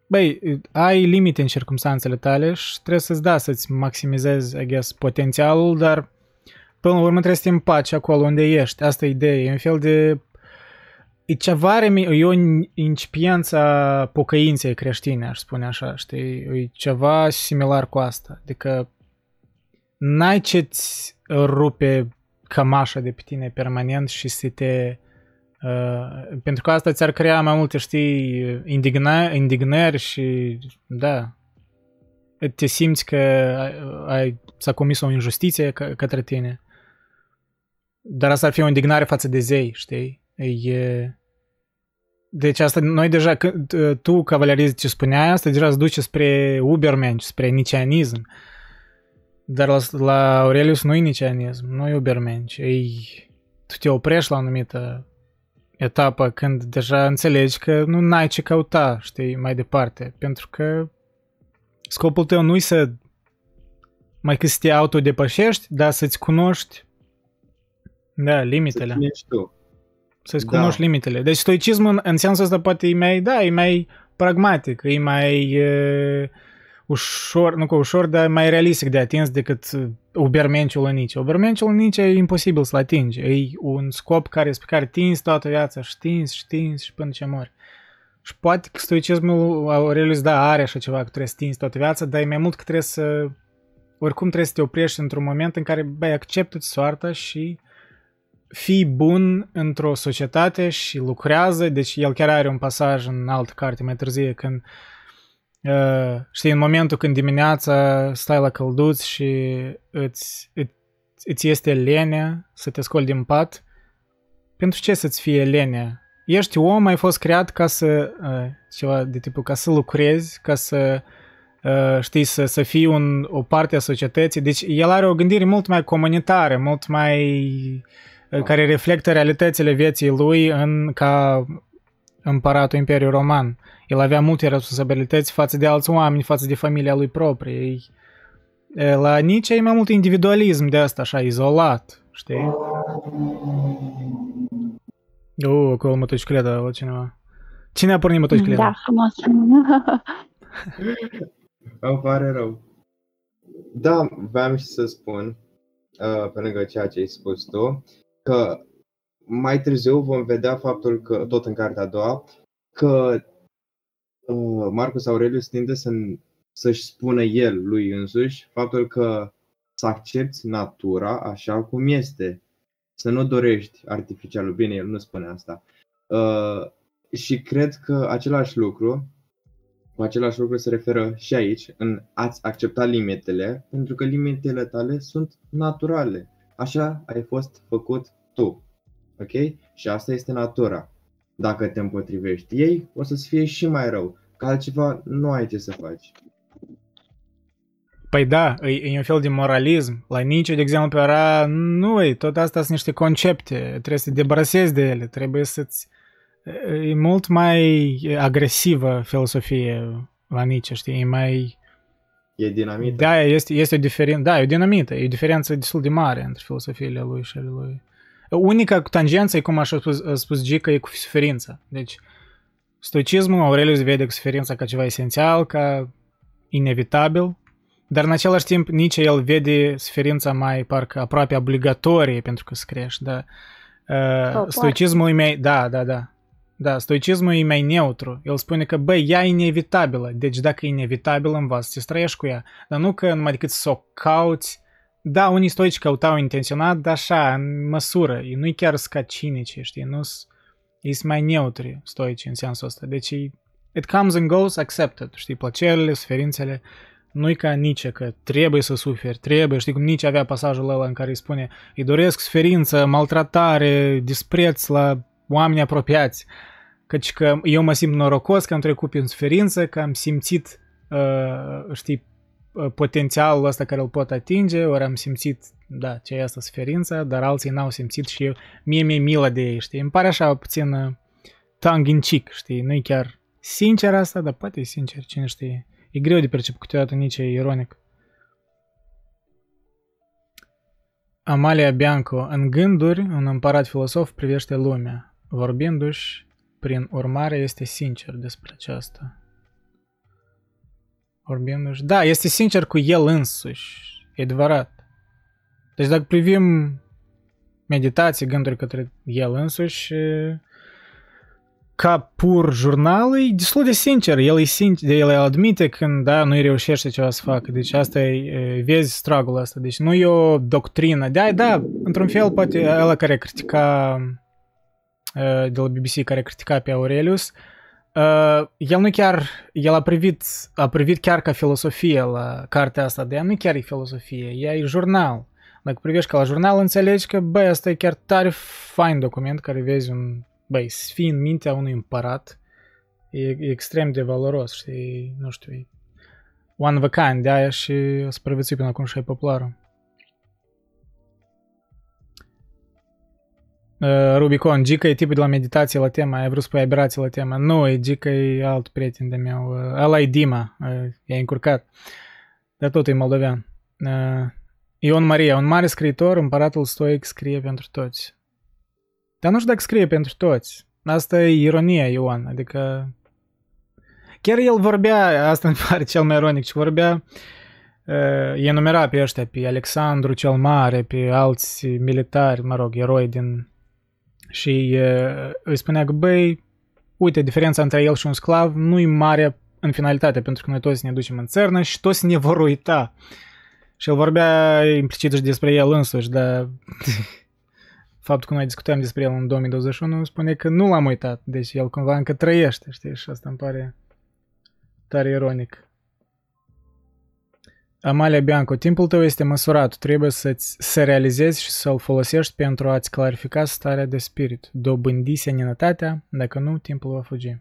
băi, ai limite în circunstanțele tale și trebuie să-ți da, să-ți maximizezi, I guess, potențialul, dar până la urmă trebuie să te împaci acolo unde ești. Asta e ideea, e un fel de... E ceva, e o incipiență a pocăinței creștine, aș spune așa, știi? E ceva similar cu asta. Adică n-ai ce-ți rupe cămașa de pe tine permanent și să te Uh, pentru că asta ți-ar crea mai multe, știi, indigna, indignări și, da, te simți că ai, s-a comis o injustiție către tine. Dar asta ar fi o indignare față de zei, știi? E... Deci asta, noi deja, tu, cavalerist, ce spuneai, asta deja se duce spre ubermenci, spre nicianism. Dar la, la Aurelius nu e nicianism, nu e ubermenci. E, tu te oprești la o anumită etapă când deja înțelegi că nu n-ai ce căuta, știi, mai departe. Pentru că scopul tău nu e să mai că să te autodepășești, dar să-ți cunoști da, limitele. Să tu. Să-ți da. cunoști limitele. Deci stoicismul în sensul ăsta poate e mai, da, e mai pragmatic, e mai e, ușor, nu că ușor, dar mai realistic de atins decât ubermenciul în nici. Ubermenciul în nici e imposibil să-l atingi. E un scop care, pe care tinzi toată viața și tinzi și tinzi și până ce mori. Și poate că stoicismul Aurelius, da, are așa ceva că trebuie să tinzi toată viața, dar e mai mult că trebuie să oricum trebuie să te oprești într-un moment în care, băi, acceptă-ți soarta și fii bun într-o societate și lucrează, deci el chiar are un pasaj în altă carte mai târzie când uh, știi, în momentul când dimineața stai la călduț și îți, îți, îți este lene să te scoli din pat, pentru ce să-ți fie lene? Ești om, ai fost creat ca să, uh, ceva de tipul, ca să lucrezi, ca să uh, știi, să, să fii un, o parte a societății. Deci el are o gândire mult mai comunitară, mult mai care reflectă realitățile vieții lui în, ca împăratul Imperiului Roman. El avea multe responsabilități față de alți oameni, față de familia lui proprie. La Nietzsche e mai mult individualism de asta, așa, izolat, știi? Uh, acolo motocicleta la cineva. Cine a pornit motocicleta? Da, frumos. Îmi pare rău. Da, vreau și să spun, uh, pe lângă ceea ce ai spus tu, că mai târziu vom vedea faptul că, tot în cartea a doua, că uh, Marcus Aurelius tinde să, să-și spună el lui însuși faptul că să accepti natura așa cum este, să nu dorești artificialul. Bine, el nu spune asta. Uh, și cred că același lucru, cu același lucru se referă și aici, în a-ți accepta limitele, pentru că limitele tale sunt naturale. Așa ai fost făcut tu. Ok? Și asta este natura. Dacă te împotrivești ei, o să-ți fie și mai rău. Că altceva nu ai ce să faci. Păi da, e, e un fel de moralism. La Nietzsche, de exemplu, era, nu, e, tot asta sunt niște concepte, trebuie să te debrăsezi de ele, trebuie să-ți... E mult mai agresivă filosofie la Nietzsche, știi, e mai E dinamită. Da, este, este o diferență, da, e o dinamită, e o diferență destul de mare între filosofiile lui și ale lui. Unica cu tangență e, cum așa spus, a spus Gica, e cu suferința. Deci, stoicismul, Aurelius vede cu suferința ca ceva esențial, ca inevitabil, dar în același timp nici el vede suferința mai parcă aproape obligatorie pentru că se crește, da. Uh, stoicismul e mai, da, da, da, da, stoicismul e mai neutru. El spune că, băi, ea e inevitabilă. Deci dacă e inevitabilă, învață să trăiești cu ea. Dar nu că numai decât să o cauți. Da, unii stoici căutau intenționat, dar așa, în măsură. Nu-i chiar ca cinici, știi? Nu e mai neutri stoici în sensul ăsta. Deci it comes and goes accepted, știi? Plăcerile, suferințele. Nu-i ca nici că trebuie să suferi, trebuie, știi cum nici avea pasajul ăla în care îi spune îi doresc suferință, maltratare, dispreț la oameni apropiați. Căci că eu mă simt norocos că am trecut prin suferință, că am simțit, uh, știi, uh, potențialul ăsta care îl pot atinge, ori am simțit, da, ce e asta suferința, dar alții n-au simțit și eu, mie mi-e milă de ei, știi? Îmi pare așa puțin uh, tongue in cheek, știi? Nu-i chiar sincer asta, dar poate e sincer, cine știe. E greu de perceput câteodată nici e ironic. Amalia Bianco, în gânduri, un împărat filosof privește lumea. Vorbindu-și, prin urmare, este sincer despre aceasta. Vorbindu-și... Da, este sincer cu el însuși. E adevărat. Deci dacă privim meditații, gânduri către el însuși, ca pur jurnal, e destul de sincer. El e sincer, el admite când, da, nu-i reușește ceva să facă. Deci asta e, vezi struggle asta. Deci nu e o doctrină. Da, da, într-un fel, poate ăla care critica uh, de la BBC care critica pe Aurelius, uh, el nu chiar, el a privit, a privit chiar ca filosofie la cartea asta, de ea nu chiar e filosofie, ea e jurnal. Dacă privești ca la jurnal, înțelegi că, băi, asta e chiar tare fain document care vezi un, băi, sfii în mintea unui împărat, e, e extrem de valoros, știi, nu știu, e one of a kind de aia și o să prevățui până acum și e populară. Rubicon, Gica e tipul de la meditație la tema, ai vrut să pui aberație la tema. Nu, e Gica e alt prieten de meu. Uh, ăla e Dima, uh, e încurcat. Dar tot e moldovean. Uh, Ion Maria, un mare scriitor, împăratul stoic scrie pentru toți. Dar nu știu dacă scrie pentru toți. Asta e ironia, Ioan, adică... Chiar el vorbea, asta îmi pare cel mai ironic, și vorbea, uh, enumera pe ăștia, pe Alexandru cel Mare, pe alți militari, mă rog, eroi din... Și uh, îi spunea că, băi, uite, diferența între el și un sclav nu e mare în finalitate, pentru că noi toți ne ducem în țărnă și toți ne vor uita. Și el vorbea implicit și despre el însuși, dar faptul că noi discutăm despre el în 2021 spune că nu l-am uitat, deci el cumva încă trăiește, știi, și asta îmi pare tare ironic. Amalia Bianco, timpul tău este măsurat, trebuie să-ți să realizezi și să-l folosești pentru a-ți clarifica starea de spirit. Dobândi seninătatea, dacă nu, timpul va fugi.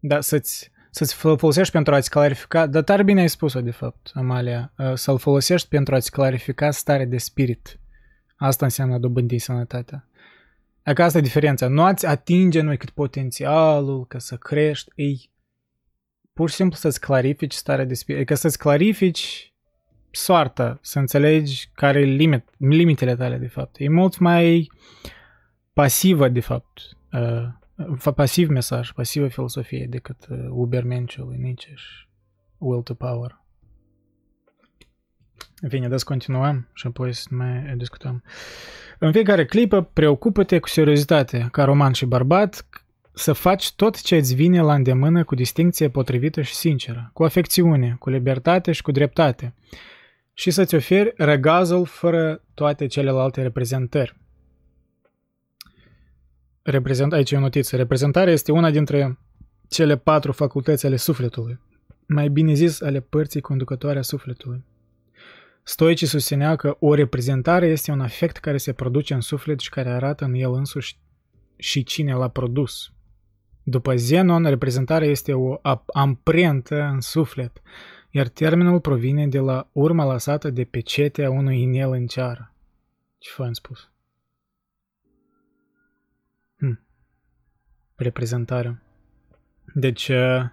Da, să-ți să-ți folosești pentru a-ți clarifica, dar tare bine ai spus-o de fapt, Amalia, uh, să-l folosești pentru a-ți clarifica starea de spirit. Asta înseamnă dobândi sănătatea. Adică asta e diferența. Nu ați atinge noi cât potențialul, ca să crești, ei pur și simplu să-ți clarifici starea de spirit, adică să-ți clarifici soarta, să înțelegi care e limit, limitele tale, de fapt. E mult mai pasivă, de fapt, uh, pasiv mesaj, pasivă filosofie decât uh, Ubermencio lui Nietzsche și Will to Power. În fine, să continuăm și apoi să mai discutăm. În fiecare clipă, preocupă-te cu seriozitate, ca roman și bărbat, să faci tot ce îți vine la îndemână cu distinție potrivită și sinceră, cu afecțiune, cu libertate și cu dreptate, și să-ți oferi răgazul fără toate celelalte reprezentări. Reprezent, aici e o notiță. Reprezentarea este una dintre cele patru facultăți ale sufletului, mai bine zis ale părții conducătoare a sufletului. Stoicii susțineau că o reprezentare este un afect care se produce în suflet și care arată în el însuși și cine l-a produs. După Zenon, reprezentarea este o amprentă în suflet, iar termenul provine de la urma lăsată de pecetea unui inel în ceară. Ce fain spus. Hmm. Reprezentarea. Deci, uh,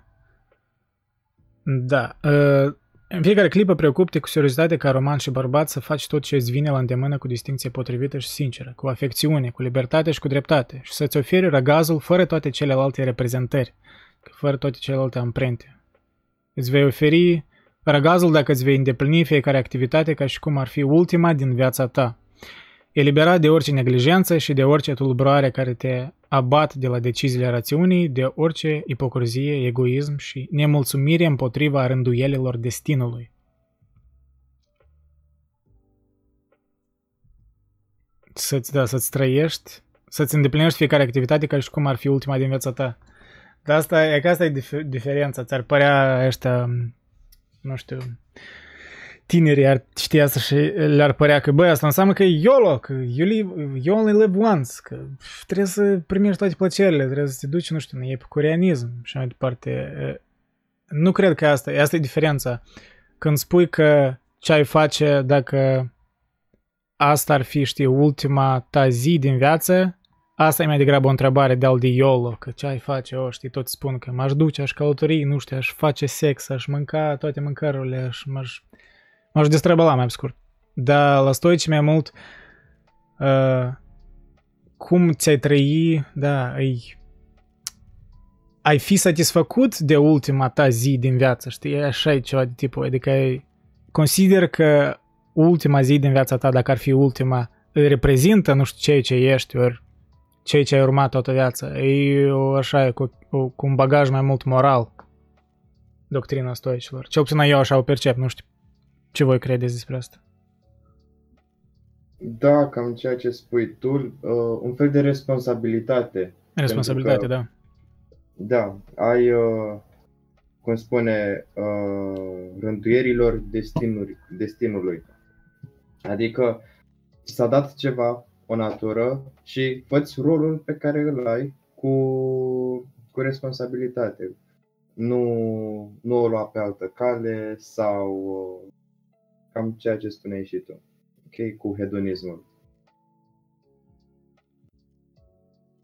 da, uh, în fiecare clipă preocupte cu seriozitate ca roman și bărbat să faci tot ce îți vine la îndemână cu distinție potrivită și sinceră, cu afecțiune, cu libertate și cu dreptate și să-ți oferi răgazul fără toate celelalte reprezentări, fără toate celelalte amprente. Îți vei oferi răgazul dacă îți vei îndeplini fiecare activitate ca și cum ar fi ultima din viața ta. Eliberat de orice neglijență și de orice tulburare care te abat de la deciziile rațiunii, de orice ipocrizie, egoism și nemulțumire împotriva rânduielilor destinului. Să-ți, da, să-ți trăiești, să-ți îndeplinești fiecare activitate ca și cum ar fi ultima din viața ta. Dar asta e că asta e dif- diferența. Ți-ar părea ăștia, nu știu, tinerii ar ști asta și le-ar părea că, băi, asta înseamnă că e YOLO, că you, live, you only live once, că trebuie să primești toate plăcerile, trebuie să te duci, nu știu, în epicureanism și mai departe. Nu cred că asta, asta e diferența. Când spui că ce ai face dacă asta ar fi, știi, ultima ta zi din viață, asta e mai degrabă o întrebare de al de YOLO, că ce ai face, o, știi, tot spun că m-aș duce, aș călători, nu știu, aș face sex, aș mânca toate mâncărurile, aș, m-aș M-aș destrăbăla mai scurt. Dar la stoici mai mult uh, cum ți-ai trăi, da, ai, ai fi satisfăcut de ultima ta zi din viață, știi? Așa e ceva de tipul, adică ai, consider că ultima zi din viața ta, dacă ar fi ultima, reprezintă, nu știu, ceea ce ești, ori ceea ce ai urmat toată viața. E o, așa, cu, cu un bagaj mai mult moral, doctrina stoicilor. Cel puțin eu așa o percep, nu știu ce voi credeți despre asta? Da, cam ceea ce spui tu, uh, un fel de responsabilitate. Responsabilitate, că, da. Da, ai, uh, cum spune, uh, rânduierilor destinuri, destinului. Adică s-a dat ceva, o natură, și făți rolul pe care îl ai cu, cu responsabilitate. Nu, nu o lua pe altă cale sau uh, cam ceea ce spuneai și tu. Ok, cu hedonismul.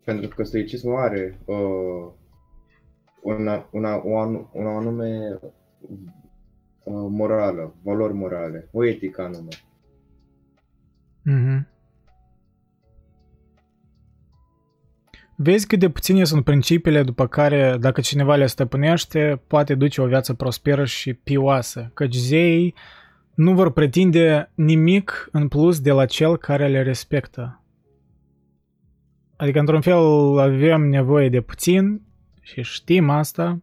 Pentru că stoicismul are uh, una, una, una, una anume uh, morală, valori morale, o etică anume. Mm-hmm. Vezi cât de puține sunt principiile după care, dacă cineva le stăpânește, poate duce o viață prosperă și pioasă, căci zeii nu vor pretinde nimic în plus de la cel care le respectă. Adică, într-un fel, avem nevoie de puțin și știm asta,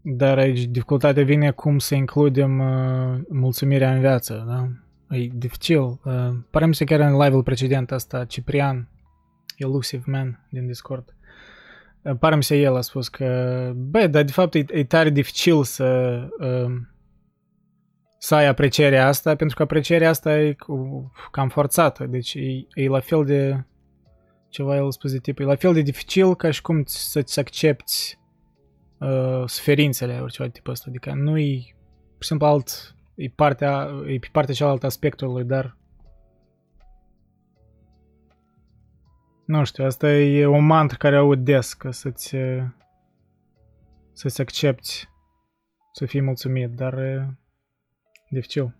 dar aici dificultatea vine cum să includem uh, mulțumirea în viață, da? E dificil. Uh, pare să chiar în live-ul precedent asta, Ciprian, Elusive Man din Discord, uh, pare să el a spus că, bă, dar de fapt e, e tare dificil să uh, să ai aprecierea asta, pentru că aprecierea asta e cam forțată, deci e, e la fel de ceva el spus de tip, e la fel de dificil ca și cum să-ți accepti uh, suferințele ori ceva de tipul ăsta, adică nu e, pur și simplu, alt, e partea, e pe partea cealaltă aspectului, dar nu știu, asta e o mantră care aud des, că să-ți să-ți accepti să fii mulțumit, dar dificil.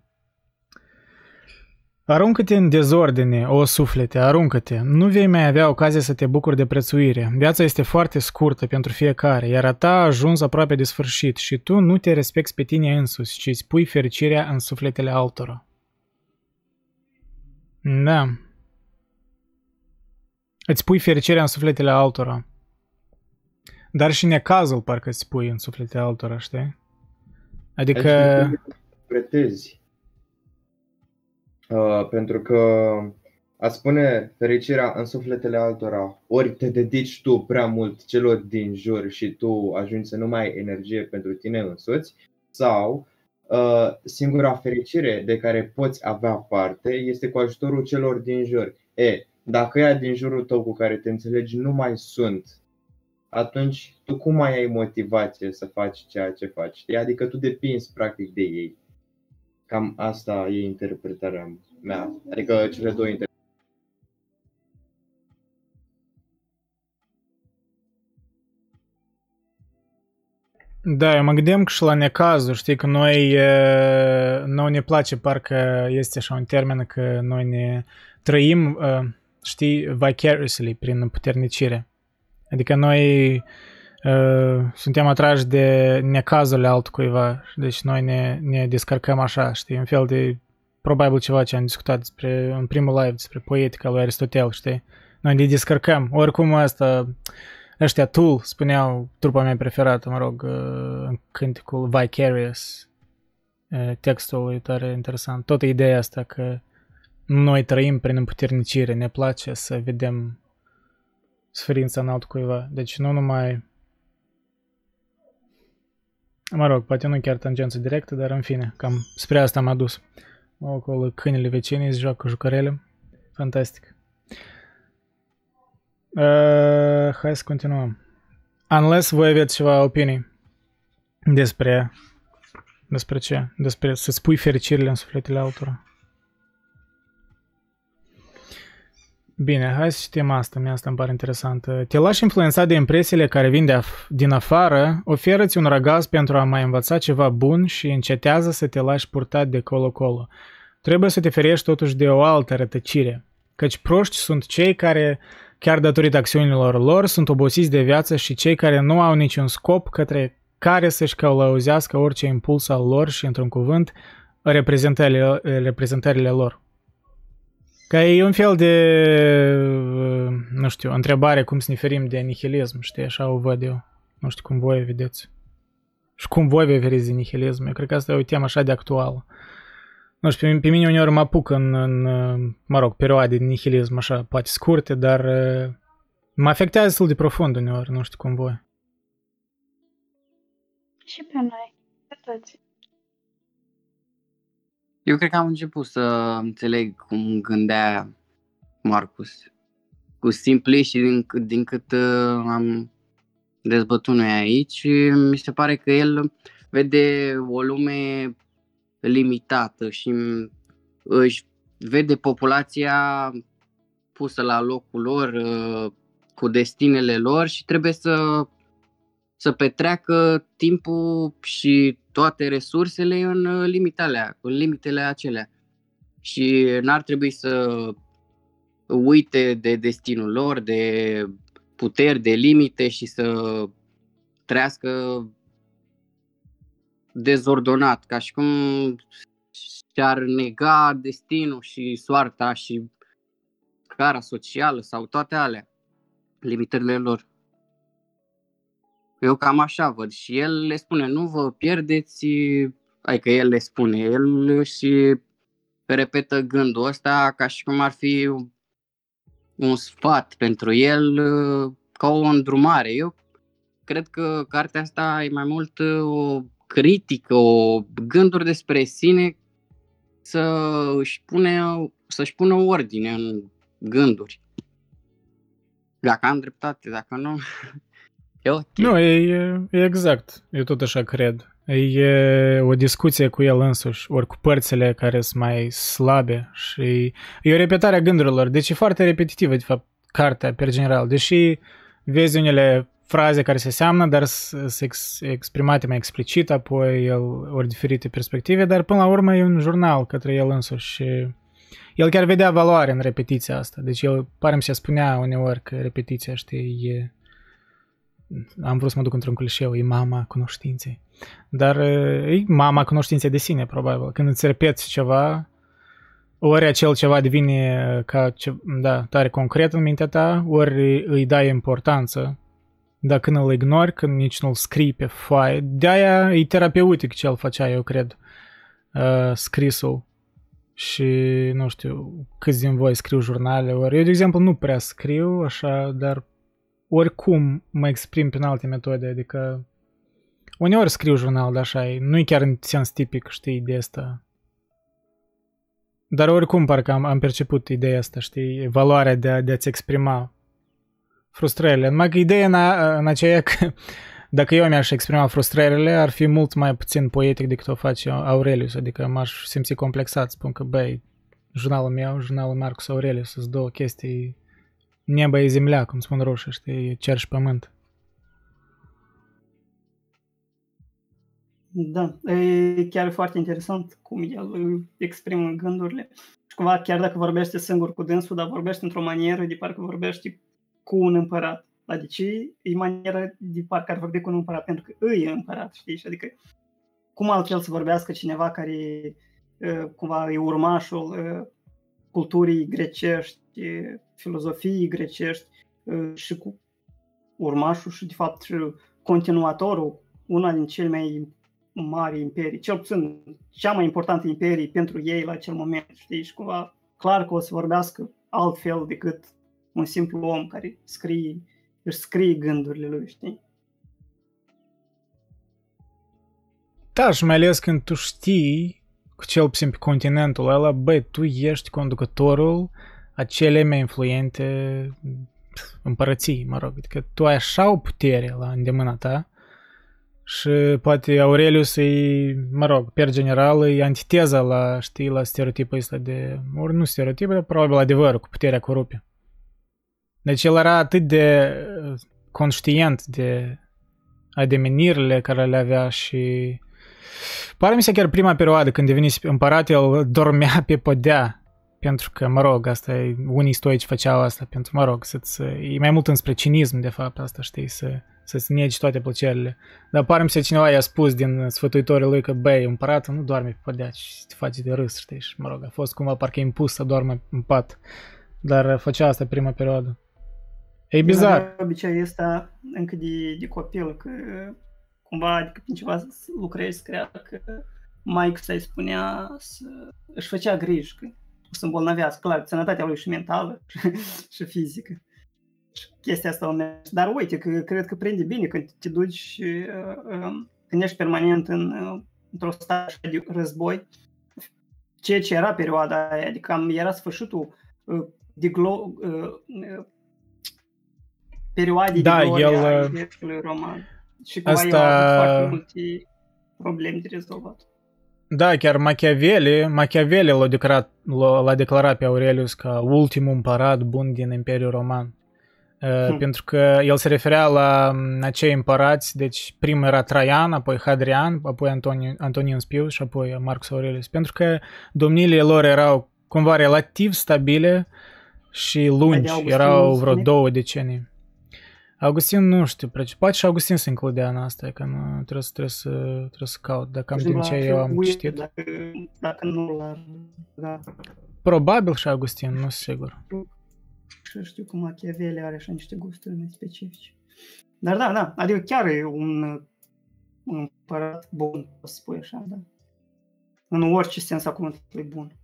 Aruncă-te în dezordine, o suflete, aruncă-te. Nu vei mai avea ocazia să te bucuri de prețuire. Viața este foarte scurtă pentru fiecare, iar a ta a ajuns aproape de sfârșit și tu nu te respecti pe tine însuți, ci îți pui fericirea în sufletele altora. Da. Îți pui fericirea în sufletele altora. Dar și necazul parcă îți pui în sufletele altora, știi? Adică... Pretezi Uh, pentru că a spune fericirea în sufletele altora, ori te dedici tu prea mult celor din jur și tu ajungi să nu mai ai energie pentru tine însuți, sau uh, singura fericire de care poți avea parte este cu ajutorul celor din jur. E, dacă ea din jurul tău cu care te înțelegi nu mai sunt, atunci tu cum mai ai motivație să faci ceea ce faci? Adică tu depinzi practic de ei. Cam asta e interpretarea mea, adică cele două interpretări. Da, eu mă gândeam că și la necazul, știi, că noi, noi ne place, parcă este așa un termen că noi ne trăim, știi, vicariously, prin puternicire. Adică noi Uh, suntem atrași de necazurile altcuiva, deci noi ne, ne descărcăm așa, știi, un fel de, probabil ceva ce am discutat despre, în primul live despre poetica lui Aristotel, știi, noi ne descărcăm, oricum asta, ăștia Tool spuneau, trupa mea preferată, mă rog, uh, în cânticul Vicarious, uh, textul e tare interesant, tot ideea asta că noi trăim prin împuternicire, ne place să vedem suferința în altcuiva, deci nu numai Mă rog, poate nu chiar tangență directă, dar în fine, cam spre asta m-a dus. Acolo câinele vecinii îți joacă jucărele. Fantastic. Uh, hai să continuăm. Unless voi aveți ceva opinii despre despre ce? Despre să spui fericirile în sufletele altora. Bine, hai să citim asta, mi asta îmi pare interesantă. Te lași influențat de impresiile care vin de af- din afară, oferă-ți un răgaz pentru a mai învăța ceva bun și încetează să te lași purtat de colo-colo. Trebuie să te ferești totuși de o altă rătăcire, căci proști sunt cei care, chiar datorită acțiunilor lor, sunt obosiți de viață și cei care nu au niciun scop către care să-și călăuzească orice impuls al lor și, într-un cuvânt, reprezentările, reprezentările lor. Ca e un fel de, uh, nu știu, întrebare cum să ne ferim de nihilism, știi, așa o văd eu. Nu știu cum voi vedeți. Și cum voi vă feriți de nihilism. Eu cred că asta e o temă așa de actuală. nu știu, pe, pe mine uneori mă apuc în, în, mă rog, perioade de nihilism, așa, poate scurte, dar mă afectează destul de profund uneori, nu știu cum voi. Și pe noi, pe toți. Eu cred că am început să înțeleg cum gândea Marcus. Cu simpli și din, din cât uh, am dezbătut noi aici, mi se pare că el vede o lume limitată și își vede populația pusă la locul lor, uh, cu destinele lor și trebuie să, să petreacă timpul și toate resursele în limitele, în limitele acelea. Și n-ar trebui să uite de destinul lor, de puteri, de limite și să trăiască dezordonat, ca și cum și-ar nega destinul și soarta și cara socială sau toate alea, limitările lor. Eu cam așa văd și el le spune, nu vă pierdeți, adică el le spune, el și repetă gândul ăsta ca și cum ar fi un sfat pentru el, ca o îndrumare. Eu cred că cartea asta e mai mult o critică, o gânduri despre sine să își pune, să-și pună ordine în gânduri. Dacă am dreptate, dacă nu, e ok. Nu, e, e exact. Eu tot așa cred. E o discuție cu el însuși, ori cu părțile care sunt mai slabe și e o repetare a gândurilor. Deci e foarte repetitivă, de fapt, cartea, per general. Deși vezi unele fraze care se seamnă, dar sunt ex- exprimate mai explicit, apoi el ori diferite perspective, dar până la urmă e un jurnal către el însuși și el chiar vedea valoare în repetiția asta. Deci el, pare să spunea uneori că repetiția, știi, e... Am vrut să mă duc într-un clișeu, e mama cunoștinței. Dar e mama cunoștinței de sine, probabil. Când îți repeți ceva, ori acel ceva devine ca, ce, da, tare concret în mintea ta, ori îi dai importanță dacă nu îl ignori, când nici nu-l scrii pe foaie. De-aia e terapeutic ce el făcea, eu cred, uh, scrisul. Și, nu știu, câți din voi scriu jurnale, ori eu, de exemplu, nu prea scriu așa, dar oricum mă exprim prin alte metode, adică uneori scriu jurnal, dar așa e, nu e chiar în sens tipic, știi, de asta. Dar oricum parcă am, am perceput ideea asta, știi, valoarea de, a, de a-ți exprima frustrările. Numai că ideea în, a, în aceea că dacă eu mi-aș exprima frustrările, ar fi mult mai puțin poetic decât o face Aurelius, adică m-aș simți complexat, spun că, băi, jurnalul meu, jurnalul Marcus Aurelius, sunt două chestii, nebă e земля, cum spun roșii, știi, cer și pământ. Da, e chiar foarte interesant cum el exprimă gândurile. Și cumva, chiar dacă vorbește singur cu dânsul, dar vorbește într-o manieră de parcă vorbește cu un împărat. Adică e maniera de parcă ar vorbi cu un împărat, pentru că îi e împărat, știi? Și adică cum altfel să vorbească cineva care cumva e urmașul culturii grecești, filozofiei grecești și cu urmașul și de fapt și continuatorul una din cele mai mari imperii, cel puțin cea mai importantă imperie pentru ei la acel moment, știi? Și cumva clar că o să vorbească altfel decât un simplu om care scrie, își scrie gândurile lui, știi? Da, și mai ales când tu știi, cu cel puțin pe continentul ăla, băi, tu ești conducătorul acele mai influente împărății, mă rog, adică tu ai așa o putere la îndemâna ta și poate Aurelius e, mă rog, per general, e antiteza la, știi, la stereotipul ăsta de, ori nu stereotip, dar probabil adevărul cu puterea corupie. Deci el era atât de uh, conștient de ademenirile care le avea și pare mi se chiar prima perioadă când devenise împărat, el dormea pe podea pentru că, mă rog, asta e, unii stoici făceau asta pentru, mă rog, să e mai mult înspre cinism, de fapt, asta, știi, să, să-ți negi toate plăcerile. Dar pare mi se cineva i-a spus din sfătuitorii lui că, băi, împăratul nu doarme pe podea și te face de râs, știi, și, mă rog, a fost cumva parcă impus să doarmă în pat, dar făcea asta prima perioadă. E bizar. De obicei este încă de, de copil, că cumva adică prin ceva lucrezi să creadă că Mike să-i spunea să își făcea griji că o să îmbolnăvească, clar, sănătatea lui și mentală și fizică. Și chestia asta o merge. Dar uite, că cred că prinde bine când te duci, uh, uh, când ești permanent în, uh, într-o stare de război, ceea ce era perioada aia, adică am, era sfârșitul uh, de glo, uh, uh, perioadei da, de gloria el, uh, roman. Și cumva asta... el a avut foarte multe probleme de rezolvat. Da, chiar Machiavelli, Machiavelli l-a declarat, l-a declarat pe Aurelius ca ultimul împărat bun din Imperiul Roman. Hmm. Pentru că el se referea la acei împărați, deci primul era Traian, apoi Hadrian, apoi Antonius, Antonius Pius și apoi Marcus Aurelius. Pentru că domniile lor erau cumva relativ stabile și lungi, erau vreo două decenii. Augustin nu știu, poate și Augustin se includea în asta, că nu, trebuie, să, trebuie, să, trebuie să caut, dacă am din ce eu am citit. Dacă, dacă nu l-ar... Da. Probabil și Augustin, nu sunt sigur. Și știu că Machiavelli are așa niște gusturi mai specifice. Dar da, da, adică chiar e un, un împărat bun, să spui așa, da. În orice sens a cuvântului bun.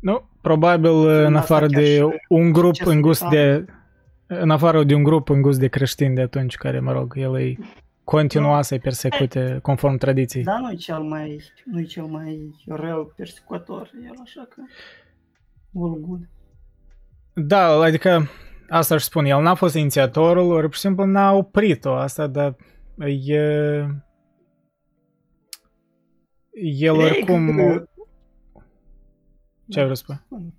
Nu, probabil în afară de un grup în gust de în afară de un grup în gust de creștini de atunci, care, mă rog, el îi continua să-i persecute conform tradiției. Da, nu e cel mai, nu e cel mai rău persecutor, el așa că all good. Da, adică asta își spun, el n-a fost inițiatorul, ori pur și simplu n-a oprit-o asta, dar e... El oricum... Ce ai vrut să spui?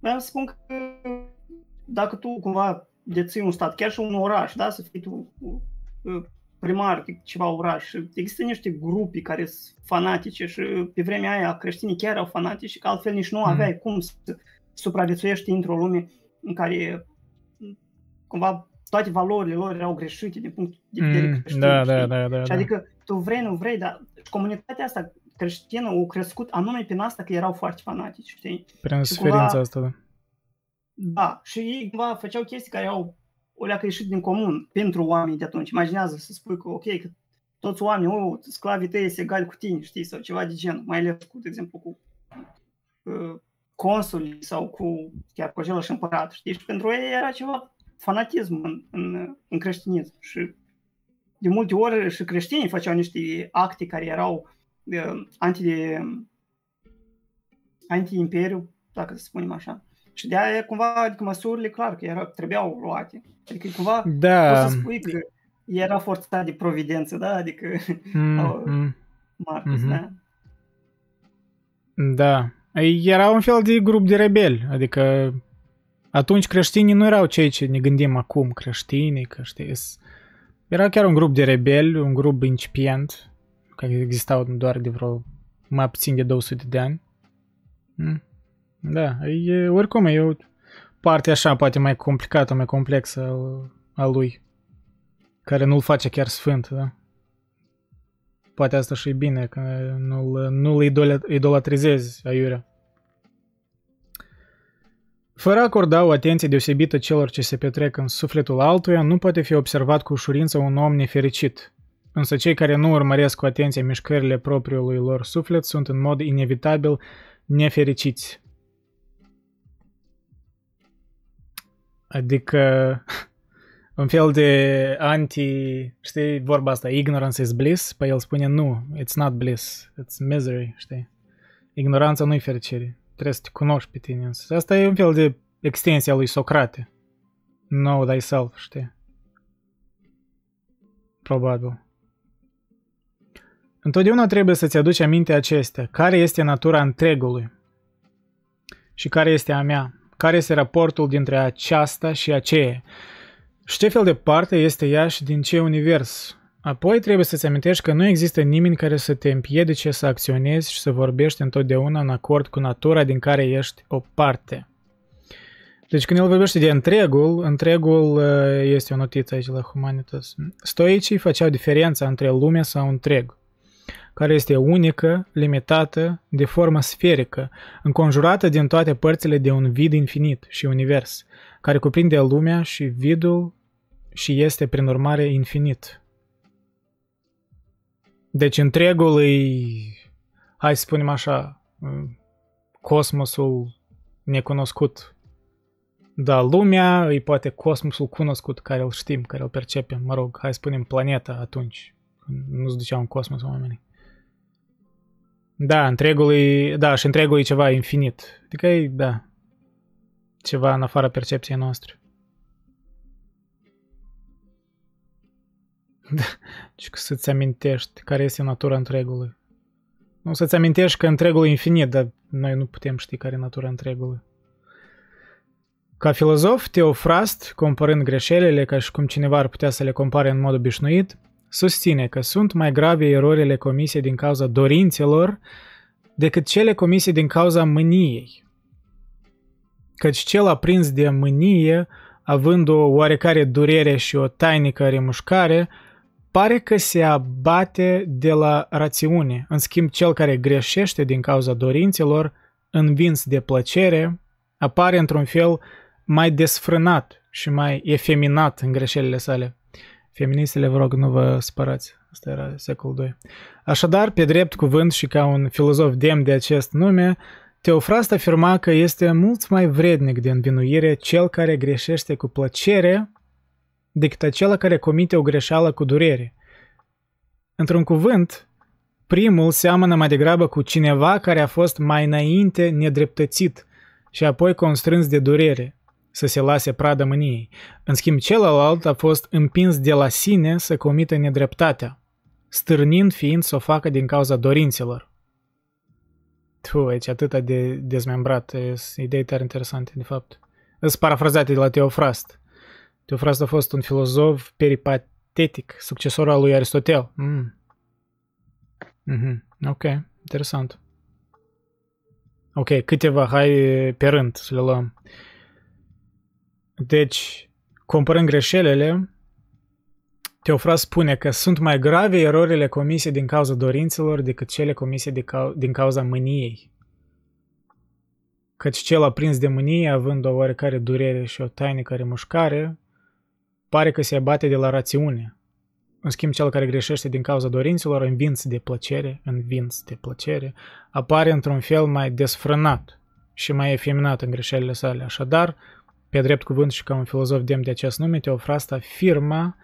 Vreau să spun că dacă tu cumva deții un stat, chiar și un oraș, da, să fii tu uh, primar ceva oraș, există niște grupi care sunt fanatice și pe vremea aia creștinii chiar au fanatici, că altfel nici nu mhm. aveai mm. cum să supraviețuiești într-o lume în care cumva toate valorile lor erau greșite din punct de vedere mm, creștin. Da, da, da, da, și da. adică tu vrei, nu vrei, dar comunitatea asta creștină au crescut anume prin asta că erau foarte fanatici, știi? Prin suferința asta, da. Da, și ei cumva făceau chestii care au o leacă ieșit din comun pentru oamenii de atunci. Imaginează să spui că, ok, că toți oamenii, oh, sclavii tăi sunt egali cu tine, știi, sau ceva de genul, mai ales cu, de exemplu, cu uh, consuli sau cu chiar cu același împărat, știi, și pentru ei era ceva fanatism în, în, în creștinism și de multe ori și creștinii făceau niște acte care erau uh, anti, anti-imperiu, dacă să spunem așa. Și de aia cumva, adică măsurile, clar că era, trebuiau luate. Adică cumva da. poți să spui că era forțat de providență, da? Adică mm, mm. Marcus, mm-hmm. da? Da. Era un fel de grup de rebeli, adică atunci creștinii nu erau cei ce ne gândim acum, creștinii, că știi, era chiar un grup de rebeli, un grup incipient, care existau doar de vreo mai puțin de 200 de ani. Mm. Da, e, oricum e o parte așa, poate mai complicată, mai complexă al, al lui, care nu-l face chiar sfânt, da? Poate asta și e bine, că nu-l, nu-l idolatrizezi aiurea. Fără a acorda o atenție deosebită celor ce se petrec în sufletul altuia, nu poate fi observat cu ușurință un om nefericit. Însă cei care nu urmăresc cu atenție mișcările propriului lor suflet sunt în mod inevitabil nefericiți. Adică un fel de anti, știi, vorba asta, ignorance is bliss, pe păi el spune nu, it's not bliss, it's misery, știi? Ignoranța nu-i fericire, trebuie să te cunoști pe tine. Asta e un fel de extensie a lui Socrate. Know thyself, știi? Probabil. Întotdeauna trebuie să-ți aduci aminte acestea. Care este natura întregului? Și care este a mea? Care este raportul dintre aceasta și aceea și ce fel de parte este ea și din ce univers. Apoi trebuie să-ți amintești că nu există nimeni care să te împiedice să acționezi și să vorbești întotdeauna în acord cu natura din care ești o parte. Deci când el vorbește de întregul, întregul uh, este o notiță aici la Humanitas. Stoicii făceau diferența între lume sau întreg care este unică, limitată, de formă sferică, înconjurată din toate părțile de un vid infinit și univers, care cuprinde lumea și vidul și este prin urmare infinit. Deci întregul e, hai să spunem așa, cosmosul necunoscut. Da, lumea e poate cosmosul cunoscut care îl știm, care îl percepem, mă rog, hai să spunem planeta atunci, nu se duceau în cosmos oamenii. Da, întregul e, da, și întregul e ceva infinit. Adică e, da, ceva în afara percepției noastre. Da, și că să-ți amintești care este natura întregului. Nu să-ți amintești că întregul e infinit, dar noi nu putem ști care e natura întregului. Ca filozof, Teofrast, comparând greșelile ca și cum cineva ar putea să le compare în mod obișnuit, susține că sunt mai grave erorile comise din cauza dorințelor decât cele comise din cauza mâniei. Căci cel aprins de mânie, având o oarecare durere și o tainică remușcare, pare că se abate de la rațiune. În schimb, cel care greșește din cauza dorințelor, învins de plăcere, apare într-un fel mai desfrânat și mai efeminat în greșelile sale. Feministele, vă rog, nu vă spărați. Asta era secolul 2. Așadar, pe drept cuvânt și ca un filozof demn de acest nume, Teofrast afirma că este mult mai vrednic de învinuire cel care greșește cu plăcere decât acela care comite o greșeală cu durere. Într-un cuvânt, primul seamănă mai degrabă cu cineva care a fost mai înainte nedreptățit și apoi constrâns de durere, să se lase pradă mâniei. În schimb, celălalt a fost împins de la sine să comită nedreptatea, stârnind fiind să o facă din cauza dorințelor. Tu, aici atât de dezmembrat, idei tare interesante, de fapt. Sunt parafrazate de la Teofrast. Teofrast a fost un filozof peripatetic, succesorul al lui Aristotel. Mm. Mm-hmm. Ok, interesant. Ok, câteva, hai pe rând să le luăm. Deci, comparând greșelile, Teofras spune că sunt mai grave erorile comise din cauza dorințelor decât cele comise de cau- din cauza mâniei. Căci cel aprins de mânie, având o oarecare durere și o tainică remușcare, pare că se abate de la rațiune. În schimb, cel care greșește din cauza dorințelor, învins de plăcere, învins de plăcere, apare într-un fel mai desfrânat și mai efeminat în greșelile sale. Așadar, pe drept cuvânt și ca un filozof demn de acest nume, Teofrast afirma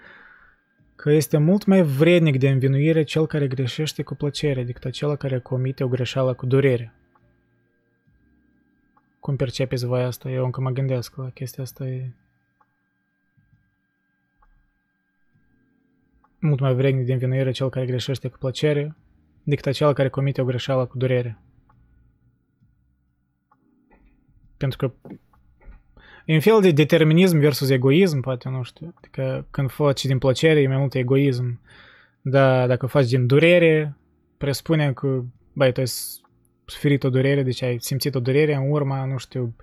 că este mult mai vrednic de învinuire cel care greșește cu plăcere decât acela care comite o greșeală cu durere. Cum percepeți voi asta? Eu încă mă gândesc la chestia asta. E mult mai vrednic de învinuire cel care greșește cu plăcere decât acela care comite o greșeală cu durere. Pentru că E un fel de determinism versus egoism, poate, nu știu. Adică când faci din plăcere e mai mult egoism. Dar dacă faci din durere, presupune că, băi, tu ai suferit o durere, deci ai simțit o durere în urma, nu știu,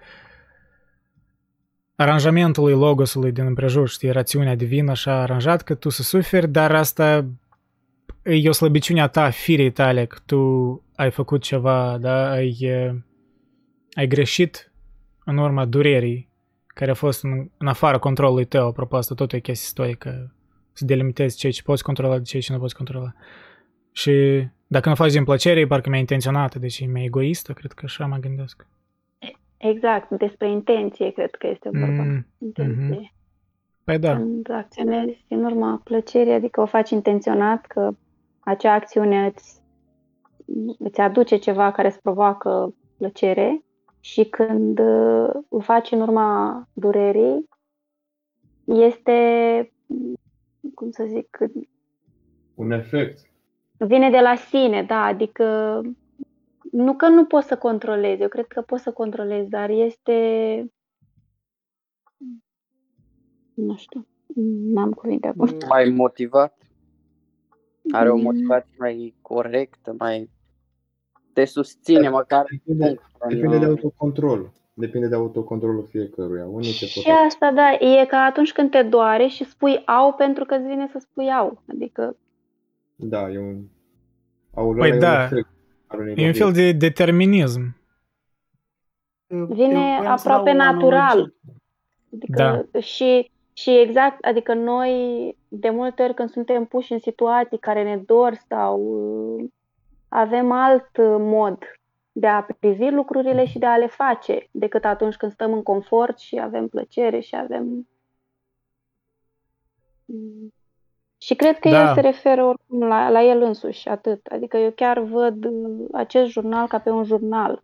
aranjamentului logosului din împrejur, știi, rațiunea divină așa aranjat că tu să suferi, dar asta e o slăbiciune a ta, firei tale, că tu ai făcut ceva, da, ai, ai greșit în urma durerii care a fost în, în afara controlului tău, apropo, asta tot e chestie stoică, să delimitezi ceea ce poți controla de ceea ce nu poți controla. Și dacă nu faci din plăcere, e parcă mai intenționată, deci e mai egoistă, cred că așa mă gândesc. Exact, despre intenție cred că este vorba. Mm, intenție. Mm-hmm. Păi da. Când acționezi în urma plăcerii, adică o faci intenționat, că acea acțiune îți, îți aduce ceva care îți provoacă plăcere și când uh, o faci în urma durerii, este, cum să zic, un efect. Vine de la sine, da, adică nu că nu poți să controlezi, eu cred că poți să controlezi, dar este, nu știu, n-am cuvinte acum. Mai motivat? Are o mm. motivație mai corectă, mai te susține măcar. Depinde, depinde de autocontrol. Depinde de autocontrolul fiecăruia. Unii se și asta, da, e ca atunci când te doare și spui au pentru că îți vine să spui au. Adică... Da, e un... Au păi da, e un fel de determinism. Vine aproape natural. Adică da. și Și exact, adică noi de multe ori când suntem puși în situații care ne dor sau uh, avem alt mod de a privi lucrurile și de a le face decât atunci când stăm în confort și avem plăcere și avem și cred că da. el se referă oricum la, la el însuși, atât. Adică eu chiar văd uh, acest jurnal ca pe un jurnal.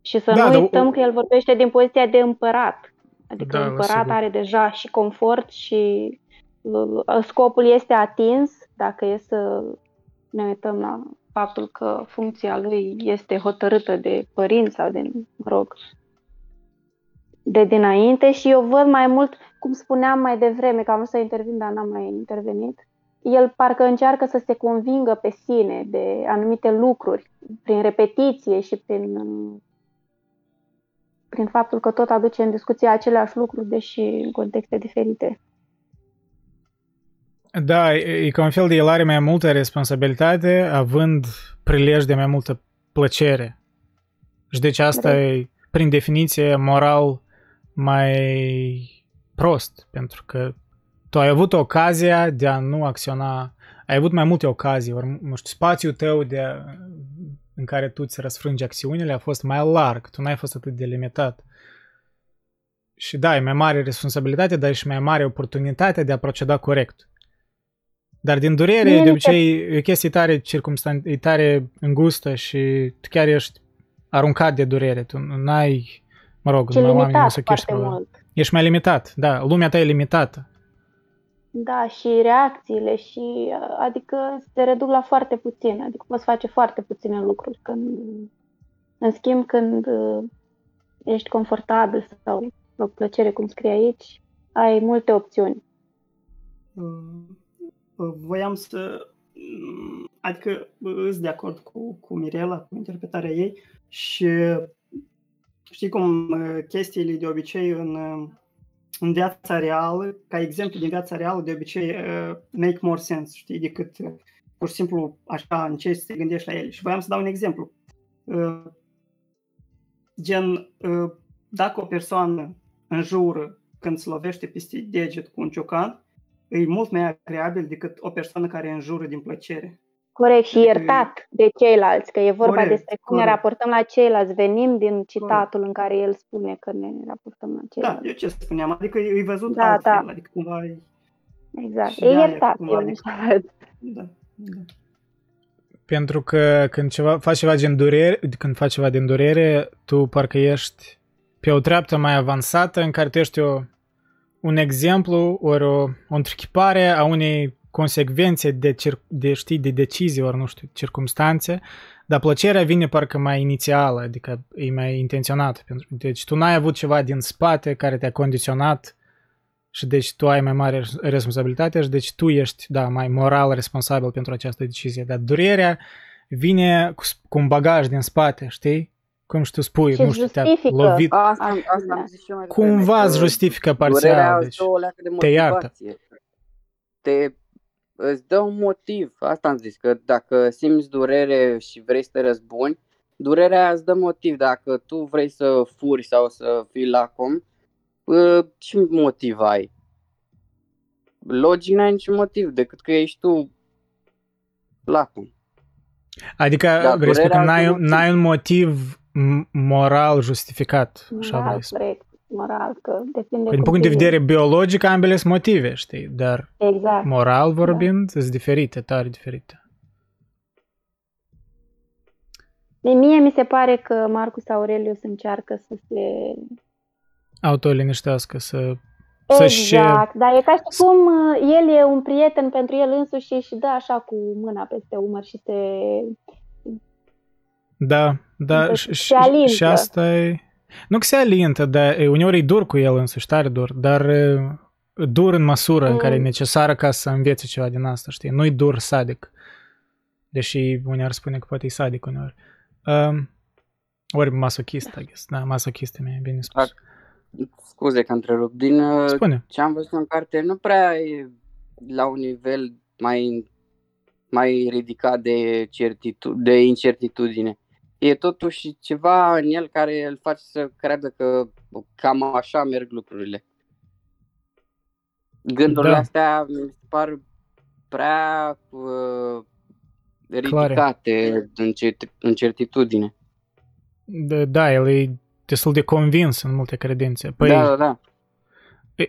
Și să da, nu uităm da, că el vorbește din poziția de împărat. Adică da, împărat are deja și confort și uh, scopul este atins, dacă e să ne uităm la faptul că funcția lui este hotărâtă de părinți sau de, mă rog, de dinainte și eu văd mai mult, cum spuneam mai devreme, că am vrut să intervin, dar n-am mai intervenit, el parcă încearcă să se convingă pe sine de anumite lucruri, prin repetiție și prin, prin faptul că tot aduce în discuție aceleași lucruri, deși în contexte diferite. Da, e ca un fel de el are mai multă responsabilitate, având prilej de mai multă plăcere. Și deci asta e, prin definiție, moral mai prost, pentru că tu ai avut ocazia de a nu acționa, ai avut mai multe ocazii, ori, nu știu, spațiul tău de a, în care tu ți răsfrângi acțiunile a fost mai larg, tu n-ai fost atât de limitat. Și da, e mai mare responsabilitate, dar e și mai mare oportunitate de a proceda corect. Dar din durere, Mie de obicei, e o chestie tare, circumstan- e tare îngustă și tu chiar ești aruncat de durere. Tu n-ai Mă rog, Ce oamenii masochiști. Mult. Ești mai limitat, da, lumea ta e limitată. Da, și reacțiile și adică se reduc la foarte puțin, adică poți face foarte puține lucruri. Când, în schimb, când uh, ești confortabil sau o plăcere, cum scrie aici, ai multe opțiuni. Uh, voiam să... Adică îs de acord cu, cu Mirela, cu interpretarea ei și Știi cum chestiile de obicei în, în viața reală, ca exemplu din viața reală, de obicei make more sense, știi, decât pur și simplu așa încerci să te gândești la ele. Și voiam să dau un exemplu. Gen, dacă o persoană înjură când se lovește peste deget cu un ciocan, e mult mai agreabil decât o persoană care înjură din plăcere. Corect, și iertat de ceilalți, că e vorba corect, despre cum corect. ne raportăm la ceilalți. Venim din citatul corect. în care el spune că ne raportăm la ceilalți. Da, eu ce spuneam, adică e văzut da, altfel, da. adică cumva e... Exact, e iertat, eu adică... da, da. Pentru că când ceva, faci ceva din durere, când faci ceva din durere, tu parcă ești pe o treaptă mai avansată în care tu ești o, un exemplu ori o, o întrechipare a unei consecvențe de, cir- de, știi, de decizii ori, nu știu, circumstanțe, dar plăcerea vine parcă mai inițială, adică e mai intenționată. Deci tu n-ai avut ceva din spate care te-a condiționat și deci tu ai mai mare responsabilitate și deci tu ești, da, mai moral responsabil pentru această decizie. Dar durerea vine cu, cu un bagaj din spate, știi? Cum și tu spui, și nu știu, te-a lovit. Asta, asta am zis și mai Cumva îți justifică parțial, deci de te iartă. Te îți dă un motiv. Asta am zis, că dacă simți durere și vrei să te răzbuni, durerea îți dă motiv. Dacă tu vrei să furi sau să fii lacom, ce motiv ai? Logic n-ai niciun motiv, decât că ești tu lacom. Adică, da, vrei că n-ai, n-ai un motiv moral justificat, așa da, vrei moral, că depinde Din punct de vedere biologic, ambele sunt motive, știi, dar exact. moral vorbind, da. sunt diferite, tare diferite. De mie mi se pare că Marcus Aurelius încearcă să se autoliniștească, să Exact, dar e ca și cum uh, el e un prieten pentru el însuși și dă așa cu mâna peste umăr și se... Da, da, și, și, și asta e nu că se alintă, dar uneori e dur cu el însuși, tare dur, dar dur în măsură mm. în care e mm. necesară ca să învețe ceva din asta, știi? Nu-i dur sadic. Deși uneori spune că poate e sadic uneori. Um, ori masochist, I guess. Da, masochist e bine spus. Scuze că întrerup. Din uh, Spune. ce am văzut în carte, nu prea e la un nivel mai, mai ridicat de, certitu- de incertitudine e totuși ceva în el care îl face să creadă că cam așa merg lucrurile. gândurile da. astea mi se par prea uh, ridicate în, cert- în certitudine. Da, da, el e destul de convins în multe credințe. Păi, da, da, da.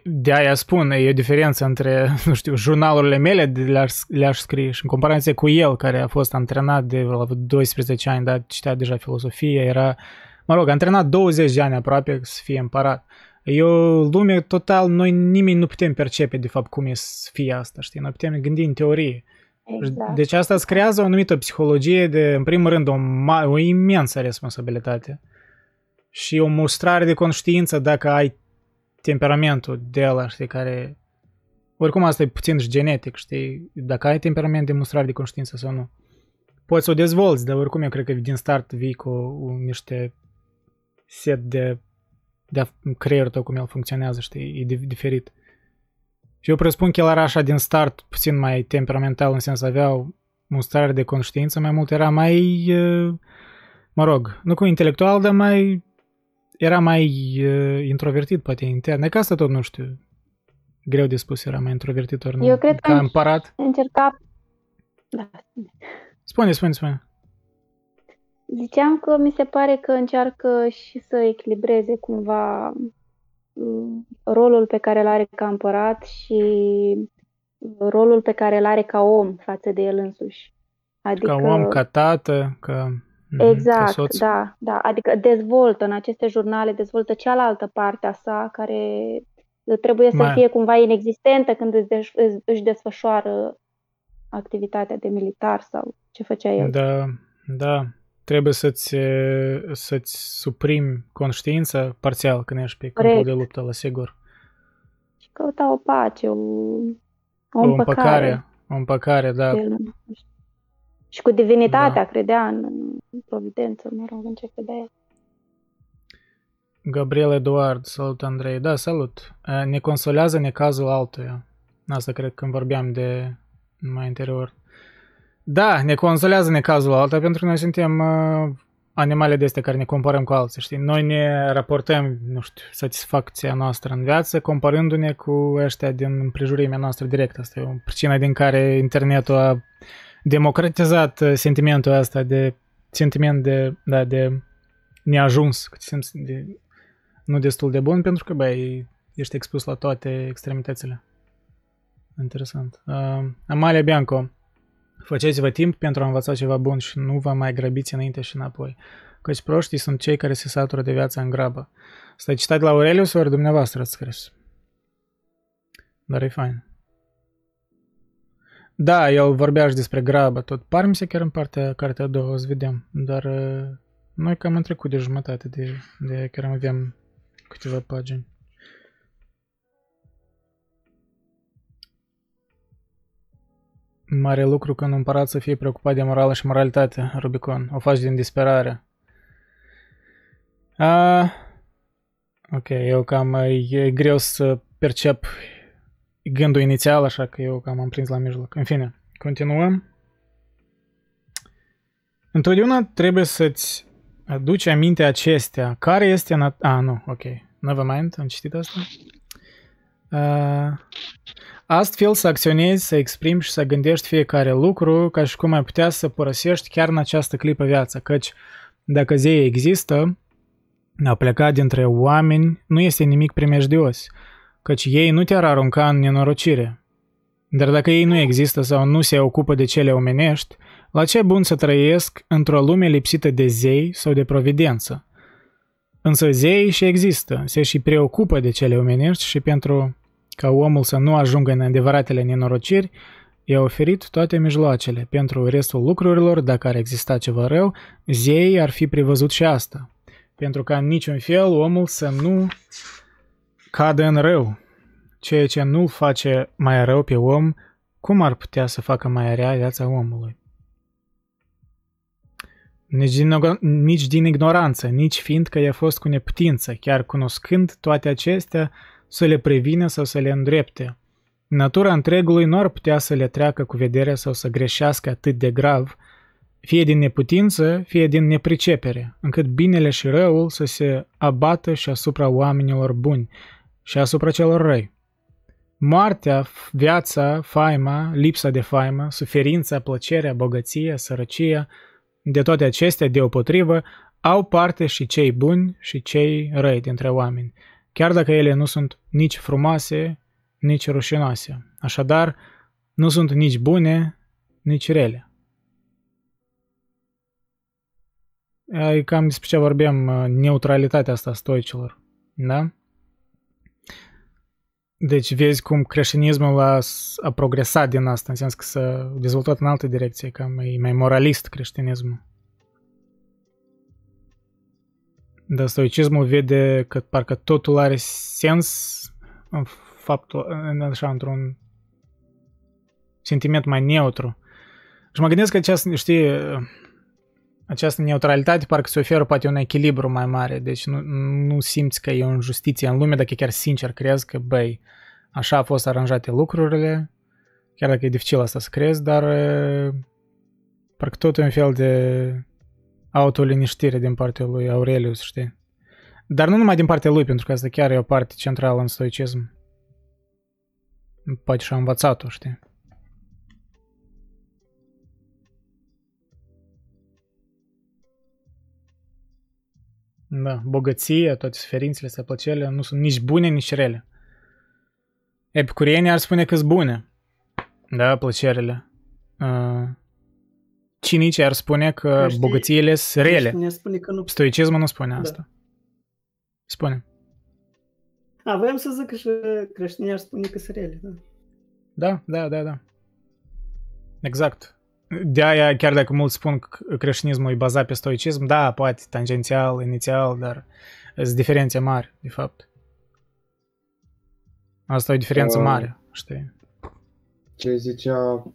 De aia spun, e o diferență între, nu știu, jurnalurile mele de le-aș, le-aș scrie și în comparație cu el, care a fost antrenat de la 12 ani, dar citea deja filosofie, era, mă rog, antrenat 20 de ani aproape să fie împărat. E o lume total, noi nimeni nu putem percepe de fapt cum e să fie asta, știi? Noi putem gândi în teorie. Exact. Deci asta îți creează o anumită psihologie de, în primul rând, o, o imensă responsabilitate și o mustrare de conștiință dacă ai temperamentul de ăla, știi, care... Oricum asta e puțin și genetic, știi, dacă ai temperament de mustrare de conștiință sau nu. Poți să o dezvolți, dar oricum eu cred că din start vii cu, cu niște set de, de creierul tău cum el funcționează, știi, e diferit. Și eu presupun că el era așa din start puțin mai temperamental, în sens avea o mustrare de conștiință mai mult, era mai, mă rog, nu cu intelectual, dar mai era mai uh, introvertit, poate intern. E că asta tot nu știu. Greu de spus, era mai introvertit ori nu. Eu cred că Ca împărat. încerca... Da. Spune, spune, spune. Ziceam că mi se pare că încearcă și să echilibreze cumva rolul pe care îl are ca împărat și rolul pe care îl are ca om față de el însuși. Adică... Ca om, ca tată, ca Mhm, exact, da, da. Adică dezvoltă în aceste jurnale, dezvoltă cealaltă parte a sa care trebuie să Mai... fie cumva inexistentă când își, își desfășoară activitatea de militar sau ce făcea el. Da, da. Trebuie să-ți, să-ți suprimi conștiința parțial când ești pe câmpul de luptă, la sigur. Și căuta o pace, o, o, o împăcare. O împăcare, da. Și cu divinitatea da. credea în providență, mă rog, în ce credea el. Gabriel Eduard, salut Andrei. Da, salut. Ne consolează necazul altuia. Asta cred când vorbeam de mai interior. Da, ne consolează necazul altuia pentru că noi suntem uh, animale de astea care ne comparăm cu alții, știi? Noi ne raportăm, nu știu, satisfacția noastră în viață comparându-ne cu ăștia din împrejurimea noastră directă. Asta e o pricină din care internetul a democratizat uh, sentimentul ăsta de sentiment de, da, de neajuns, că te simți de, nu destul de bun, pentru că, băi, ești expus la toate extremitățile. Interesant. Uh, Amalia Bianco, faceți-vă timp pentru a învăța ceva bun și nu vă mai grăbiți înainte și înapoi. Căci proștii sunt cei care se satură de viața în grabă. Stai citat la Aurelius ori dumneavoastră ați scris? Dar e fain. Da, el vorbea și despre grabă, tot par mi se chiar în partea cartea a doua, o să vedem, dar uh, noi cam am trecut de jumătate de, de chiar aveam câteva pagini. Mare lucru când un împărat să fie preocupat de morală și moralitate, Rubicon. O faci din disperare. A, ok, eu cam e greu să percep gândul inițial, așa că eu cam am prins la mijloc. În fine, continuăm. Întotdeauna trebuie să-ți aduci aminte acestea. Care este... Nat- ah, nu, ok. Never mind, am citit asta. Uh, astfel să acționezi, să exprimi și să gândești fiecare lucru ca și cum ai putea să părăsești chiar în această clipă viața, căci dacă zei există, a plecat dintre oameni nu este nimic primejdios căci ei nu te-ar arunca în nenorocire. Dar dacă ei nu există sau nu se ocupă de cele omenești, la ce bun să trăiesc într-o lume lipsită de zei sau de providență? Însă zeii și există, se și preocupă de cele omenești și pentru ca omul să nu ajungă în adevăratele nenorociri, i-a oferit toate mijloacele. Pentru restul lucrurilor, dacă ar exista ceva rău, zeii ar fi prevăzut și asta. Pentru ca în niciun fel omul să nu cade în rău. Ceea ce nu-l face mai rău pe om, cum ar putea să facă mai rea viața omului? Nici din, nici din ignoranță, nici fiindcă i-a fost cu neputință, chiar cunoscând toate acestea, să le prevină sau să le îndrepte. Natura întregului nu ar putea să le treacă cu vederea sau să greșească atât de grav, fie din neputință, fie din nepricepere, încât binele și răul să se abată și asupra oamenilor buni, și asupra celor răi. moartea, viața, faima, lipsa de faimă, suferința, plăcerea, bogăția, sărăcia, de toate acestea, deopotrivă, au parte și cei buni și cei răi dintre oameni, chiar dacă ele nu sunt nici frumoase, nici rușinoase. Așadar, nu sunt nici bune, nici rele. E cam despre ce vorbim, neutralitatea asta stoicilor. Da? Deci vezi cum creștinismul a, a progresat din asta, în sens că s-a dezvoltat în altă direcție, ca mai, mai moralist creștinismul. Dar stoicismul vede că parcă totul are sens în faptul, în, așa, într-un sentiment mai neutru. Și mă gândesc că această, știi, această neutralitate parcă se oferă poate un echilibru mai mare, deci nu, nu simți că e o injustiție în lume dacă chiar sincer crezi că, băi, așa a fost aranjate lucrurile, chiar dacă e dificil asta să crezi, dar parcă tot e un fel de autoliniștire din partea lui Aurelius, știi? Dar nu numai din partea lui, pentru că asta chiar e o parte centrală în stoicism. Poate și-a învățat-o, știi? Da, bogăție, toate suferințele sau plăcerile nu sunt nici bune, nici rele. Epicurienii ar spune că sunt bune. Da, plăcerile. Uh, cinicii ar spune că Creștii, bogățiile sunt rele. Spune că nu... Stoicismul nu spune da. asta. Spune. A, voiam să zic că și creștinii ar spune că sunt rele. Da, da, da, da. da. Exact. De aia, chiar dacă mulți spun că creștinismul e bazat pe stoicism, da, poate tangențial, inițial, dar sunt diferențe mari, de fapt. Asta e o diferență uh, mare, știi? Ce zicea,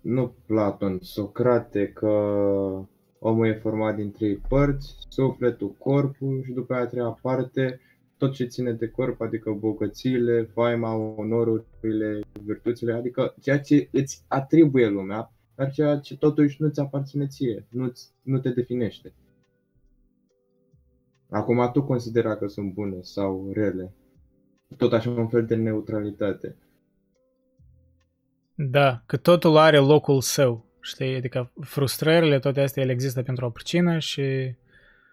nu Platon, Socrate, că omul e format din trei părți, sufletul, corpul și după aia a treia parte, tot ce ține de corp, adică bogățiile, faima, onorurile, virtuțile, adică ceea ce îți atribuie lumea, dar ceea ce totuși nu ți aparține ție, nu, nu te definește. Acum tu considera că sunt bune sau rele. Tot așa un fel de neutralitate. Da, că totul are locul său, știi? Adică frustrările, toate astea, ele există pentru o pricină și,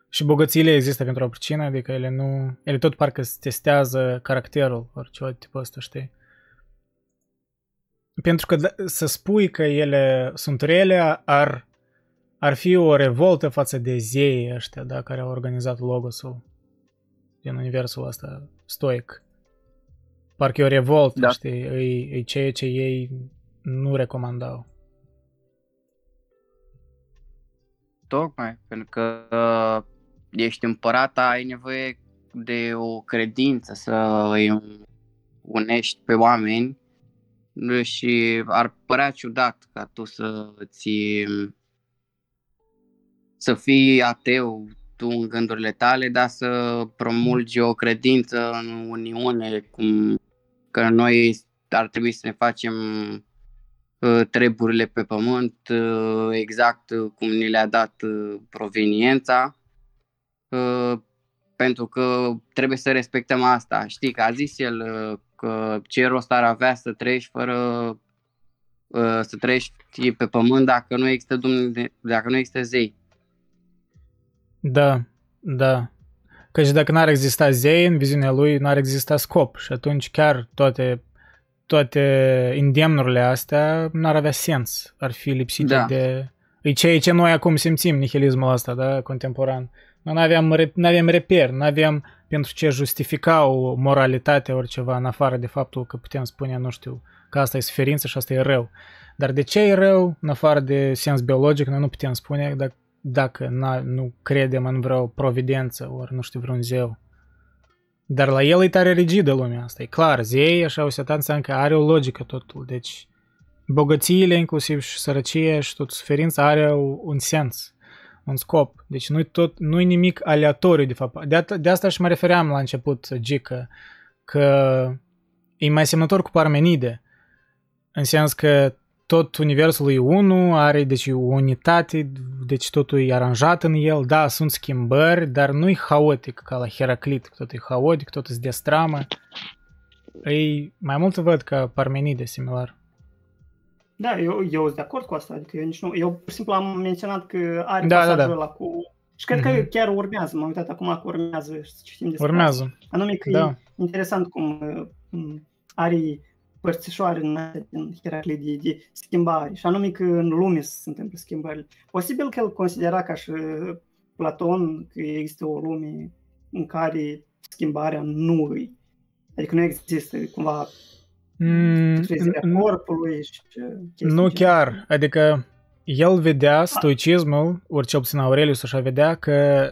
și bogățiile există pentru o pricină, adică ele nu... Ele tot parcă testează caracterul, orice tipul ăsta, știi? Pentru că da, să spui că ele sunt rele ar, ar fi o revoltă față de zeii ăștia, da, care au organizat logosul din universul ăsta stoic. Parcă e o revoltă, da. știi, e, e ceea ce ei nu recomandau. Tocmai, pentru că uh, ești împărat, ai nevoie de o credință să îi unești pe oameni și ar părea ciudat ca tu să ți să fii ateu tu în gândurile tale, dar să promulgi o credință în Uniune, cum că noi ar trebui să ne facem uh, treburile pe pământ uh, exact cum ni le-a dat uh, proveniența, pentru că trebuie să respectăm asta. Știi că a zis el că ce rost ar avea să trăiești fără uh, să trăiești pe pământ dacă nu există Dumnezeu, dacă nu există zei. Da, da. Căci dacă n-ar exista zei, în viziunea lui n-ar exista scop și atunci chiar toate, toate indemnurile astea n-ar avea sens. Ar fi lipsite da. de... E ceea ce noi acum simțim, nihilismul ăsta, da, contemporan. Noi n-aveam, n-aveam reper, n-aveam pentru ce justifica o moralitate ori ceva în afară de faptul că putem spune, nu știu, că asta e suferință și asta e rău. Dar de ce e rău, în afară de sens biologic, noi nu putem spune dacă, dacă nu credem în vreo providență ori, nu știu, vreun zeu. Dar la el e tare rigidă lumea asta, e clar, zei, așa o setat înseamnă că are o logică totul, deci bogățiile, inclusiv și sărăcie și tot suferința are un sens un scop. Deci nu-i, tot, nu-i nimic aleatoriu, de fapt. De, de asta și mă refeream la început, Gică, că e mai semnător cu Parmenide, în sens că tot universul e unul, are deci o unitate, deci totul e aranjat în el, da, sunt schimbări, dar nu e haotic ca la Heraclit, tot e haotic, tot e de stramă. Ei, mai mult văd ca Parmenide similar. Da, eu, eu sunt de acord cu asta. Adică eu, nici nu, eu pur și simplu am menționat că are da, pasajul da, da. ăla cu... Și cred mm-hmm. că mhm. chiar urmează, m-am uitat acum că urmează să citim despre Urmează. Asta. Anume că da. e interesant cum uh, are părțișoare în, în hierarhie de, de schimbare. Și anume că în lume se întâmplă schimbările. Posibil că el considera ca și Platon că există o lume în care schimbarea nu îi. Adică nu există cumva mm, corpului și Nu chiar. Adică el vedea stoicismul, ori cel puțin Aurelius așa vedea că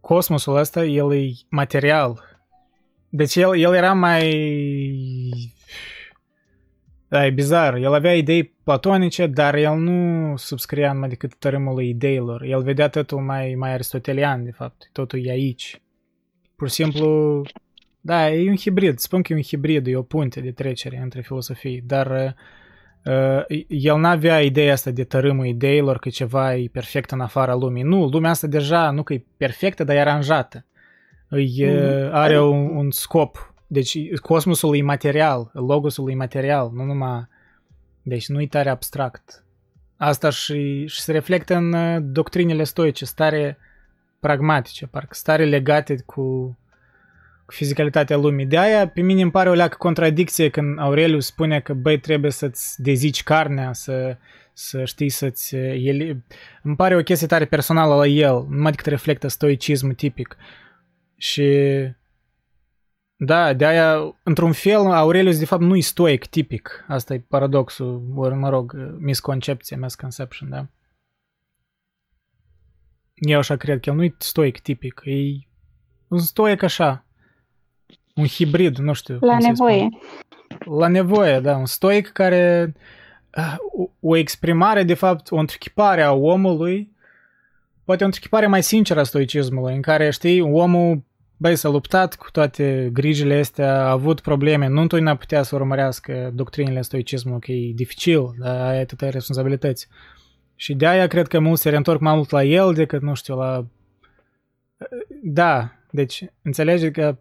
cosmosul ăsta, el e material. Deci el, el era mai da, e bizar. El avea idei platonice, dar el nu subscria numai decât tărâmul ideilor. El vedea totul mai, mai aristotelian, de fapt. Totul e aici. Pur și simplu, da, e un hibrid. Spun că e un hibrid, e o punte de trecere între filosofii, dar uh, el n-avea ideea asta de tărâmul ideilor, că ceva e perfect în afara lumii. Nu, lumea asta deja nu că e perfectă, dar e aranjată. E, mm. are un, un scop deci cosmosul e material, logosul e material, nu numai... Deci nu e tare abstract. Asta și, și se reflectă în uh, doctrinele stoice, stare pragmatice, parcă stare legate cu, cu fizicalitatea lumii. De aia, pe mine îmi pare o leacă contradicție când Aurelius spune că, băi, trebuie să-ți dezici carnea, să, să știi să-ți... Uh, el, îmi pare o chestie tare personală la el, numai decât reflectă stoicismul tipic. Și da, de aia, într-un fel, Aurelius de fapt nu e stoic tipic. Asta e paradoxul, ori mă rog, misconcepție, misconception, da? Eu așa cred că el nu e stoic tipic, e un stoic așa, un hibrid, nu știu. La nevoie. La nevoie, da, un stoic care uh, o exprimare, de fapt, o întruchipare a omului, poate o întruchipare mai sinceră a stoicismului, în care, știi, omul băi, s-a luptat cu toate grijile astea, a avut probleme, nu întotdeauna putea să urmărească doctrinele stoicismului, că e dificil, dar ai atâtea responsabilități. Și de aia cred că mulți se reîntorc mai mult la el decât, nu știu, la... Da, deci înțelege că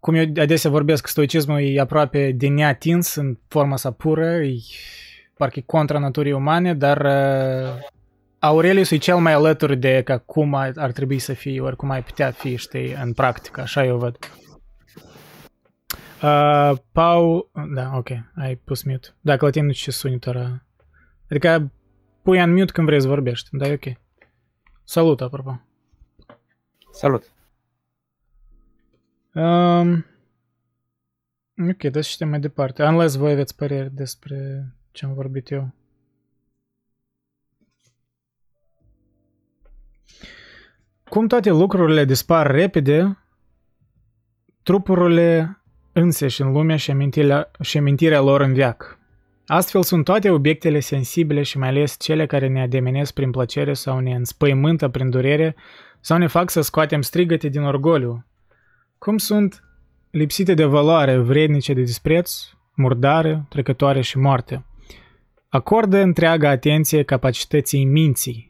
cum eu adesea vorbesc, stoicismul e aproape de neatins în forma sa pură, e parcă e contra naturii umane, dar Aurelius e cel mai alături de ca cum ar, ar trebui să fie, ori cum ai putea fi, știi, în practică, așa eu văd. Uh, Pau, da, ok, ai pus mute. Dacă la tine nu ce sunetă Adică pui în mute când vrei să vorbești, da, e ok. Salut, apropo. Salut. Um, ok, da și mai departe. Unless voi aveți păreri despre ce am vorbit eu. Cum toate lucrurile dispar repede, trupurile însăși în lume și amintirea, și amintirea lor în viac. Astfel sunt toate obiectele sensibile și mai ales cele care ne ademenesc prin plăcere sau ne înspăimântă prin durere sau ne fac să scoatem strigăte din orgoliu. Cum sunt lipsite de valoare, vrednice de dispreț, murdare, trecătoare și moarte. Acordă întreaga atenție capacității minții,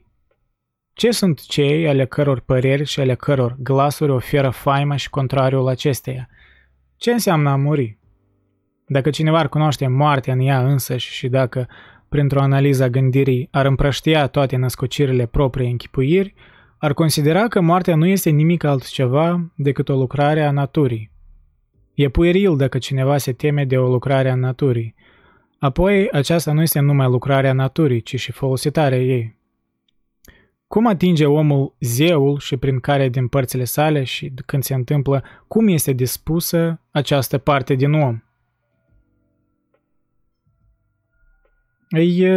ce sunt cei ale căror păreri și ale căror glasuri oferă faima și contrariul acesteia? Ce înseamnă a muri? Dacă cineva ar cunoaște moartea în ea însăși și dacă, printr-o analiză a gândirii, ar împrăștia toate născocirile proprii închipuiri, ar considera că moartea nu este nimic altceva decât o lucrare a naturii. E pueril dacă cineva se teme de o lucrare a naturii. Apoi, aceasta nu este numai lucrarea naturii, ci și folositarea ei. Cum atinge omul zeul și prin care din părțile sale și când se întâmplă, cum este dispusă această parte din om? Îi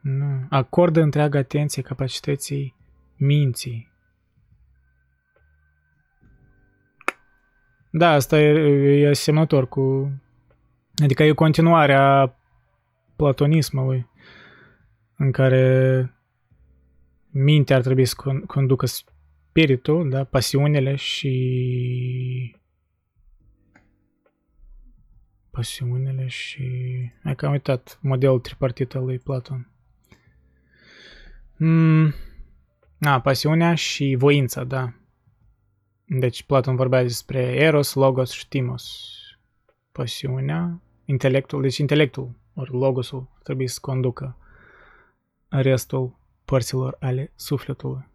nu, acordă întreaga atenție capacității minții. Da, asta e, e asemănător cu... Adică e continuarea platonismului în care mintea ar trebui să conducă spiritul, da, pasiunile și pasiunile și... Hai că am uitat modelul tripartit al lui Platon. Mm. A, pasiunea și voința, da. Deci Platon vorbea despre Eros, Logos și Timos. Pasiunea, intelectul, deci intelectul, ori logosul, trebuie să conducă restul părților ale sufletului.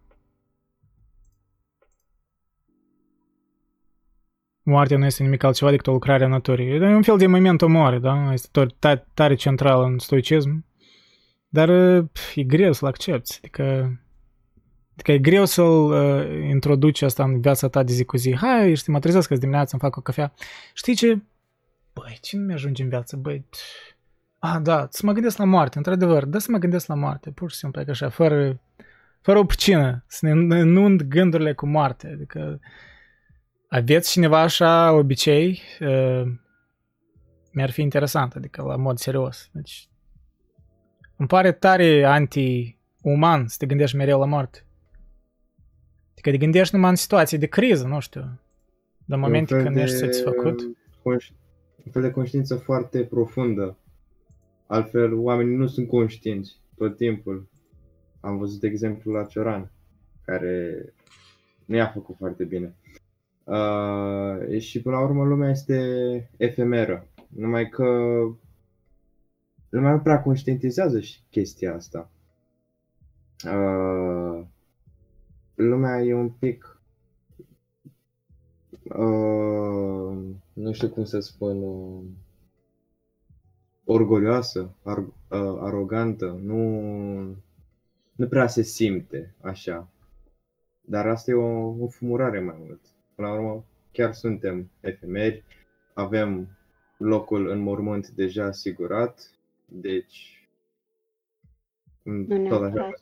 Moartea nu este nimic altceva decât o lucrare a naturii. E un fel de moment moare, da? Este tare, tare central în stoicism. Dar e greu să-l accepti. Adică, adică e greu să-l uh, introduci asta în viața ta de zi cu zi. Hai, știi, mă trezesc azi dimineața, îmi fac o cafea. Știi ce? Băi, ce nu mi-ajunge în viață? Băi, ah, da, să mă gândesc la moarte, într-adevăr. Da, să mă gândesc la moarte, pur și simplu, așa, fără, fără o pricină. Să ne inund gândurile cu moarte. Adică, aveți cineva așa obicei? Uh, mi-ar fi interesant, adică la mod serios. Deci, îmi pare tare anti-uman să te gândești mereu la moarte. Adică te gândești numai în situații de criză, nu știu. De momente când ești satisfăcut. Un fel de conștiință foarte profundă. Altfel, oamenii nu sunt conștienți tot timpul. Am văzut exemplu la Cioran, care nu i-a făcut foarte bine. Uh, și până la urmă lumea este efemeră. Numai că lumea nu prea conștientizează și chestia asta. Uh, lumea e un pic uh, nu știu cum să spun uh, orgolioasă, ar, uh, arogantă, nu, nu prea se simte așa. Dar asta e o, o fumurare mai mult. Până la urmă, chiar suntem efemeri, avem locul în mormânt deja asigurat, deci nu tot așa.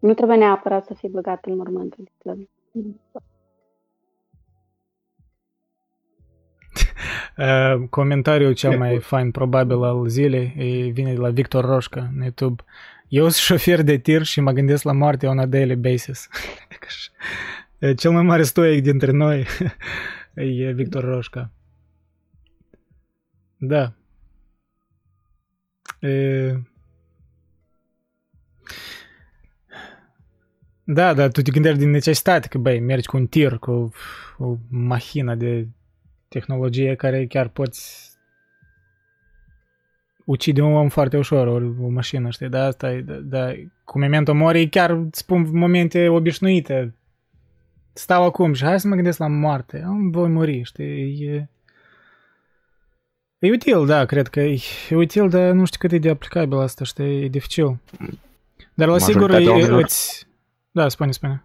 Nu trebuie neapărat să fii băgat în mormânt. Adică... Uh, comentariul cel mai fain probabil al zilei vine de la Victor Roșca în YouTube. Eu sunt șofer de tir și mă gândesc la moarte on a daily basis. Cel mai mare stoic dintre noi e Victor Roșca. Da. E... Da, dar tu te gândești din necesitate că, băi, mergi cu un tir, cu o mahină de tehnologie care chiar poți ucide un om foarte ușor, o, o mașină, știi, da, asta e, da, da, cu Memento Mori chiar spun momente obișnuite. Stau acum și hai să mă gândesc la moarte, îmi voi muri, știi, e... E util, da, cred că e, e util, dar nu știu cât e de aplicabil asta, știi, e dificil. Dar la sigur e, îți... Da, spune, spune.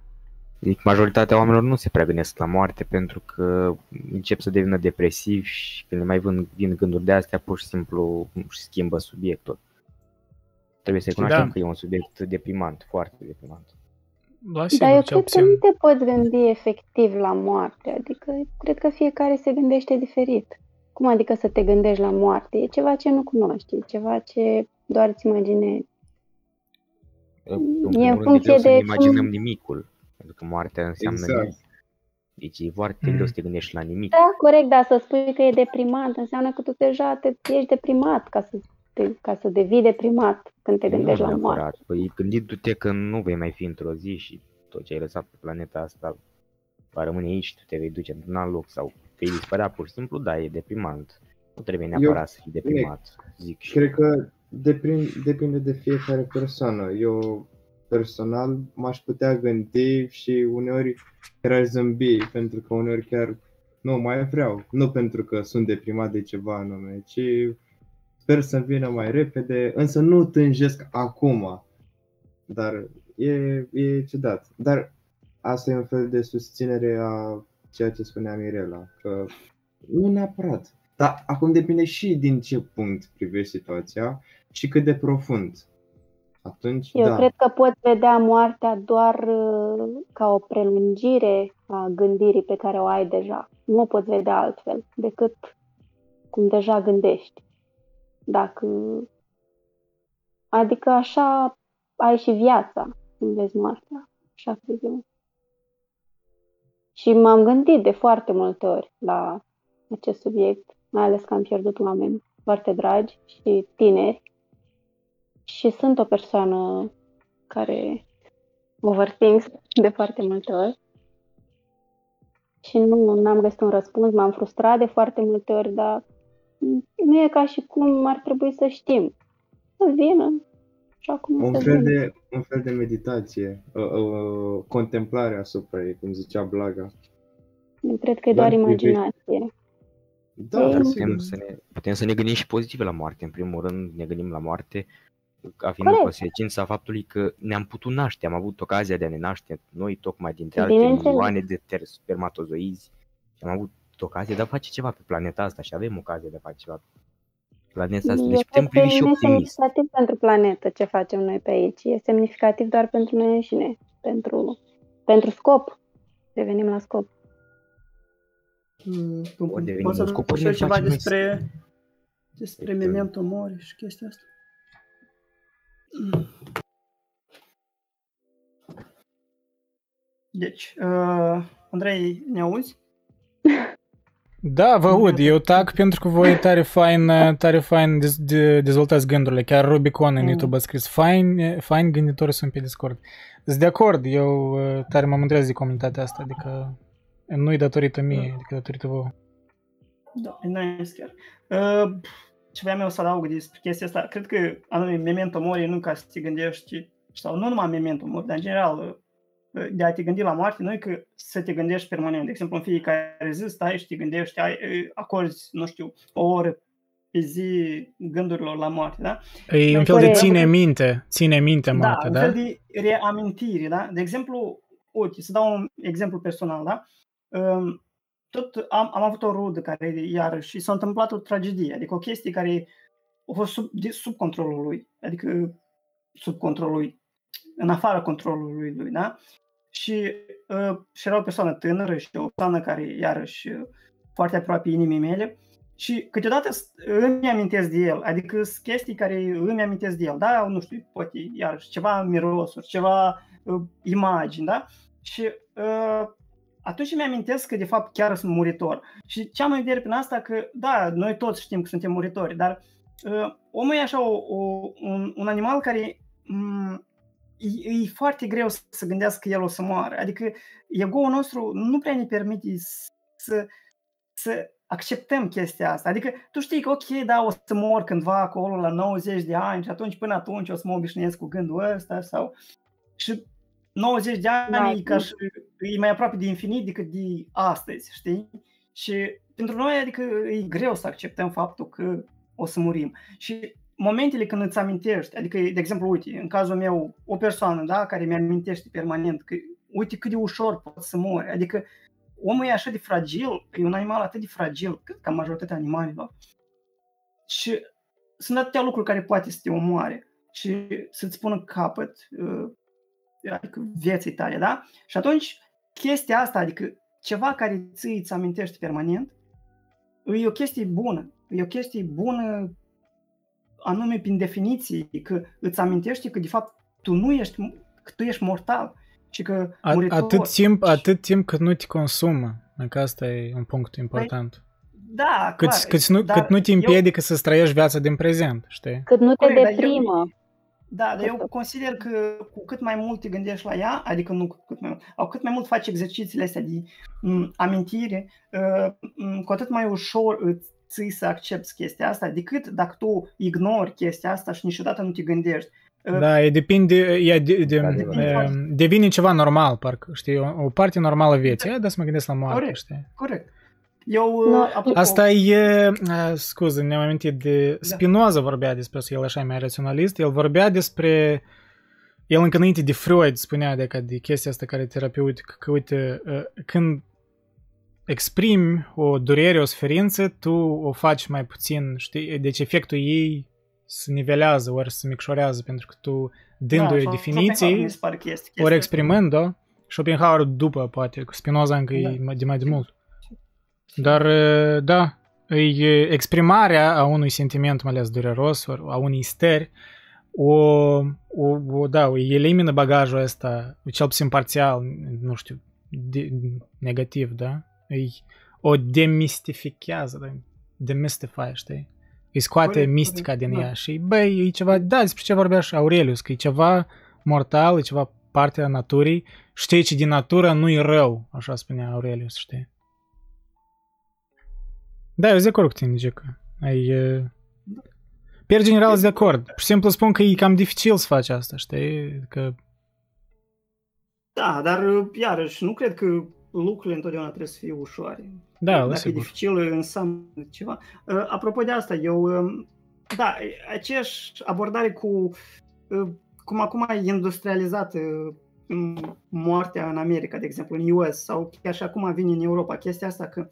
Majoritatea oamenilor nu se prea gândesc la moarte pentru că încep să devină depresivi și când le mai vin, vin gânduri de astea, pur și simplu își schimbă subiectul. Trebuie să cunoaștem da. că e un subiect deprimant, foarte deprimant. La sigur, Dar eu cred obțin. că nu te poți gândi efectiv la moarte, adică cred că fiecare se gândește diferit. Cum adică să te gândești la moarte? E ceva ce nu cunoști, e ceva ce doar îți imaginezi. În e în funcție de, de să imaginăm cum... nimicul. Pentru că moartea înseamnă exact. nimic. Deci e foarte mm. greu să te gândești la nimic. Da, corect, dar să spui că e deprimat înseamnă că tu deja te, ești deprimat ca să, te, ca să devii deprimat când te gândești nu la moarte. Păi gândindu-te că nu vei mai fi într-o zi și tot ce ai lăsat pe planeta asta va rămâne aici și tu te vei duce într-un alt loc sau vei dispărea pur și simplu, da, e deprimant. Nu trebuie neapărat Eu, să fii deprimat, zic și Cred că depinde, depinde de fiecare persoană. Eu personal m-aș putea gândi și uneori chiar aș zâmbi, pentru că uneori chiar nu mai vreau. Nu pentru că sunt deprimat de ceva anume, ci sper să vină mai repede, însă nu tânjesc acum. Dar e, e ciudat. Dar asta e un fel de susținere a ceea ce spunea Mirela, că nu neapărat. Dar acum depinde și din ce punct privești situația și cât de profund atunci, Eu da. cred că poți vedea moartea doar uh, ca o prelungire a gândirii pe care o ai deja. Nu o poți vedea altfel decât cum deja gândești. Dacă... Adică așa ai și viața când vezi moartea. Așa cred eu. Și m-am gândit de foarte multe ori la acest subiect, mai ales că am pierdut oameni foarte dragi și tineri și sunt o persoană care overthink de foarte multe ori. Și nu am găsit un răspuns, m-am frustrat de foarte multe ori, dar nu e ca și cum ar trebui să știm. Să vină. Și acum un, să fel vină. de, un fel de meditație, uh, uh, contemplare asupra ei, cum zicea Blaga. Eu cred că e Doar doar privești. Imaginație. Da, Dar Dar sigur. putem să, ne, putem să ne gândim și pozitiv la moarte. În primul rând ne gândim la moarte ca fiind o Corect. consecință faptului că ne-am putut naște, am avut ocazia de a ne naște noi tocmai dintre alte Bineînțeles. milioane de ter- spermatozoizi și am avut ocazia de a face ceva pe planeta asta și avem ocazia de a face ceva pe planeta asta. Eu Deci putem cred că privi și nu e optimist. semnificativ pentru planetă ce facem noi pe aici. E semnificativ doar pentru noi înșine, pentru, pentru scop. Revenim la scop. Mm, Ori devenim Pot să un scop, ori spun ne ceva facem noi despre, despre Exact. memento mori și chestia asta? Mm. Deci, uh, Andrei, ne auzi? Da, vă aud. Eu tac pentru că voi tare fain, tare fain dez, de, dezvoltați gândurile. Chiar Rubicon în Mm. YouTube a scris fain, fain gânditori sunt pe Discord. Sunt de acord, eu uh, tare mă mândresc de comunitatea asta, adică nu-i datorită mie, adică datorită vouă. Da, e nice chiar. Uh, ce voiam eu să adaug despre chestia asta, cred că anume memento mori nu ca să te gândești, sau nu numai memento mori, dar în general uh, de a te gândi la moarte, nu e că să te gândești permanent. De exemplu, în fiecare zi stai și te gândești, ai, uh, acorzi, nu știu, o oră pe zi gândurilor la moarte, da? E un fel de Corect. ține minte, ține minte moartea, un da? fel de reamintire, da? De exemplu, uite, să dau un exemplu personal, da? Um, Tot am, am avut o rudă care, iarăși, s-a întâmplat o tragedie, adică o chestie care a fost sub, de, sub controlul lui, adică sub controlul lui, în afara controlului lui, da? Și, uh, și era o persoană tânără și o persoană care, iarăși, uh, foarte aproape inimii mele, și câteodată s- îmi amintesc de el, adică sunt chestii care îmi amintesc de el, da, nu știu, poate iarăși ceva mirosuri, ceva uh, imagini, da? Și uh, atunci îmi amintesc că de fapt chiar sunt muritor. Și ce am în vedere prin asta că, da, noi toți știm că suntem muritori, dar uh, omul e așa o, o, un, un animal care m- e, e foarte greu să, să gândească că el o să moară. Adică ego-ul nostru nu prea ne permite să, să acceptăm chestia asta. Adică tu știi că ok, da, o să mor cândva acolo la 90 de ani și atunci până atunci o să mă obișnuiesc cu gândul ăsta sau... Și 90 de ani Da, e, ca și, e mai aproape de infinit decât de astăzi, știi? Și pentru noi, adică e greu să acceptăm faptul că o să murim. Și momentele când îți amintești, adică, de exemplu, uite, în cazul meu, o persoană, da, care mi-amintește permanent că, uite cât de ușor pot să mori, adică omul e așa de fragil, e un animal atât de fragil, cât ca majoritatea animalelor. Și sunt atâtea lucruri care poate să te omoare și să-ți pună capăt, uh, adică vieții tale, da? Și atunci, chestia asta, adică ceva care ți îți amintești permanent, e o chestie bună. E o chestie bună anume prin definiție, că îți amintești că de fapt tu nu ești, că tu ești mortal și că A, muritor. atât, timp, atât timp cât nu te consumă. Că asta e un punct important. Da, Cât, clar, cât, nu, dar cât nu te eu- împiedică să trăiești viața din prezent, știi? Cât nu te Corect, dar eu- deprimă. Da, dar eu Asta. consider că cu cât mai mult te gândești la ea, adică nu cu cât mai mult, au cât mai mult faci exercițiile astea de m, amintire, uh, m, cu atât mai ușor îți ții să accepti chestia asta, decât dacă tu ignori chestia asta și niciodată nu te gândești. Uh, Da, e depinde, e de, de, Într-adevăr. e, devine ceva normal, parcă, știi, o, o parte normală a vieții. Aia, da, să mă gândesc la moarte, Corect. știi? Corect. Eu, uh, Nu, apropo, Asta e, a, scuze, ne-am amintit de Spinoza vorbea despre asta, el așa mai raționalist, el vorbea despre, el încă înainte de Freud spunea de, de chestia asta care e terapeutică, că uite, uh, când exprimi o durere, o suferință, tu o faci mai puțin, știi, deci efectul ei se nivelează, ori se micșorează, pentru că tu, dându-i sau definiții, Schopenhauer mi se pare că este chestia ori asta. exprimând-o, Schopenhauer după, poate, cu Spinoza încă Da. e mai- de mai de mult. Dar, uh, da, e exprimarea a unui sentiment, mai ales dureros, ori a unei stări, o, o, o, da, o elimină bagajul ăsta, cel puțin parțial, nu știu, de, negativ, da? Îi, o demistifichează, da? demystify, știi? Îi scoate Corect, mistica corect, din da. ea și, băi, e ceva, da, despre ce vorbea și Aurelius, că e ceva mortal, e ceva parte a naturii, știi ce din natură nu-i rău, așa spunea Aurelius, știi? Da, eu zic de acord cu tine, Gica. Ai... Per general sunt de acord. Pur și simplu spun că e cam dificil să faci asta, știi? Că... Da, dar iarăși nu cred că lucrurile întotdeauna trebuie să fie ușoare. Da, Dacă sigur. e dificil, înseamnă ceva. Uh, apropo de asta, eu, um, da, aceeași abordare cu uh, cum acum e industrializată moartea în America, de exemplu, în US, sau chiar și acum vine în Europa, chestia asta că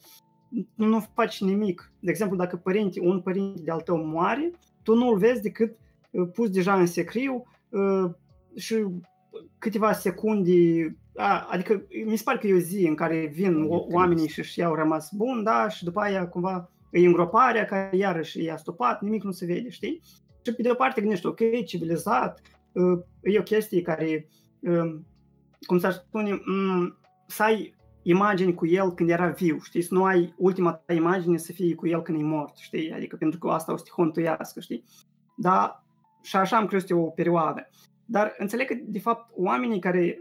nu, nu faci nimic. De exemplu, dacă părinte, un părinte de-al tău moare, tu nu-l vezi decât uh, pus deja în secriu și câteva secunde a, adică mi se pare că e o zi în care vin o, oamenii și și au rămas bun, da, și după aia cumva e îngroparea care iarăși e astupat, nimic nu se vede, știi? Și pe de o parte gândești, ok, civilizat, e o chestie care, cum să spune, să ai imagini cu el când era viu, știi? Să nu ai ultima ta imagine să fie cu el când e mort, știi? Adică pentru că asta o să te hontuiască, știi? Da, și așa am crezut eu o perioadă. Dar înțeleg că, de fapt, oamenii care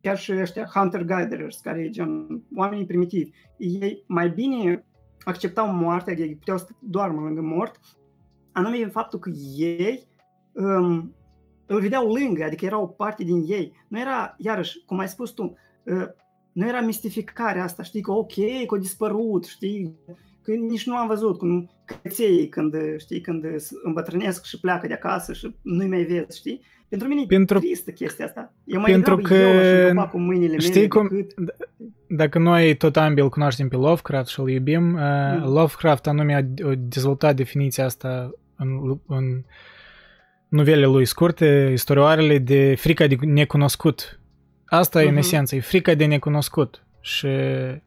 chiar și ăștia hunter-gatherers, care e gen oamenii primitivi, ei mai bine acceptau moartea, ei puteau să doarmă lângă mort, anume în faptul că ei um, îl vedeau lângă, adică era o parte din ei. Nu era, iarăși, cum ai spus tu, uh, nu era mistificarea asta, știi, că ok, că a dispărut, știi, că nici nu am văzut cum căței când, știi, când îmbătrânesc și pleacă de acasă și nu-i mai vezi, știi? Pentru mine pentru, e tristă chestia asta. Eu mai pentru că eu cu mâinile știi mele cum, decât... Dacă noi tot ambii îl cunoaștem pe Lovecraft și îl iubim, mm. Lovecraft anume a dezvoltat definiția asta în, în novelele lui scurte, istorioarele de frica de necunoscut. Asta mm-hmm. e în esență, e frica de necunoscut. Și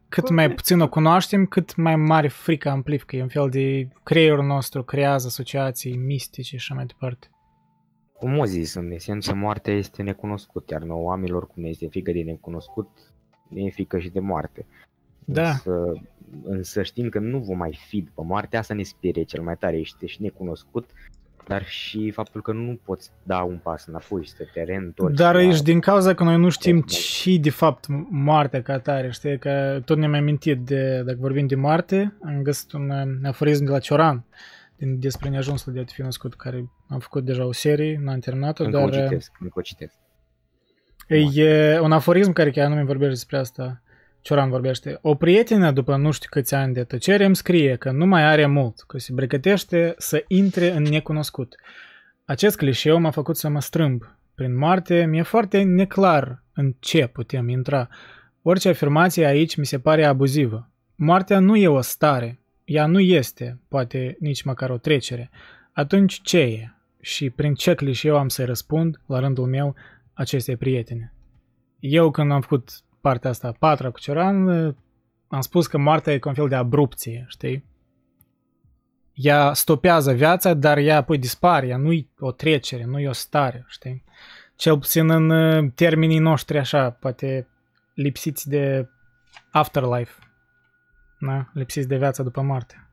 cât mai puțin o cunoaștem, cât mai mare frică amplifică. E un fel de creierul nostru creează asociații mistice și așa mai departe. Cum o zis, în esență, moartea este necunoscut, iar nouă oamenilor, cum ne este frică de necunoscut, ne e frică și de moarte. Da. Însă, însă știm că nu vom mai fi după moarte, asta ne sperie cel mai tare, ești și necunoscut, dar și faptul că nu poți da un pas înapoi și să te reîntorci. Dar ești din cauza că noi nu știm ce de fapt moartea ca tare, știi, că tot ne-am amintit de, dacă vorbim de moarte, am găsit un aforism de la Cioran, din, despre neajunsul de a fi născut, care am făcut deja o serie, n-am terminat-o, încă dar... O citesc, încă o citesc. E un aforism care chiar nu mi vorbește despre asta. Cioran vorbește. O prietenă după nu știu câți ani de tăcere îmi scrie că nu mai are mult, că se pregătește să intre în necunoscut. Acest clișeu m-a făcut să mă strâmb. Prin moarte mi-e foarte neclar în ce putem intra. Orice afirmație aici mi se pare abuzivă. Moartea nu e o stare, ea nu este, poate nici măcar o trecere. Atunci ce e? Și prin ce clișeu am să răspund, la rândul meu, acestei prietene? Eu când am făcut partea asta a patra cu Cioran, am spus că moartea e ca un fel de abrupție, știi? Ea stopează viața, dar ea apoi dispare, ea nu-i o trecere, nu-i o stare, știi? Cel puțin în termenii noștri așa, poate lipsiți de afterlife, da? lipsiți de viața după moarte.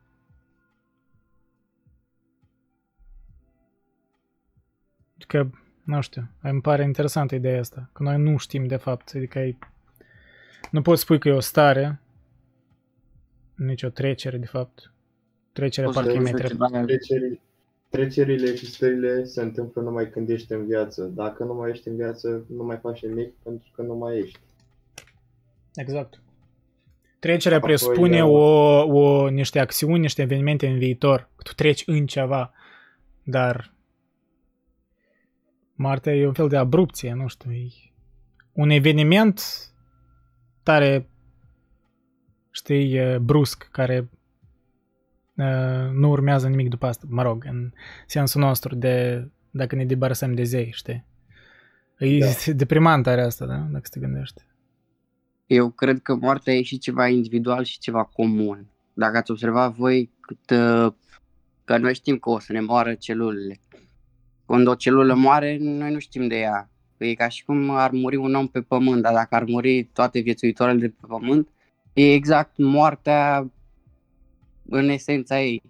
Că, nu știu, îmi pare interesantă ideea asta, că noi nu știm de fapt, adică e, nu poți spui că e o stare, nici o trecere de fapt. Trecerea parcă e mai trebuie. Trecerii, trecerile și stările se întâmplă numai când ești în viață. Dacă nu mai ești în viață, nu mai faci nimic pentru că nu mai ești. Exact. Trecerea Apoi, presupune da. o, o, niște acțiuni, niște evenimente în viitor. Tu treci în ceva, dar moartea e un fel de abrupție, nu știu, e un eveniment tare, știi, brusc, care uh, nu urmează nimic după asta, mă rog, în sensul nostru de dacă ne debarasăm de zei, știi? E da. deprimant are asta, da? Dacă te gândești. Eu cred că moartea e și ceva individual și ceva comun. Dacă ați observat voi cât, uh, că noi știm că o să ne moară celulele. Când o celulă moare, noi nu știm de ea. E ca și cum ar muri un om pe pământ, dar dacă ar muri toate viețuitoarele de pe pământ, e exact moartea în esența ei.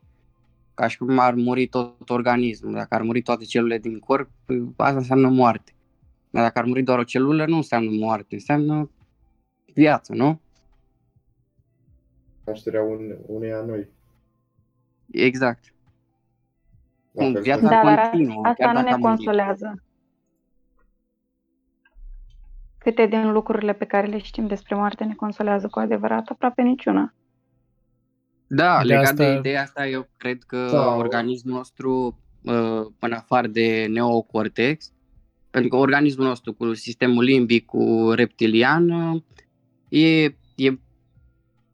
Ca și cum ar muri tot organismul. Dacă ar muri toate celulele din corp, asta înseamnă moarte. Dar dacă ar muri doar o celulă, nu înseamnă moarte, înseamnă viață, nu? Nașterea un, uneia noi. Exact. Dacă Cum, își viața dă- Da, dar continuă, asta chiar nu dacă ne am murit. consolează. Câte din lucrurile pe care le știm despre moarte ne consolează cu adevărat? Aproape niciuna. Da, De legat asta- de ideea asta, eu cred că Da. organismul nostru, uh, în afară de neocortex, pentru că organismul nostru cu sistemul limbic, cu reptilian, uh, e, e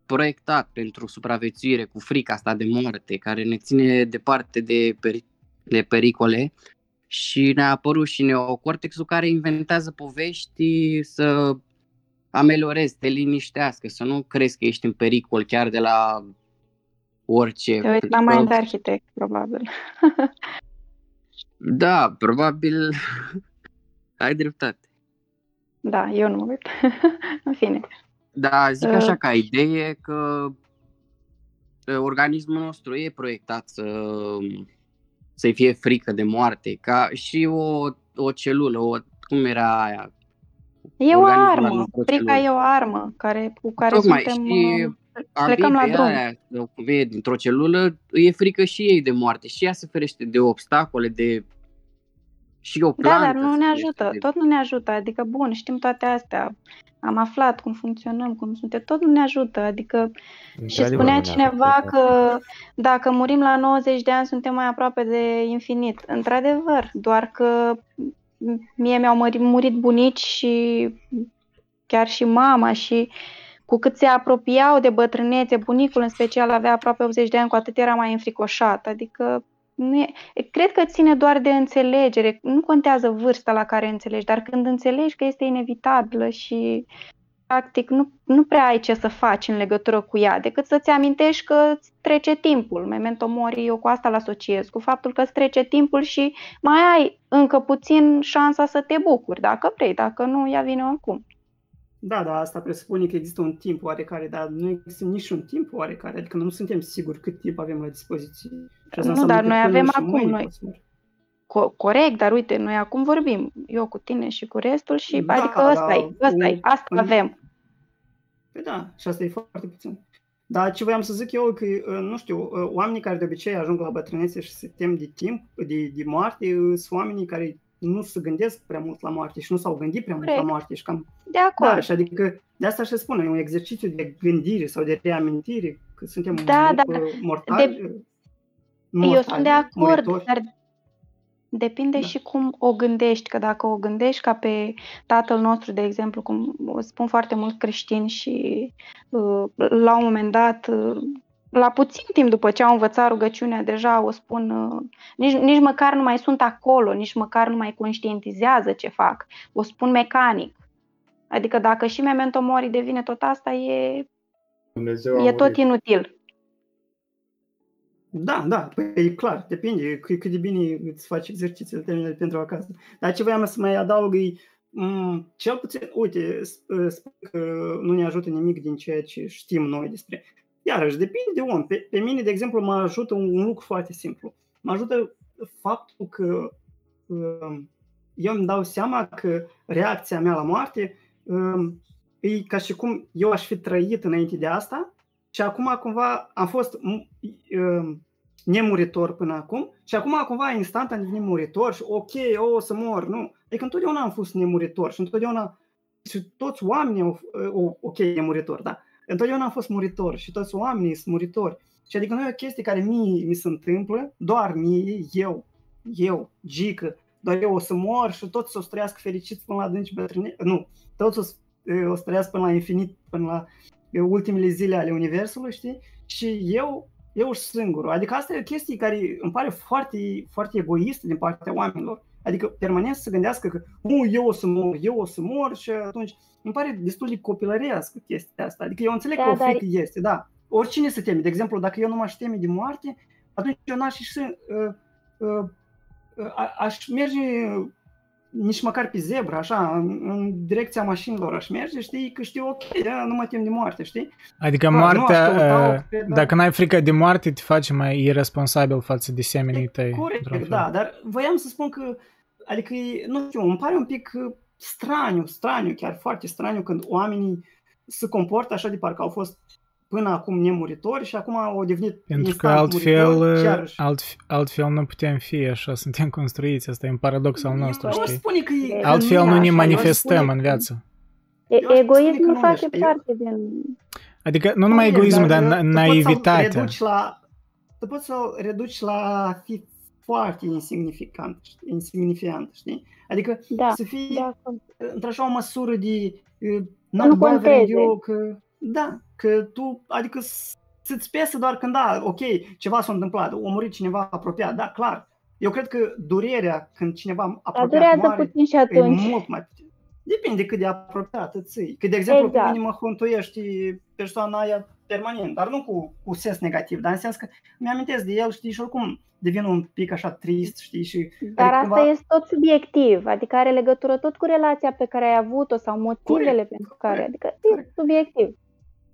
proiectat pentru supraviețuire cu frica asta de moarte, care ne ține departe de, peri- de pericole și ne-a apărut și neocortexul care inventează povești să ameliorezi, te liniștească, să nu crezi că ești în pericol chiar de la orice. Te uiți la Pentru că- Mind Architect, probabil. Da, probabil ai dreptate. Da, eu nu mă uit. În fine. Da, zic Uh. așa ca idee că uh, organismul nostru e proiectat să să-i fie frică de moarte, ca și o, o celulă, o, cum era aia? E o Organismul armă. ăla nu Frica procedură. e o armă care, cu care Tocmai, suntem... și uh, plecăm la Amibia drum. aia, sau cum e, dintr-o celulă, îi e frică și ei de moarte și ea se ferește de obstacole, de și o Da, plantă. dar nu se ne ferește ajută. de- Tot nu ne ajută. Adică, bun, știm toate astea. Am aflat cum funcționăm, cum suntem. Tot nu ne ajută. Adică Și Într-adevăr, spunea nu ne cineva ajută. că dacă murim la 90 de ani suntem mai aproape de infinit. Într-adevăr, doar că mie mi-au murit, murit bunici și chiar și mama și cu cât se apropiau de bătrânețe, bunicul în special avea aproape 80 de ani, cu atât era mai înfricoșat. Adică nu e, cred că ține doar de înțelegere. Nu contează vârsta la care înțelegi, dar când înțelegi că este inevitabilă și practic nu, nu prea ai ce să faci în legătură cu ea, decât să-ți amintești că îți trece timpul. Memento mori, eu cu asta l-asociez, cu faptul că îți trece timpul și mai ai încă puțin șansa să te bucuri, dacă vrei, dacă nu, ea vine oricum. Da, da, asta presupune că există un timp oarecare, dar nu există nici un timp oarecare, adică nu suntem siguri cât timp avem la dispoziție. Și asta Nu, înseamnă dar că noi până avem și acum, mâine noi- poți merge. Co- corect, dar uite, noi acum vorbim, eu cu tine și cu restul și Da, adică da, ăsta e, ăsta e, un- asta un- avem. Păi da, și asta e foarte puțin. Dar ce voiam să zic eu, că, uh, nu știu, uh, oamenii care de obicei ajung la bătrânețe și se tem de timp, de, de moarte, uh, sunt oamenii care nu se gândesc prea mult la moarte și nu s-au gândit prea mult la Corect. moarte și cam De acord. Da, și adică de asta și spun, e un exercițiu de gândire sau de reamintire că suntem Da, mo- dar mortali. Eu mortali, sunt de acord, muritori. dar depinde Da. și cum o gândești, că dacă o gândești ca pe tatăl nostru, de exemplu, cum o spun foarte mult creștini și uh, la un moment dat, uh, la puțin timp după ce au învățat rugăciunea, deja o spun, uh, nici, nici măcar nu mai sunt acolo, nici măcar nu mai conștientizează ce fac, o spun mecanic. Adică dacă și memento mori devine tot asta, e, Dumnezeu a e tot murit. inutil. Da, da, păi e clar, depinde cât, cât de bine îți faci exercițiile tale pentru acasă. Dar ce voiam să mai adaug e, m- cel puțin, uite, sp- spun că nu ne ajută nimic din ceea ce știm noi despre. Iarăși, depinde de om. Pe, pe mine, de exemplu, mă ajută un, un lucru foarte simplu. Mă ajută faptul că um, eu îmi dau seama că reacția mea la moarte um, e ca și cum eu aș fi trăit înainte de asta și acum cumva am fost m- um, nemuritor până acum și acum cumva instant am devenit muritor și ok, eu o să mor, nu. Adică întotdeauna am fost nemuritor și întotdeauna și toți oamenii au, o- ok, e muritor, da. Întotdeauna am fost muritor și toți oamenii sunt muritori. Și adică nu e o chestie care mie mi se întâmplă, doar mie, eu, eu, Gică, doar eu o să mor și toți o să trăiască fericiți până la adânci bătrâne. Nu, toți o să, o să trăiască până la infinit, până la e, ultimele zile ale Universului, știi? Și eu, eu și singurul. Adică asta e o chestie care îmi pare foarte, foarte egoistă din partea oamenilor. Adică permanent să se gândească că nu, eu o să mor, eu o să mor și atunci îmi pare destul de copilărească chestia asta. Adică eu înțeleg Da, că o dar- frică este, da. Oricine se teme. De exemplu, dacă eu nu m-aș teme de moarte, atunci eu n-aș și uh, uh, uh, aș merge nici măcar pe zebra, așa, în, în direcția mașinilor aș merge, știi, că știu, ok, da, nu mă tem de moarte, știi? Adică Da, nu aș moartea, căuta o uh, credă. dacă n-ai frică de moarte, te face mai irresponsabil față de semenii tăi. într-un Corect, fel. da, dar voiam să spun că, adică, e- nu știu, îmi pare un pic uh, straniu, straniu, chiar foarte straniu când oamenii se comportă așa de parcă au fost până acum nemuritori și acum au devenit Pentru că altfel, alt, altfel nu putem fi așa, suntem construiți, asta e un paradox al nostru, știi? Spune că e, altfel nu ne manifestăm în viață. Egoismul face parte din... Adică nu numai egoismul, dar naivitatea. Tu poți să reduci la fi foarte insignificant, insignifiant, știi? Adică da, să fii da. într-așa o măsură de not bothering you, că da, că tu, adică să-ți pese doar când, da, ok, ceva s-a întâmplat, a murit cineva apropiat, da, clar. Eu cred că durerea când cineva apropiat moare, puțin și atunci. e mult mai puțin. Depinde cât de apropiată ții. Că, de exemplu, exact. pe mine mă huntuiești persoana aia permanent, dar nu cu, cu sens negativ, dar în sens că mi-amintesc de el, știi, și oricum devin un pic așa trist, știi, și... Dar adică asta cumva... este tot subiectiv, adică are legătură tot cu relația pe care ai avut-o sau motivele corect, pentru care, corect, adică corect. e subiectiv.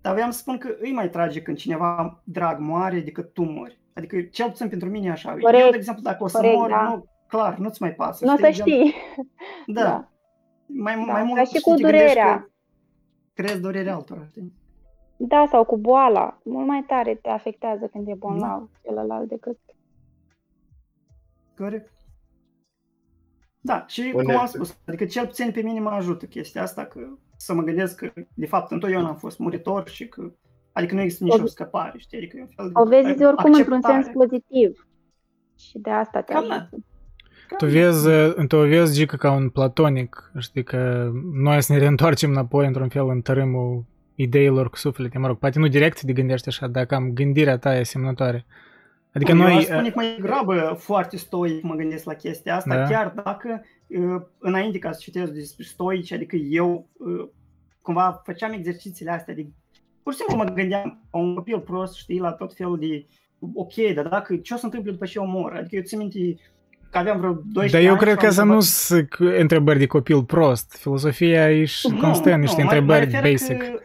Dar vreau să spun că îi mai trage când cineva drag moare decât tu mori. Adică cel puțin pentru mine așa. Corect, Eu, de exemplu, dacă o să corect, mor, da. nu, clar, nu-ți mai pasă. Nu o să știi. Da. da. Mai, da. mai mult Ca și cu durerea. Crezi durerea altora, știi? Da, sau cu boala. Mult mai tare te afectează când e bolnav da. celălalt decât... Corect. Da, și Bun, cum am spus, adică cel puțin pe mine mă ajută chestia asta, că să mă gândesc că, de fapt, întotdeauna am fost muritor și că, adică nu există nicio scăpare, știi? Adică un fel de o vezi oricum într-un sens pozitiv. Și de asta te ajută. Tu vezi, tu vezi, Gica, ca un platonic, știi, că noi să ne reîntoarcem înapoi într-un fel în tărâmul ideilor cu suflete, mă rog, poate nu direct te gândești așa, dar cam gândirea ta e asemănătoare. Adică noi... Eu aș spune că mai grabă foarte stoic mă gândesc la chestia asta, da. chiar dacă înainte ca să citesc despre stoici, adică eu cumva făceam exercițiile astea de pur și simplu mă gândeam a un copil prost, știi, la tot felul de ok, dar dacă ce o să întâmple după ce eu mor? Adică eu țin minte că aveam vreo 12 Dar eu cred că să nu sunt întrebări de copil prost. Filosofia e și constă în niște întrebări basic. Că,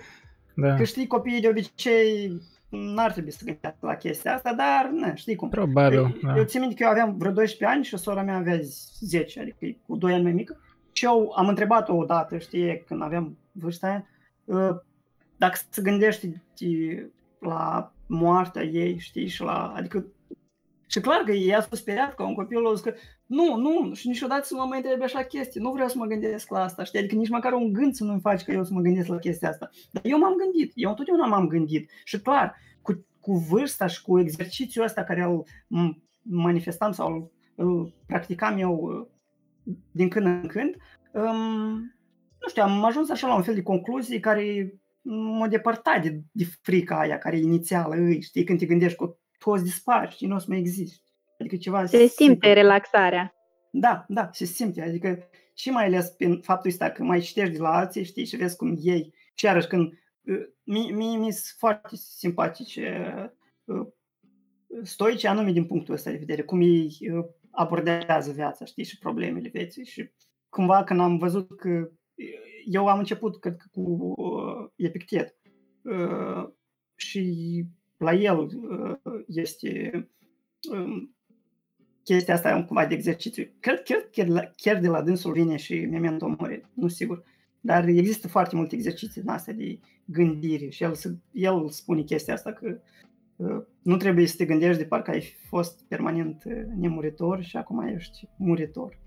da. că știi, copiii de obicei n-ar trebui să gândească la chestia asta, dar ne, știi cum. Probabil, eu, da. eu țin minte că eu aveam vreo 12 ani și sora mea avea 10, adică cu 2 ani mai mică. Și eu am întrebat-o odată, știi, când aveam vârsta aia, ă, dacă se gândește la moartea ei, știi, și la, adică și clar că ea s-a speriat ca un copil a zis că nu, nu, și niciodată să mă mai întrebe așa chestii, nu vreau să mă gândesc la asta, știi? Adică nici măcar un gând să nu-mi faci că eu să mă gândesc la chestia asta. Dar eu m-am gândit, eu întotdeauna m-am gândit și clar, cu, cu vârsta și cu exercițiul ăsta care îl manifestam sau îl practicam eu uh, din când în când, um, nu știu, am ajuns așa la un fel de concluzii care m-au depărtat de, de frica aia care e inițială, îi, știi, când te gândești că poți dispari și nu o să mai existi. Adică ceva... Se simte simplu. relaxarea. Da, da, se simte. Adică și mai ales prin faptul ăsta că mai citești de la alții, știi, și vezi cum ei, și iarăși când mi mi mi sunt foarte simpatice stoici anume din punctul ăsta de vedere, cum ei abordează viața, știi, și problemele vieții și cumva când am văzut că eu am început, cred că, cu uh, Epictet uh, și la el uh, este um, chestia asta un cumva de exercițiu. Cred, cred chiar, chiar de la dânsul vine și Memento Mori, nu sigur. Dar există foarte multe exerciții din astea de gândire și el, el spune chestia asta că uh, nu trebuie să te gândești de parcă ai fost permanent uh, nemuritor și acum ești muritor.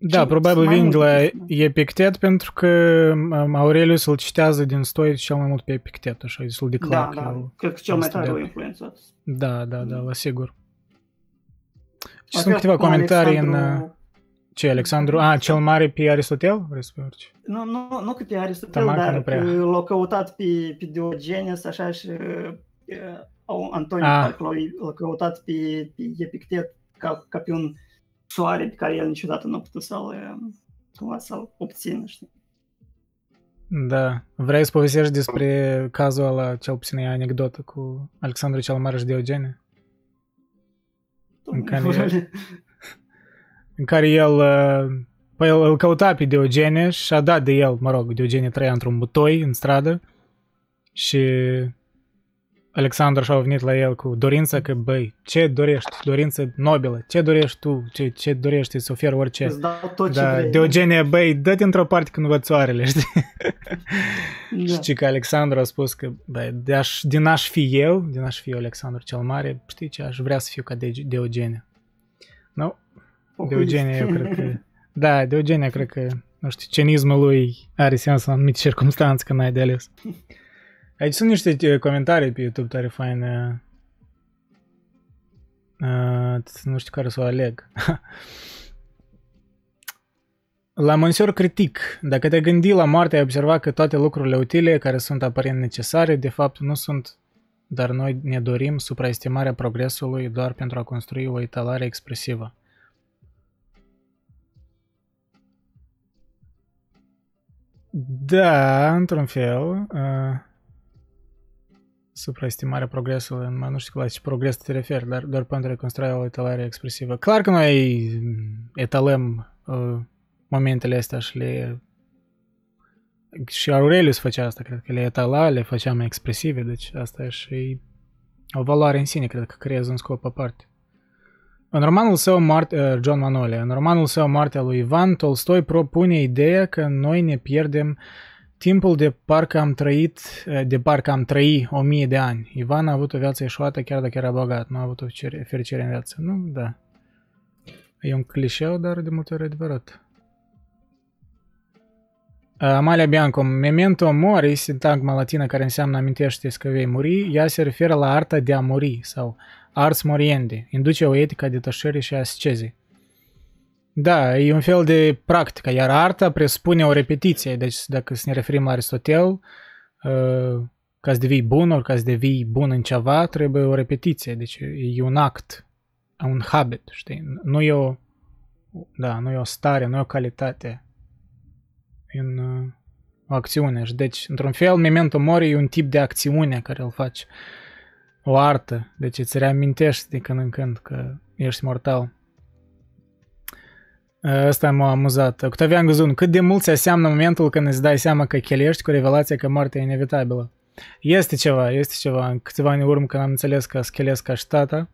Da, probabil vin de la Epictet pentru că um, Aurelius îl citează din stoici cel mai mult pe Epictet, așa, e destul de clar. Da, da, cred că cel mai tare o influențat. Da, da, da, la sigur. Și sunt câteva comentarii Alexandru... în... Ce, Alexandru? Ah, cel mare pe Aristotel? Vrei să Nu, nu, nu că pe Aristotel, dar l-au căutat pe, pe Diogenes, așa și uh, Antoniu ah. l-a căutat pe, pe Epictet ca, ca pe un soare pe care el niciodată nu a putut să-l, cumva să-l obțină, știi? Da. Vrei să povestești despre cazul ăla, cel puțin e anecdotă cu Alexandru cel Mare și Diogene? În care, în care el, păi el îl căuta pe Diogene și a dat de el, mă rog, Diogene trăia într-un butoi în stradă și Alexandru și-au venit la el cu dorința că, băi, ce dorești? Dorință nobilă. Ce dorești tu? Ce, ce dorești? Să oferi orice. Îți dau tot ce Da, vrei. Diogenie, băi, dă-te într-o parte când văd soarele, știi? Da. Știi că Alexandru a spus că, băi, de aș, din aș fi eu, din aș fi eu Alexandru cel Mare, știi ce, aș vrea să fiu ca de, Diogenie. Nu? Diogenie, eu cred că... Da, Diogenie, cred că, nu știu, cinismul lui are sens în anumite circunstanțe când ai de ales. Aici sunt niște uh, comentarii pe YouTube tare faine. Uh, nu știu care să o aleg. La Monsieur Critic, dacă te gândi la moarte, ai observat că toate lucrurile utile care sunt aparent necesare, de fapt nu sunt, dar noi ne dorim supraestimarea progresului doar pentru a construi o etalare expresivă. Da, într-un fel. Uh, supraestimarea progresului, mai nu știu la ce progres te referi, dar doar pentru a construi o etalare expresivă. Clar că noi etalăm uh, momentele astea și le și Aurelius făcea asta, cred că le etala, le făcea mai expresive, deci asta e și o valoare în sine, cred că creează un scop aparte. În romanul său Moarte, John Manole, în romanul său Moartea lui Ivan, Tolstoi propune ideea că noi ne pierdem timpul de parcă am trăit, de parcă am trăi o mie de ani. Ivan a avut o viață eșuată chiar dacă era bogat, nu a avut o fericire în viață. Nu, da. E un clișeu, dar de multe ori adevărat. Amalia Bianco, memento mori, sintagma latină care înseamnă amintește că vei muri, ea se referă la arta de a muri sau ars moriendi, induce o etică a detașării și a ascezii. Da, e un fel de practică, iar arta presupune o repetiție, deci dacă să ne referim la Aristotel, ca să devii bun, ori ca să devii bun în ceva, trebuie o repetiție, deci e un act, un habit, știi, nu e o, da, nu e o stare, nu e o calitate, în uh, o acțiune. Și deci, într-un fel, memento mori e un tip de acțiune care îl faci. O artă. Deci îți reamintești de când în când că ești mortal. Asta m-a amuzat. Octavian Guzun, cât de mult se aseamnă momentul când îți dai seama că chelești cu revelația că moartea e inevitabilă? Este ceva, este ceva. În câteva ani urmă când am înțeles că schelesc ca și tata,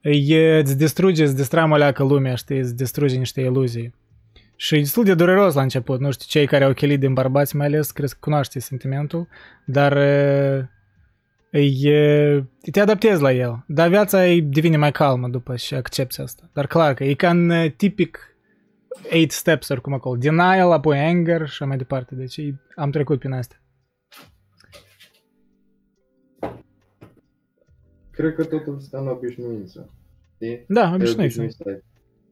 e, îți distruge, îți distramă lumea, știi, îți distruge niște iluzii. Și e destul de dureros la început, nu știu, cei care au chelit din bărbați mai ales, cred că cunoaște sentimentul, dar e, te adaptezi la el. Dar viața e devine mai calmă după și accepti asta. Dar clar că e ca în tipic 8 steps, oricum acolo. Denial, apoi anger și mai departe. Deci am trecut prin asta. Cred că totul stă în obișnuință. Știi? Da, obișnuință.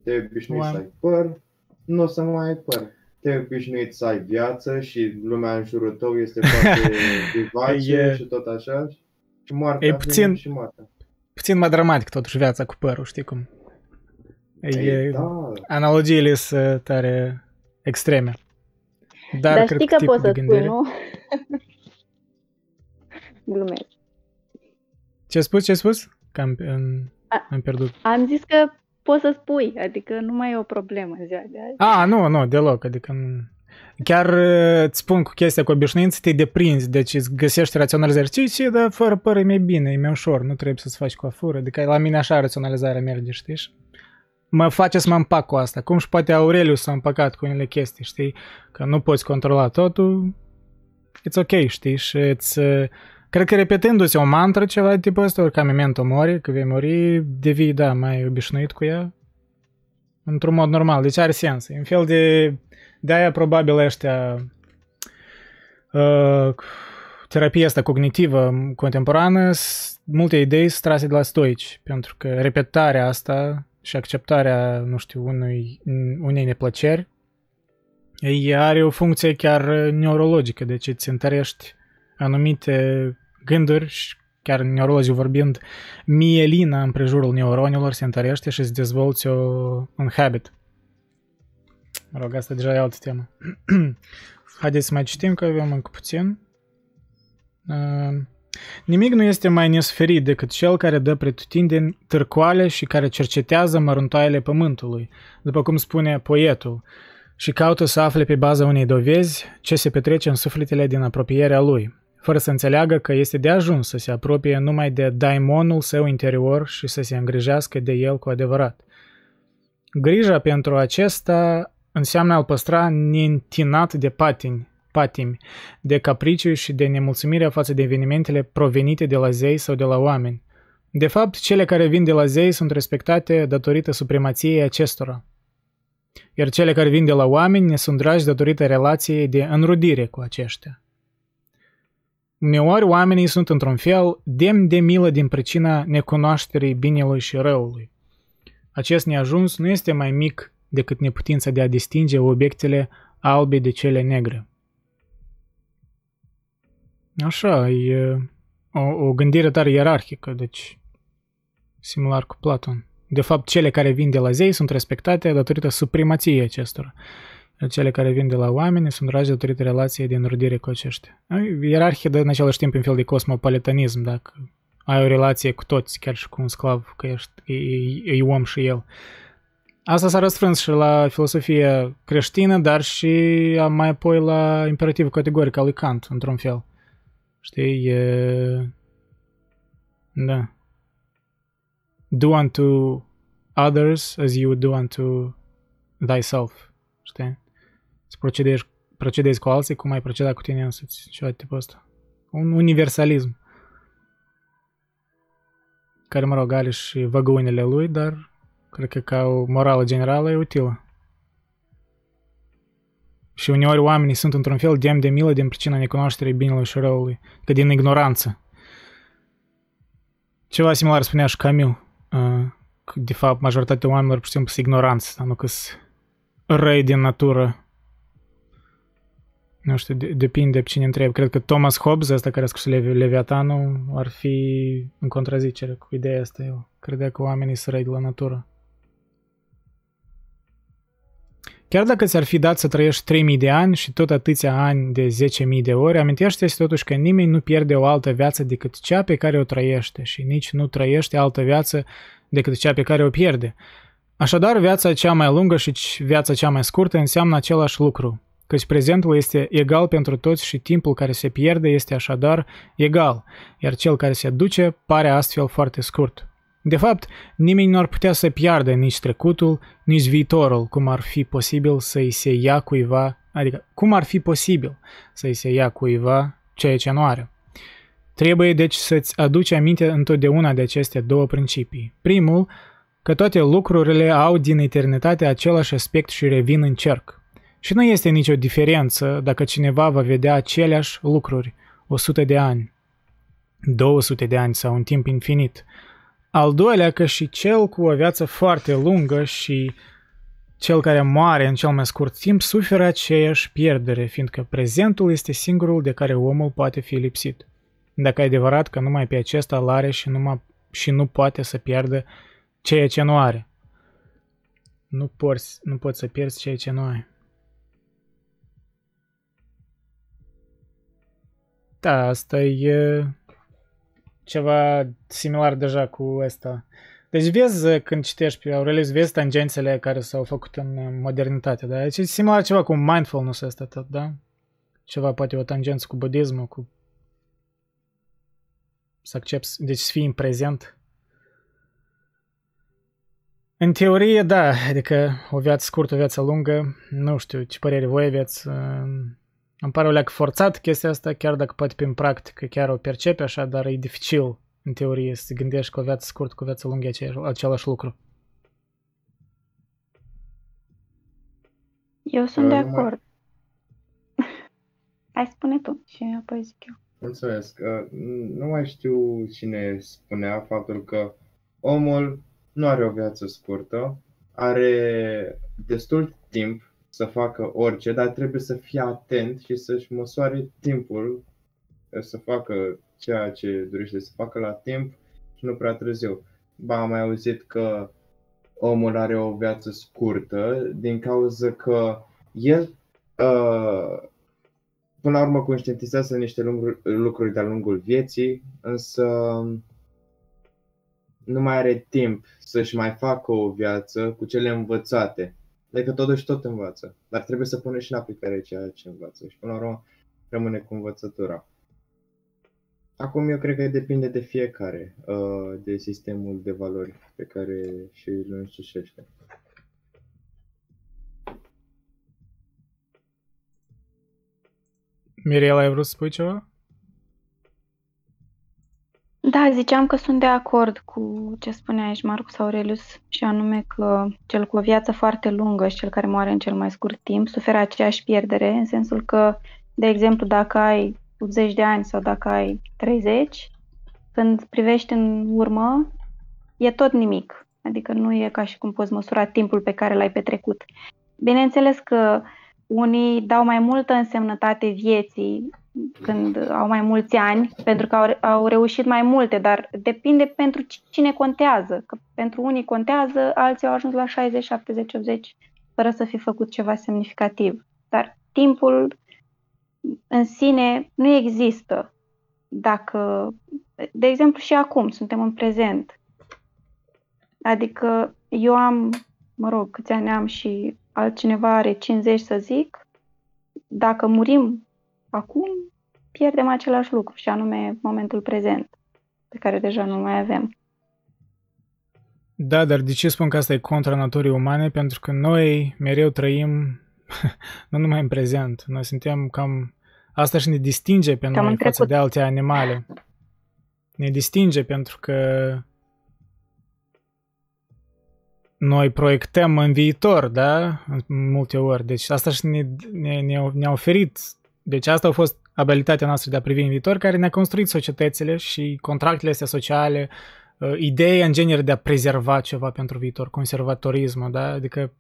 Te obișnuiți să ai păr, nu o să mai ai păr. Te obișnuit să ai viață și lumea în jurul tău este foarte vivace e... și tot așa. Și moartea e puțin, și moartea. puțin mai dramatic totuși viața cu părul, știi cum? Ei, e, da. Analogiile sunt tare extreme. Dar, Dar cred știi că poți să gândire... spui, nu? Glumesc. Ce ai spus? Ce ai spus? Că am, am, am pierdut. Am zis că poți să spui, adică nu mai e o problemă ziua de azi. Ah, nu, nu, deloc, adică chiar îți spun cu chestia cu obișnuință, te deprinzi, deci îți găsești raționalizări. Ce, ce, dar fără păr e mai bine, e mai ușor, nu trebuie să-ți faci coafură, adică la mine așa raționalizarea merge, știi? Mă face să mă împac cu asta, cum și poate Aurelius s-a împăcat cu unele chestii, știi? Că nu poți controla totul, it's ok, știi? Și îți, cred că repetându-se o mantră ceva de tipul ăsta, ori ca memento mori, că vei mori, devii, da, mai obișnuit cu ea, într-un mod normal, deci are sens. E un fel de, de aia probabil ăștia uh, terapia asta cognitivă contemporană, multe idei sunt trase de la stoici, pentru că repetarea asta și acceptarea, nu știu, unui, unei neplăceri, ea are o funcție chiar neurologică, deci îți întărești anumite gânduri și chiar neurologii vorbind, mielina în prejurul neuronilor se întărește și îți dezvolți o, un habit. Mă rog, asta deja e altă temă. Haideți să mai citim, că avem încă puțin. Uh, nimic nu este mai nesuferit decât cel care dă pretutindeni târcoale și care cercetează măruntoaiele pământului, după cum spune poetul, și caută să afle pe baza unei dovezi ce se petrece în sufletele din apropierea lui fără să înțeleagă că este de ajuns să se apropie numai de daimonul său interior și să se îngrijească de el cu adevărat. Grija pentru acesta înseamnă a-l păstra neîntinat de patini, patimi, de capriciu și de nemulțumire față de evenimentele provenite de la zei sau de la oameni. De fapt, cele care vin de la zei sunt respectate datorită supremației acestora. Iar cele care vin de la oameni ne sunt dragi datorită relației de înrudire cu aceștia. Uneori oamenii sunt într-un fel demn de milă din pricina necunoașterii binelui și răului. Acest neajuns nu este mai mic decât neputința de a distinge obiectele albe de cele negre. Așa, e o, o gândire tare ierarhică, deci similar cu Platon. De fapt, cele care vin de la zei sunt respectate datorită supremației acestora. Iar cele care vin de la oameni sunt dragi datorită relației de înrudire cu aceștia. Ierarhie de în același timp un fel de cosmopolitanism, dacă ai o relație cu toți, chiar și cu un sclav, că ești, e, e om și el. Asta s-a răsfrâns și la filosofia creștină, dar și mai apoi la imperativul categoric al lui Kant, într-un fel. Știi? E... Da. Do unto others as you would do unto thyself. Știi? Să procedezi, procedezi cu alții cum ai proceda cu tine însuți. Ceva de tipul ăsta. Un universalism. Care, mă rog, are și văgăunile lui, dar cred că ca o morală generală e utilă. Și uneori oamenii sunt într-un fel dem de milă din pricina necunoașterii binelui și răului, că din ignoranță. Ceva similar spunea și Camil, că de fapt majoritatea oamenilor pur și simplu sunt ignoranți, nu că sunt răi din natură. Nu știu, depinde de cine întreb. Cred că Thomas Hobbes, ăsta care a scris Leviatanul, ar fi în contrazicere cu ideea asta. Eu credea că oamenii sunt răi de la natură. Chiar dacă ți-ar fi dat să trăiești 3000 de ani și tot atâția ani de 10.000 de ori, amintește-ți totuși că nimeni nu pierde o altă viață decât cea pe care o trăiește și nici nu trăiește altă viață decât cea pe care o pierde. Așadar, viața cea mai lungă și viața cea mai scurtă înseamnă același lucru, căci prezentul este egal pentru toți și timpul care se pierde este așadar egal, iar cel care se duce pare astfel foarte scurt. De fapt, nimeni nu ar putea să piardă nici trecutul, nici viitorul, cum ar fi posibil să-i se ia cuiva, adică cum ar fi posibil să-i se ia cuiva ceea ce nu are. Trebuie deci să-ți aduci aminte întotdeauna de aceste două principii. Primul, că toate lucrurile au din eternitate același aspect și revin în cerc. Și nu este nicio diferență dacă cineva va vedea aceleași lucruri 100 de ani, 200 de ani sau un timp infinit – al doilea că și cel cu o viață foarte lungă și cel care moare în cel mai scurt timp suferă aceeași pierdere, fiindcă prezentul este singurul de care omul poate fi lipsit. Dacă e adevărat că numai pe acesta îl are și, numai, și nu poate să pierdă ceea ce nu are. Nu poți, nu poți să pierzi ceea ce nu ai. Da, asta e ceva similar deja cu ăsta. Deci vezi când citești pe Aurelius, vezi tangențele care s-au făcut în modernitate, da? Deci e similar ceva cu mindfulness ăsta tot, da? Ceva poate o tangență cu budismul, cu să accepti, deci să fii în prezent. În teorie, da, adică o viață scurtă, o viață lungă, nu știu ce părere voi aveți, îmi pare o leac forțat chestia asta, chiar dacă poate prin practică chiar o percepe așa, dar e dificil în teorie să te gândești cu o viață scurtă, cu o viață lungă același lucru. Eu sunt de acord. Hai spune tu și apoi zic eu. Mulțumesc. Nu mai știu cine spunea faptul că omul nu are o viață scurtă, are destul timp să facă orice, dar trebuie să fie atent și să-și măsoare timpul să facă ceea ce dorește să facă la timp și nu prea târziu. Ba, am mai auzit că omul are o viață scurtă din cauza că el uh, până la urmă conștientizează niște lucruri de-a lungul vieții, însă nu mai are timp să-și mai facă o viață cu cele învățate. Adică totuși tot învață, dar trebuie să pune și în aplicare ceea ce învață și până la urmă rămâne cu învățătura. Acum eu cred că depinde de fiecare, uh, de sistemul de valori pe care și îl însușește. Mirela, ai vrut să spui ceva? Da, ziceam că sunt de acord cu ce spunea aici Marcus Aurelius și anume că cel cu o viață foarte lungă și cel care moare în cel mai scurt timp suferă aceeași pierdere, în sensul că, de exemplu, dacă ai 80 de ani sau dacă ai 30, când privești în urmă, e tot nimic. Adică nu e ca și cum poți măsura timpul pe care l-ai petrecut. Bineînțeles că unii dau mai multă însemnătate vieții când au mai mulți ani, pentru că au, au reușit mai multe, dar depinde pentru cine contează. Că pentru unii contează, alții au ajuns la 60, 70, 80, fără să fi făcut ceva semnificativ. Dar timpul în sine nu există. Dacă, de exemplu, și acum suntem în prezent. Adică eu am, mă rog, câți ani am și altcineva are 50 să zic, dacă murim acum, pierdem același lucru și anume momentul prezent, pe care deja nu mai avem. Da, dar de ce spun că asta e contra naturii umane? Pentru că noi mereu trăim nu numai în prezent. Noi suntem cam... Asta și ne distinge pe cam noi față de alte animale. Ne distinge pentru că noi proiectăm în viitor, da? În multe ori. Deci asta și ne, ne, ne, ne-a oferit. Deci asta a fost abilitatea noastră de a privi în viitor care ne-a construit societățile și contractele astea sociale, uh, ideea în genere de a prezerva ceva pentru viitor, conservatorismul, da? Adică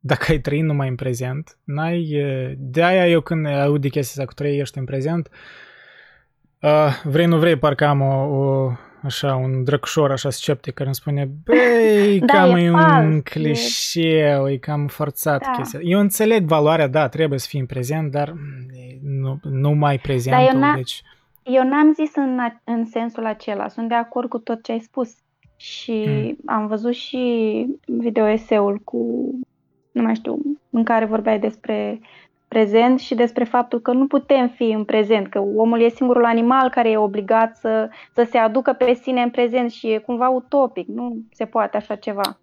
dacă ai trăit numai în prezent, n-ai... Uh, de aia eu când aud de chestia asta cu trăiești în prezent, uh, vrei nu vrei, parcă am o, o așa, un drăcșor așa sceptic care îmi spune băi, da, cam e, e un clișeu, e cam forțat da. chestia. Eu înțeleg valoarea, da, trebuie să fii în prezent, dar nu, nu mai prezentul, da, eu n-am, deci... Eu n-am zis în, în sensul acela, sunt de acord cu tot ce ai spus și hmm. am văzut și video-eseul cu, nu mai știu, în care vorbeai despre prezent și despre faptul că nu putem fi în prezent, că omul e singurul animal care e obligat să, să se aducă pe sine în prezent și e cumva utopic, nu se poate așa ceva.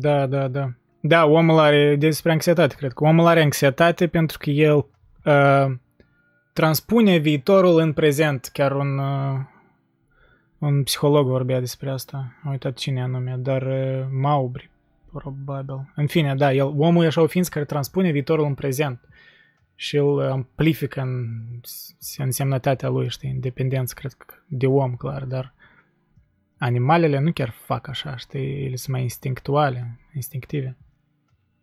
Da, da, da. Da, omul are, despre anxietate, cred că omul are anxietate pentru că el uh, transpune viitorul în prezent. Chiar un, uh, un psiholog vorbea despre asta. Am uitat cine anume, dar uh, Maubri, probabil. În fine, da, el, omul e așa o ființă care transpune viitorul în prezent și îl amplifică în însemnătatea lui, știi, independență, cred că, de om, clar, dar animalele nu chiar fac așa, știi, ele sunt mai instinctuale, instinctive.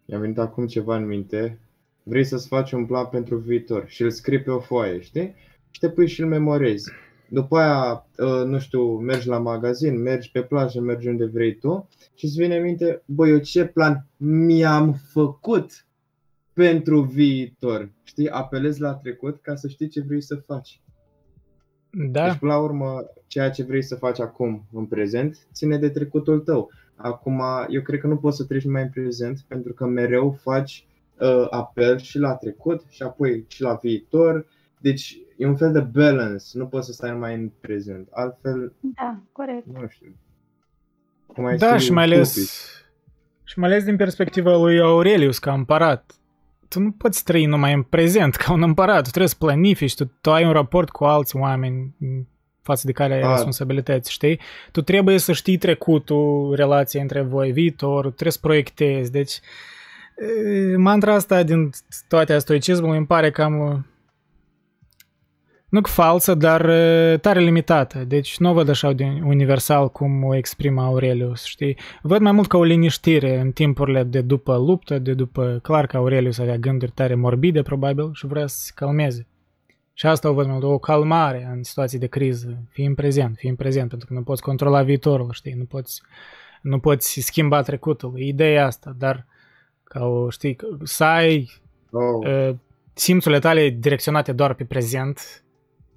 Mi-a venit acum ceva în minte, vrei să-ți faci un plan pentru viitor și îl scrii pe o foaie, știi? Și te pui și îl memorezi. După aia, ă, nu știu, mergi la magazin, mergi pe plajă, mergi unde vrei tu și îți vine în minte, băi, eu ce plan mi-am făcut pentru viitor. Știi, apelezi la trecut ca să știi ce vrei să faci. Da. Deci, până la urmă, ceea ce vrei să faci acum, în prezent, ține de trecutul tău. Acum, eu cred că nu poți să treci mai în prezent, pentru că mereu faci uh, apel și la trecut și apoi și la viitor. Deci, e un fel de balance, nu poți să stai mai în prezent. Altfel, da, corect. Nu știu. Cum da, și mai ales, și mai ales din perspectiva lui Aurelius ca împărat tu nu poți trăi numai în prezent ca un împărat, tu trebuie să planifici, tu, tu ai un raport cu alți oameni față de care ai A. responsabilități, știi? Tu trebuie să știi trecutul, relația între voi, viitorul, trebuie să proiectezi, deci mantra asta din toate stoicismul îmi pare cam nu falsă, dar tare limitată. Deci nu o văd așa de universal cum o exprimă Aurelius, știi? Văd mai mult ca o liniștire în timpurile de după luptă, de după... Clar că Aurelius avea gânduri tare morbide, probabil, și vrea să se calmeze. Și asta o văd mai mult, o calmare în situații de criză. Fii în prezent, fii în prezent, pentru că nu poți controla viitorul, știi? Nu poți, nu poți schimba trecutul. Ideea asta, dar ca o, știi, să ai oh. uh, simțurile tale direcționate doar pe prezent,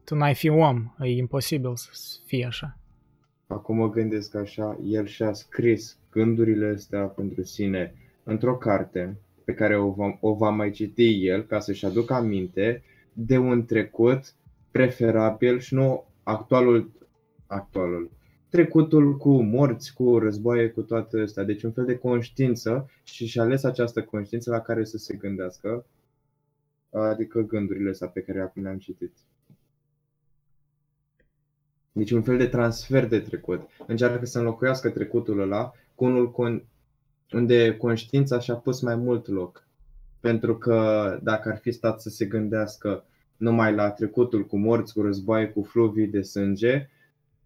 tu n-ai fi om, e imposibil să fie așa. Acum mă gândesc așa, el și-a scris gândurile astea pentru sine într-o carte pe care o va, o va mai citi el ca să-și aducă aminte de un trecut preferabil și nu actualul, actualul trecutul cu morți, cu războaie, cu toate astea. Deci un fel de conștiință și și ales această conștiință la care să se gândească, adică gândurile astea pe care acum le-am citit. Deci un fel de transfer de trecut. Încearcă să înlocuiască trecutul ăla cu unul con- unde conștiința și-a pus mai mult loc. Pentru că dacă ar fi stat să se gândească numai la trecutul cu morți, cu războaie, cu fluvii de sânge,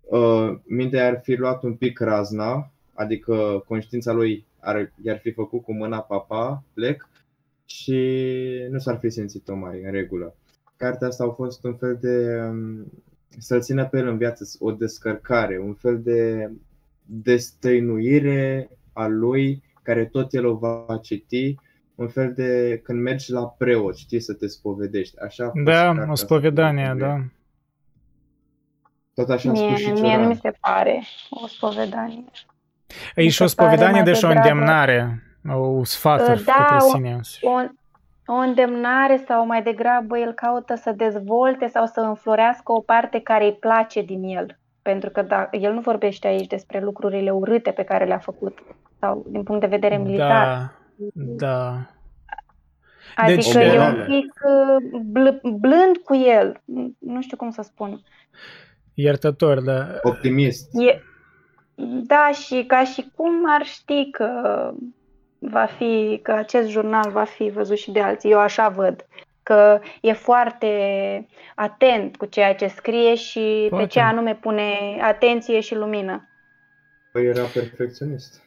uh, mintea ar fi luat un pic razna, adică conștiința lui ar, i-ar fi făcut cu mâna papa, plec, și nu s-ar fi simțit-o mai în regulă. Cartea asta a fost un fel de um, să-l țină pe el în viață, o descărcare, un fel de destăinuire a lui care tot el o va citi, un fel de când mergi la preot, știi, să te spovedești. Așa da, o spovedanie, da. Tot așa mie, și mie nu mi se pare o spovedanie. E și o spovedanie, deci o îndemnare, o sfaturi da, către sine. O, o îndemnare sau mai degrabă el caută să dezvolte sau să înflorească o parte care îi place din el. Pentru că da, el nu vorbește aici despre lucrurile urâte pe care le-a făcut sau din punct de vedere da, militar. Da, da. Adică deci, e un pic uh, bl- blând cu el. Nu știu cum să spun. Iertător, da. Optimist. E, da, și ca și cum ar ști că va fi, că acest jurnal va fi văzut și de alții. Eu așa văd că e foarte atent cu ceea ce scrie și Poate. pe ce anume pune atenție și lumină. Păi era perfecționist.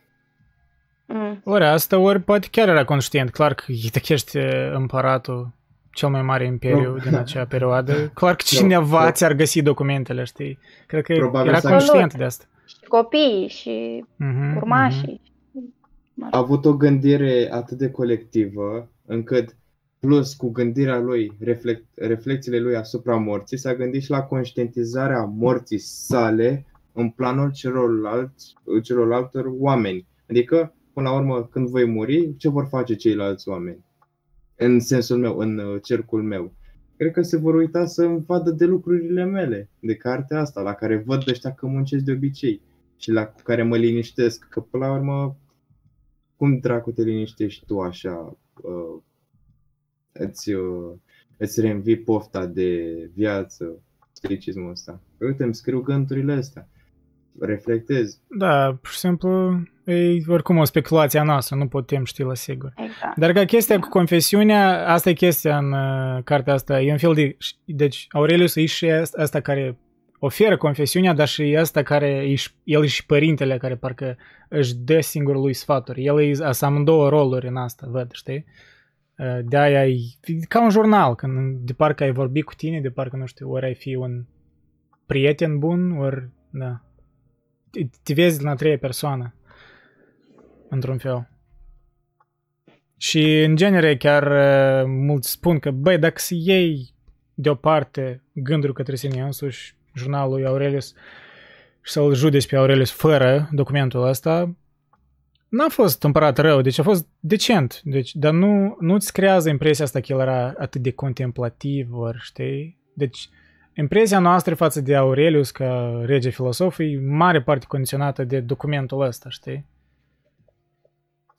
Mm. Ori asta, ori poate chiar era conștient. Clar că ești împăratul cel mai mare imperiu din acea perioadă. Clar că cineva no, ți-ar găsi documentele, știi? Cred că Probabil era conștient de asta. Și copiii și uh-huh, urmașii. Uh-huh. A avut o gândire atât de colectivă încât plus cu gândirea lui, reflect, reflexiile lui asupra morții, s-a gândit și la conștientizarea morții sale în planul celorlalți, celorlaltor oameni. Adică, până la urmă, când voi muri, ce vor face ceilalți oameni? în sensul meu, în uh, cercul meu. Cred că se vor uita să vadă de lucrurile mele, de cartea asta, la care văd ăștia că muncesc de obicei și la care mă liniștesc, că până la urmă, cum dracu te liniștești tu așa, uh, îți, uh, îți reînvii pofta de viață, stoicismul ăsta. Uite, îmi scriu gândurile astea, reflectez. Da, pur și simplu e oricum o speculație a noastră, nu putem ști la sigur. Exact. Dar ca chestia cu confesiunea, asta e chestia în uh, cartea asta, e un fel de... Deci Aurelius e și asta care oferă confesiunea, dar și asta care e, el e și părintele care parcă își dă singur lui sfaturi. El e să amândouă roluri în asta, văd, știi? Uh, de aia e ca un jurnal, când de parcă ai vorbit cu tine, de parcă, nu știu, ori ai fi un prieten bun, ori, da. Te vezi la treia persoană într-un fel. Și în genere chiar uh, mulți spun că, băi, dacă să iei deoparte gânduri către sine însuși, jurnalul lui Aurelius, și să-l judeci pe Aurelius fără documentul ăsta, n-a fost împărat rău, deci a fost decent, deci, dar nu, nu-ți creează impresia asta că el era atât de contemplativ, ori, știi? Deci, impresia noastră față de Aurelius ca rege filosof e mare parte condiționată de documentul ăsta, știi?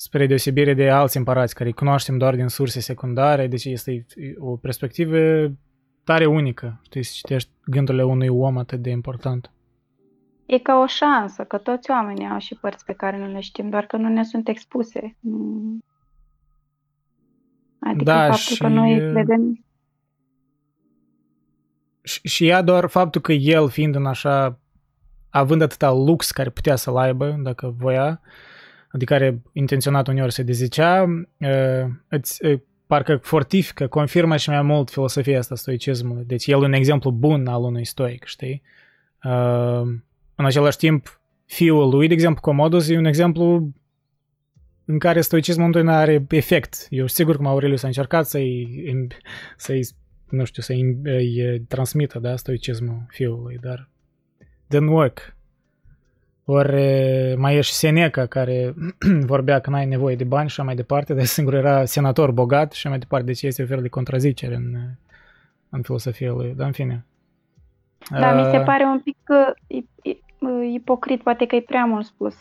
spre deosebire de alți împărați care îi cunoaștem doar din surse secundare, deci este o perspectivă tare unică, știi, să citești gândurile unui om atât de important. E ca o șansă, că toți oamenii au și părți pe care nu le știm, doar că nu ne sunt expuse. Adică da, faptul și... că noi vedem... Și, și ea doar faptul că el, fiind în așa, având atâta lux care putea să-l aibă, dacă voia, adică care intenționat uneori se dezicea, îți, parcă fortifică, confirmă și mai mult filosofia asta stoicismului. Deci el un exemplu bun al unui stoic, știi? În același timp, fiul lui, de exemplu, Comodus, e un exemplu în care stoicismul nu are efect. Eu sigur că Aurelius a încercat să-i, să-i nu știu, să-i transmită, da, stoicismul fiului, dar didn't work. Ori mai e și Seneca care vorbea că n-ai nevoie de bani și așa mai departe, dar singur era senator bogat și așa mai departe, deci este o fel de contrazicere în, în filosofia lui. Dar în fine, Da, uh, mi se pare un pic uh, ipocrit, poate că e prea mult spus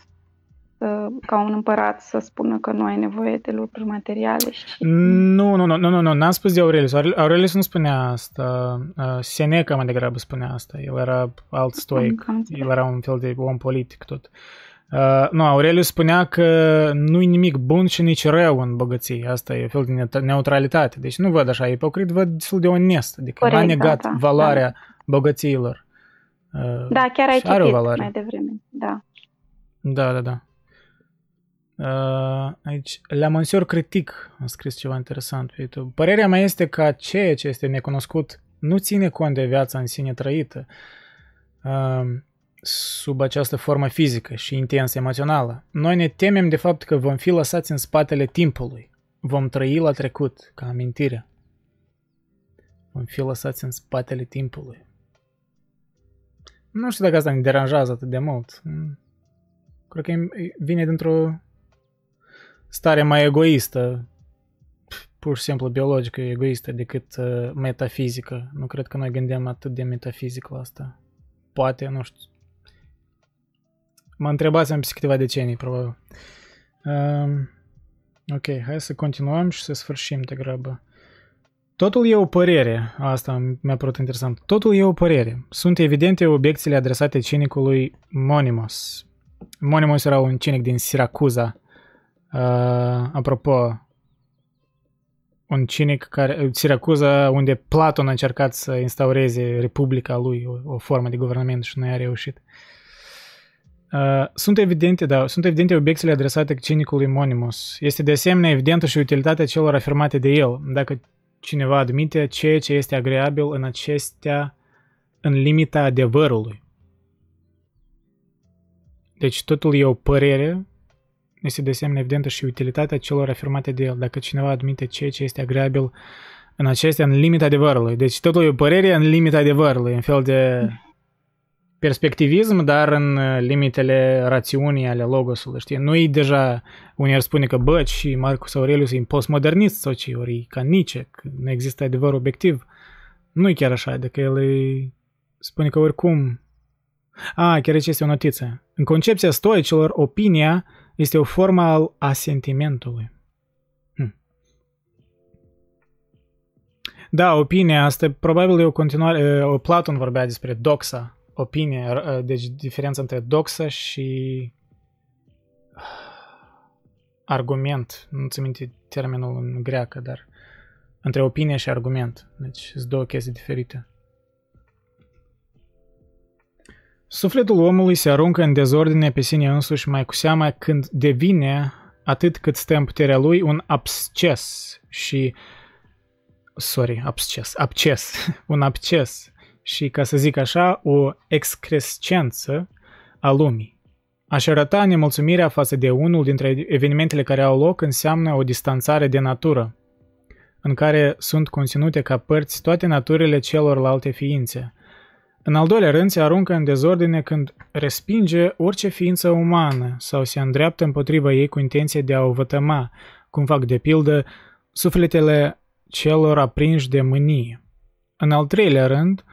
ca un împărat să spună că nu ai nevoie de lucruri materiale. Și... Nu, nu, nu, nu, nu, nu, n-am spus de Aurelius. Aurelius nu spunea asta. Seneca mai degrabă spunea asta. El era alt stoic. El era un fel de om politic tot. Uh, nu, Aurelius spunea că nu-i nimic bun și nici rău în bogăție. Asta e un fel de neutralitate. Deci nu văd așa ipocrit, văd destul de onest. Adică Corect, n-a negat da, da, valoarea da. bogățiilor. Uh, da, chiar ai citit mai devreme. Da. Da, da, da. Uh, aici, la Monsieur Critic a scris ceva interesant pe YouTube. Părerea mea este că ceea ce este necunoscut nu ține cont de viața în sine trăită uh, sub această formă fizică și intensă emoțională. Noi ne temem de fapt că vom fi lăsați în spatele timpului. Vom trăi la trecut, ca amintire. Vom fi lăsați în spatele timpului. Nu știu dacă asta ne deranjează atât de mult. Cred că vine dintr-o stare mai egoistă, pur și simplu biologică egoistă decât uh, metafizică. Nu cred că noi gândim atât de metafizic la asta. Poate, nu știu. Mă întrebați peste câteva decenii, probabil. Um, ok, hai să continuăm și să sfârșim de grabă. Totul e o părere, asta mi-a părut interesant. Totul e o părere. Sunt evidente obiecțiile adresate cinicului Monimos. Monimos era un cinic din Siracuza, Uh, apropo, un cinic care, Siracuza, unde Platon a încercat să instaureze Republica lui, o, o formă de guvernament și nu i-a reușit. Uh, sunt evidente, da, sunt evidente obiecțiile adresate cinicului Monimos. Este de asemenea evidentă și utilitatea celor afirmate de el, dacă cineva admite ceea ce este agreabil în acestea în limita adevărului. Deci totul e o părere este de asemenea evidentă și utilitatea celor afirmate de el, dacă cineva admite ceea ce este agreabil în acestea în limita adevărului. Deci totul e o părere în limita adevărului, în fel de perspectivism, dar în limitele rațiunii ale logosului, știi? Nu e deja, unii ar spune că bă, și Marcus Aurelius e postmodernist sau ce, ori e ca Nietzsche, că nu există adevăr obiectiv. Nu e chiar așa, adică el e, spune că oricum... A, chiar aici este o notiță. În concepția stoicilor, opinia este o formă al asentimentului. Hm. Da, opinia asta probabil e o continuare, o Platon vorbea despre doxa, opinie, deci diferența între doxa și argument, nu ți minte termenul în greacă, dar între opinie și argument. Deci sunt două chestii diferite. Sufletul omului se aruncă în dezordine pe sine însuși mai cu seama când devine, atât cât stă în puterea lui, un absces și... Sorry, absces, absces, un absces și, ca să zic așa, o excrescență a lumii. Aș arăta nemulțumirea față de unul dintre evenimentele care au loc înseamnă o distanțare de natură, în care sunt conținute ca părți toate naturile celorlalte ființe – în al doilea rând, se aruncă în dezordine când respinge orice ființă umană sau se îndreaptă împotriva ei cu intenție de a o vătăma, cum fac de pildă sufletele celor aprinși de mânie. În al treilea rând,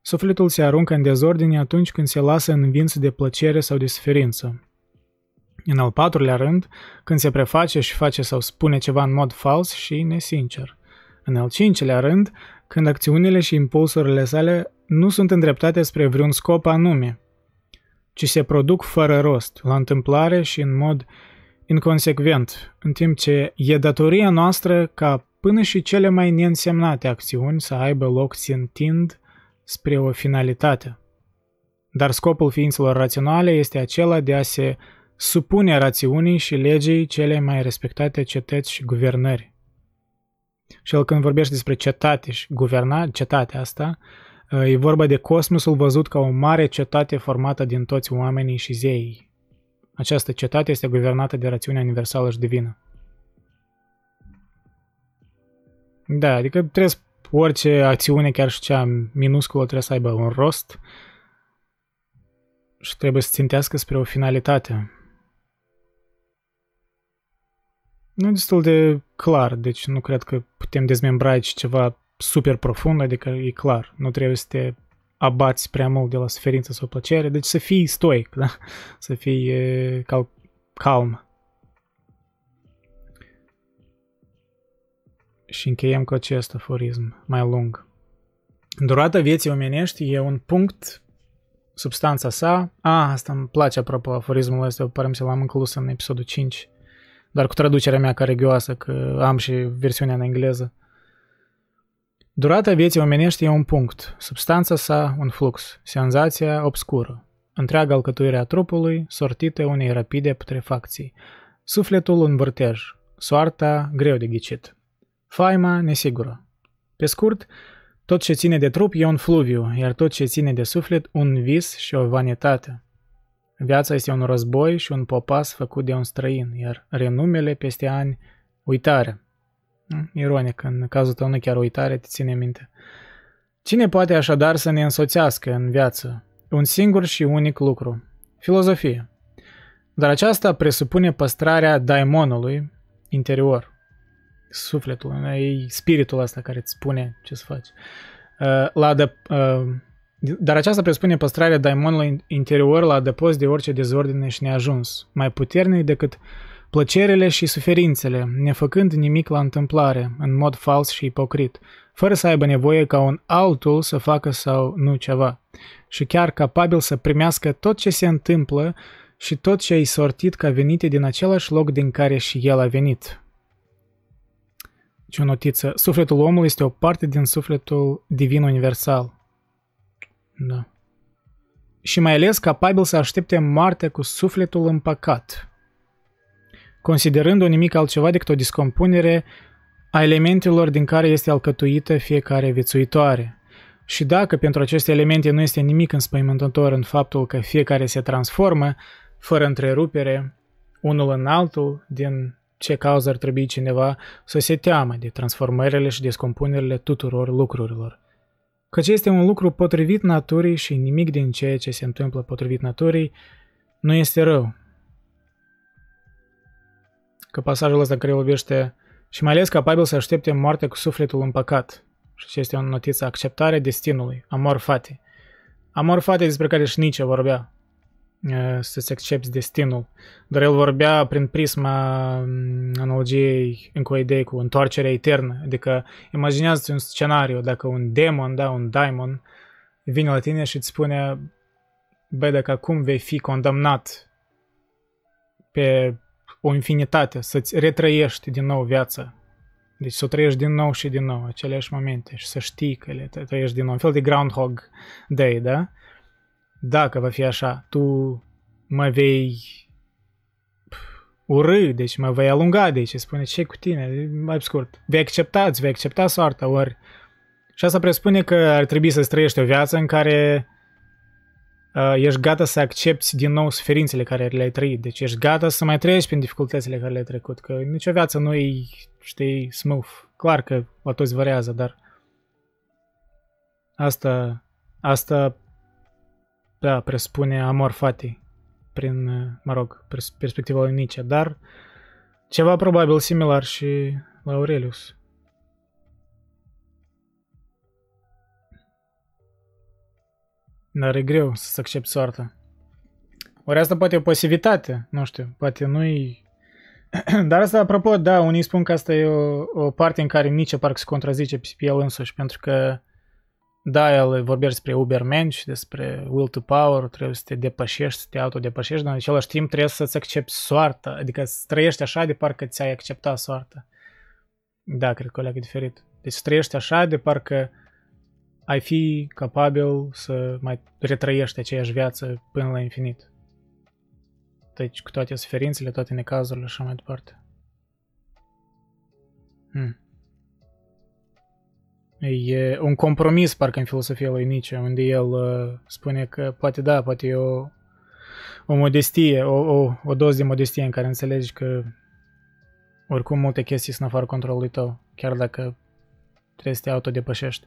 sufletul se aruncă în dezordine atunci când se lasă învins de plăcere sau de suferință. În al patrulea rând, când se preface și face sau spune ceva în mod fals și nesincer. În al cincilea rând, când acțiunile și impulsurile sale nu sunt îndreptate spre vreun scop anume, ci se produc fără rost, la întâmplare și în mod inconsecvent, în timp ce e datoria noastră ca până și cele mai neînsemnate acțiuni să aibă loc țintind spre o finalitate. Dar scopul ființelor raționale este acela de a se supune rațiunii și legii cele mai respectate cetăți și guvernări. Și el când vorbește despre cetate și guverna, cetatea asta, E vorba de cosmosul văzut ca o mare cetate formată din toți oamenii și zeii. Această cetate este guvernată de rațiunea universală și divină. Da, adică trebuie orice acțiune, chiar și cea minusculă, trebuie să aibă un rost și trebuie să țintească spre o finalitate. Nu e destul de clar, deci nu cred că putem dezmembra aici ceva super profund, adică e clar, nu trebuie să te abați prea mult de la suferință sau plăcere, deci să fii stoic, da? să fii cal- calm. Și încheiem cu acest aforism mai lung. Durata vieții omenești e un punct, substanța sa. A, asta îmi place apropo, aforismul ăsta, pare să l-am inclus în episodul 5, dar cu traducerea mea caragioasă, că am și versiunea în engleză. Durata vieții omenești e un punct, substanța sa un flux, senzația obscură, întreaga alcătuire a trupului sortită unei rapide putrefacții, sufletul un vârtej, soarta greu de ghicit, faima nesigură. Pe scurt, tot ce ține de trup e un fluviu, iar tot ce ține de suflet un vis și o vanitate. Viața este un război și un popas făcut de un străin, iar renumele peste ani uitare. Hm? Ironic, în cazul tău nu chiar uitare, te ține minte. Cine poate așadar să ne însoțească în viață? Un singur și unic lucru. Filozofie. Dar aceasta presupune păstrarea daimonului interior. Sufletul, e spiritul ăsta care îți spune ce să faci. Uh, la de, uh, dar aceasta presupune păstrarea daimonului interior la adăpost de orice dezordine și neajuns, mai puternic decât plăcerile și suferințele, nefăcând nimic la întâmplare, în mod fals și ipocrit, fără să aibă nevoie ca un altul să facă sau nu ceva, și chiar capabil să primească tot ce se întâmplă și tot ce ai sortit ca venite din același loc din care și el a venit. Ce o notiță. Sufletul omului este o parte din sufletul divin universal. Da. Și mai ales capabil să aștepte moartea cu sufletul împăcat considerând-o nimic altceva decât o discompunere a elementelor din care este alcătuită fiecare viețuitoare. Și dacă pentru aceste elemente nu este nimic înspăimântător în faptul că fiecare se transformă, fără întrerupere, unul în altul, din ce cauză ar trebui cineva să se teamă de transformările și descompunerile tuturor lucrurilor. Căci este un lucru potrivit naturii și nimic din ceea ce se întâmplă potrivit naturii nu este rău, că pasajul ăsta care vorbește și mai ales capabil să aștepte moartea cu sufletul în păcat. Și este o notiță, acceptarea destinului, amor fati. Amor fati despre care și Nietzsche vorbea, să-ți accepti destinul. Dar el vorbea prin prisma analogiei încă o idee cu întoarcerea eternă. Adică imaginează un scenariu, dacă un demon, da, un daimon, vine la tine și îți spune bă, dacă acum vei fi condamnat pe o infinitate, să-ți retrăiești din nou viața. Deci să o trăiești din nou și din nou, aceleași momente și să știi că le trăiești din nou. Un fel de Groundhog Day, da? Dacă va fi așa, tu mă vei urâ, deci mă vei alunga, deci spune ce cu tine, mai scurt. Vei accepta, îți vei accepta soarta, ori... Și asta presupune că ar trebui să trăiești o viață în care uh, ești gata să accepti din nou suferințele care le-ai trăit. Deci ești gata să mai trăiești prin dificultățile care le-ai trecut. Că nicio viață nu e, știi, smooth. Clar că la toți variază, dar asta, asta da, presupune amor fati prin, mă rog, perspectiva lui Nietzsche, dar ceva probabil similar și la Aurelius. Dar e greu să accepti soarta. Ori asta poate e o pasivitate, nu știu, poate nu-i... Dar asta, apropo, da, unii spun că asta e o, o parte în care nici parcă se contrazice pe el însuși, pentru că, da, el vorbește despre Ubermensch, despre will to power, trebuie să te depășești, să te autodepășești, dar în același timp trebuie să-ți accepti soarta, adică să trăiești așa de parcă ți-ai acceptat soarta. Da, cred că o leagă diferit. Deci să trăiești așa de parcă ai fi capabil să mai retrăiești aceeași viață până la infinit. Deci cu toate suferințele, toate necazurile și așa mai departe. Hmm. E un compromis, parcă în filosofia lui Nietzsche, unde el uh, spune că poate da, poate e o, o modestie, o, o, o doză de modestie în care înțelegi că oricum multe chestii sunt afară controlului tău, chiar dacă trebuie să te autodepășești.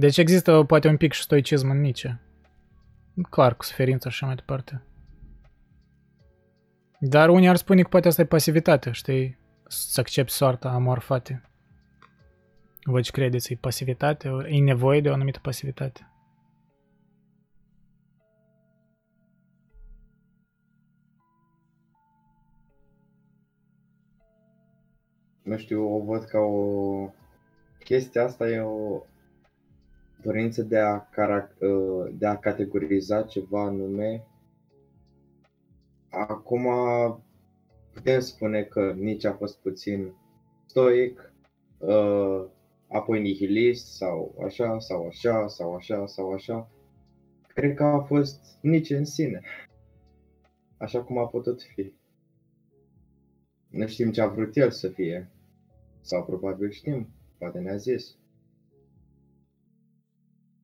Deci există poate un pic și stoicism în Nietzsche. Clar, cu suferința și așa mai departe. Dar unii ar spune că poate asta e pasivitate, știi? Să accepti soarta amorfate. Vă ce credeți, e pasivitate? E nevoie de o anumită pasivitate? Nu știu, o văd ca o... Chestia asta e o dorință de a, carac- uh, de a categoriza ceva anume. Acum putem spune că nici a fost puțin stoic, uh, apoi nihilist sau așa, sau așa, sau așa, sau așa. Cred că a fost nici în sine, așa cum a putut fi. Nu știm ce a vrut el să fie, sau probabil știm, poate ne-a zis.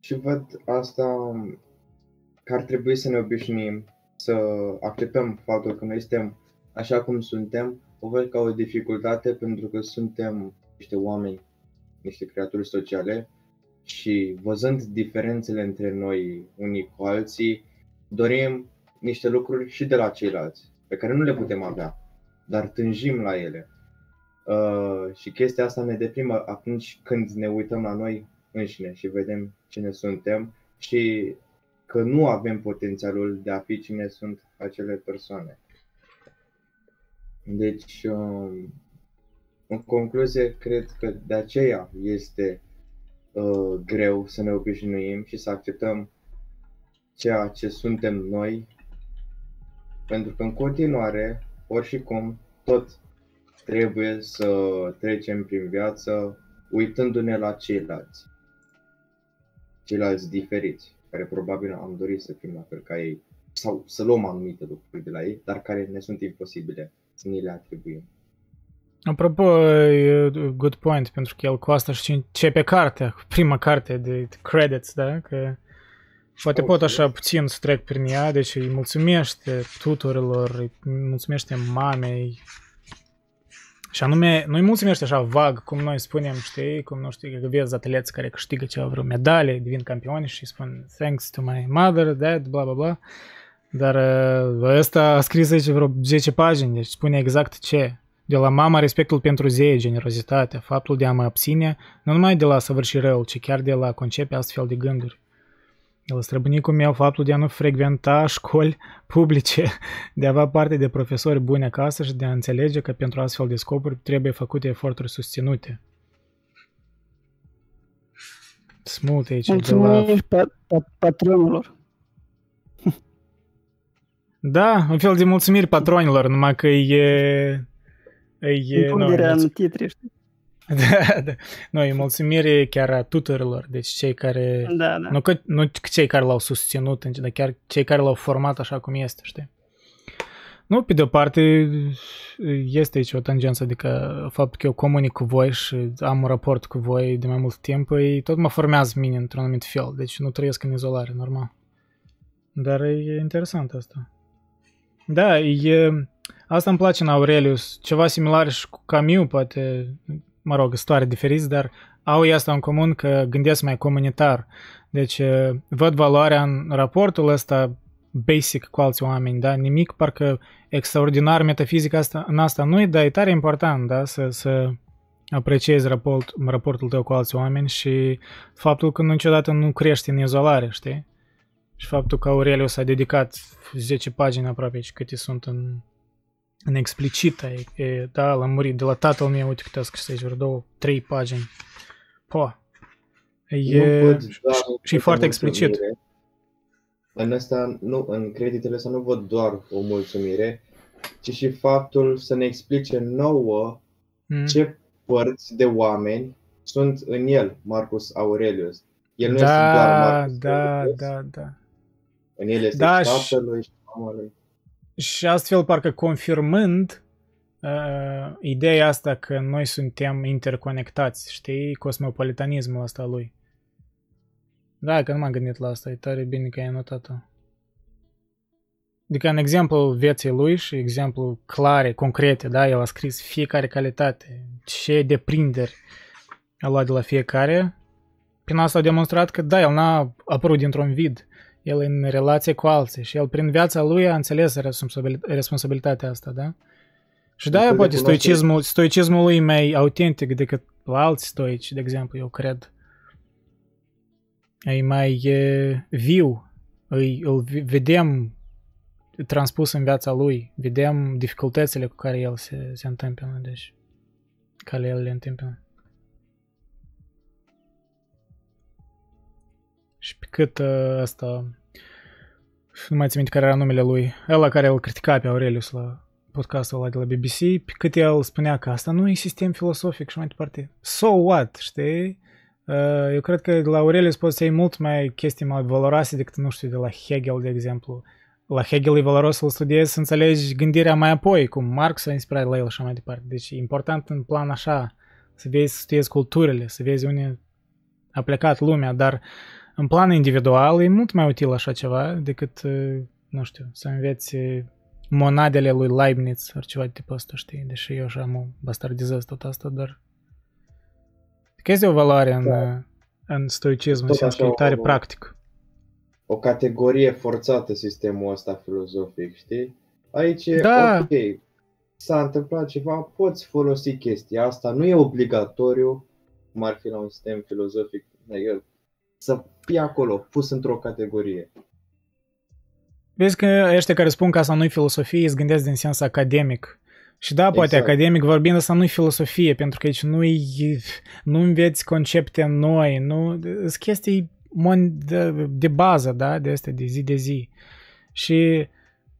Și văd asta că ar trebui să ne obișnuim, să acceptăm faptul că noi suntem așa cum suntem, o văd ca o dificultate pentru că suntem niște oameni, niște creaturi sociale și văzând diferențele între noi unii cu alții, dorim niște lucruri și de la ceilalți, pe care nu le putem avea, dar tânjim la ele. Uh, și chestia asta ne deprimă atunci când ne uităm la noi înșine și vedem cine suntem și că nu avem potențialul de a fi cine sunt acele persoane. Deci, um, în concluzie, cred că de aceea este uh, greu să ne obișnuim și să acceptăm ceea ce suntem noi, pentru că în continuare, ori și cum, tot trebuie să trecem prin viață uitându-ne la ceilalți, ceilalți diferiți, care probabil am dorit să fim la fel ca ei, sau să luăm anumite lucruri de la ei, dar care ne sunt imposibile să ni le atribuim. Apropo, good point, pentru că el cu asta și începe cartea, prima carte de credits, da? Că poate pot așa puțin să trec prin ea, deci îi mulțumește tutorilor, îi mulțumește mamei, și anume, nu-i mulțumește așa vag, cum noi spunem, știi, cum nu știu, că vezi atleți care câștigă ceva vreo medalie, devin campioni și spun thanks to my mother, dad, bla bla bla. Dar uh, ăsta a scris aici vreo 10 pagini, deci spune exact ce. De la mama respectul pentru zei, generozitatea, faptul de a mă abține, nu numai de la săvârși răul, ci chiar de la concepe astfel de gânduri. El străbunicul meu faptul de a nu frecventa școli publice, de a avea parte de profesori buni acasă și de a înțelege că pentru astfel de scopuri trebuie făcute eforturi susținute. Smult aici. Mulțumim de la... patronilor. Da, un fel de mulțumiri patronilor, numai că e... e Impunerea în titri, știi? Da, da. Nu, e mulțumire chiar a tuturor, deci cei care... Da, da. Nu, că, nu cei care l-au susținut, dar chiar cei care l-au format așa cum este, știi? Nu, pe de-o parte, este aici o tangență, adică faptul că eu comunic cu voi și am un raport cu voi de mai mult timp, ei tot mă formează mine într-un anumit fel, deci nu trăiesc în izolare, normal. Dar e interesant asta. Da, e, asta îmi place în Aurelius, ceva similar și cu Camus, poate, mă rog, istorie diferiți, dar au asta în comun că gândesc mai comunitar. Deci văd valoarea în raportul ăsta basic cu alți oameni, da? Nimic parcă extraordinar metafizic asta, în asta nu e, dar e tare important, da? Să, să apreciezi raport, raportul tău cu alți oameni și faptul că niciodată nu crești în izolare, știi? Și faptul că Aurelius s-a dedicat 10 pagini aproape și câte sunt în, în explicită, e, e, da, l-am murit de la tatăl meu, uite câte a scris aici, vreo două, trei pagini. Po, e, și, e foarte explicit. În, asta, nu, în creditele astea nu văd doar o mulțumire, ci și faptul să ne explice nouă mm. ce părți de oameni sunt în el, Marcus Aurelius. El nu da, este doar Marcus da, Aurelius. da, da. În el este da, tatălui și mamului. Și astfel, parcă confirmând uh, ideea asta că noi suntem interconectați, știi, cosmopolitanismul ăsta lui. Da, că nu m-am gândit la asta, e tare bine că ai notat-o. Adică în exemplu vieții lui și exemplu clare, concrete, da, el a scris fiecare calitate, ce deprinderi a luat de la fiecare. Prin asta a demonstrat că da, el n-a apărut dintr-un vid el în relație cu alții și el prin viața lui a înțeles responsabilitatea asta, da? Și da, poate stoicismul, stoicismul lui mai autentic decât la alți stoici, de exemplu, eu cred. E mai e, viu, îi, îl vedem transpus în viața lui, vedem dificultățile cu care el se, se întâmplă, deci Care el le întâmplă. Și pe cât uh, asta... Nu mai țin minte care era numele lui. Ăla care îl critica pe Aurelius la podcastul ăla de la BBC, pe cât el spunea că asta nu e sistem filosofic și mai departe. So what, știi? Uh, eu cred că de la Aurelius poți să iei mult mai chestii mai valoroase decât, nu știu, de la Hegel, de exemplu. La Hegel e valoros să-l studiezi, să înțelegi gândirea mai apoi, cum Marx a inspirat la el și mai departe. Deci e important în plan așa, să vezi, să studiezi culturile, să vezi unde a plecat lumea, dar în plan individual e mult mai util așa ceva decât, uh, nu știu, să înveți monadele lui Leibniz, ori ceva de tipul ăsta, știi? Deși eu așa mă bastardizez tot asta, dar că este o valoare în, da. în stoicism, în sens că e tare o, practic. O categorie forțată sistemul ăsta filozofic, știi? Aici e da. ok, s-a întâmplat ceva, poți folosi chestia asta, nu e obligatoriu, cum ar fi la un sistem filozofic, să fie acolo, pus într-o categorie. Vezi că ăștia care spun că asta nu-i filosofie, îți gândesc din sens academic. Și da, poate exact. academic vorbind, asta nu-i filosofie, pentru că aici nu-i, nu înveți concepte noi, nu, sunt chestii de, de bază, da, de astea, de zi de zi. Și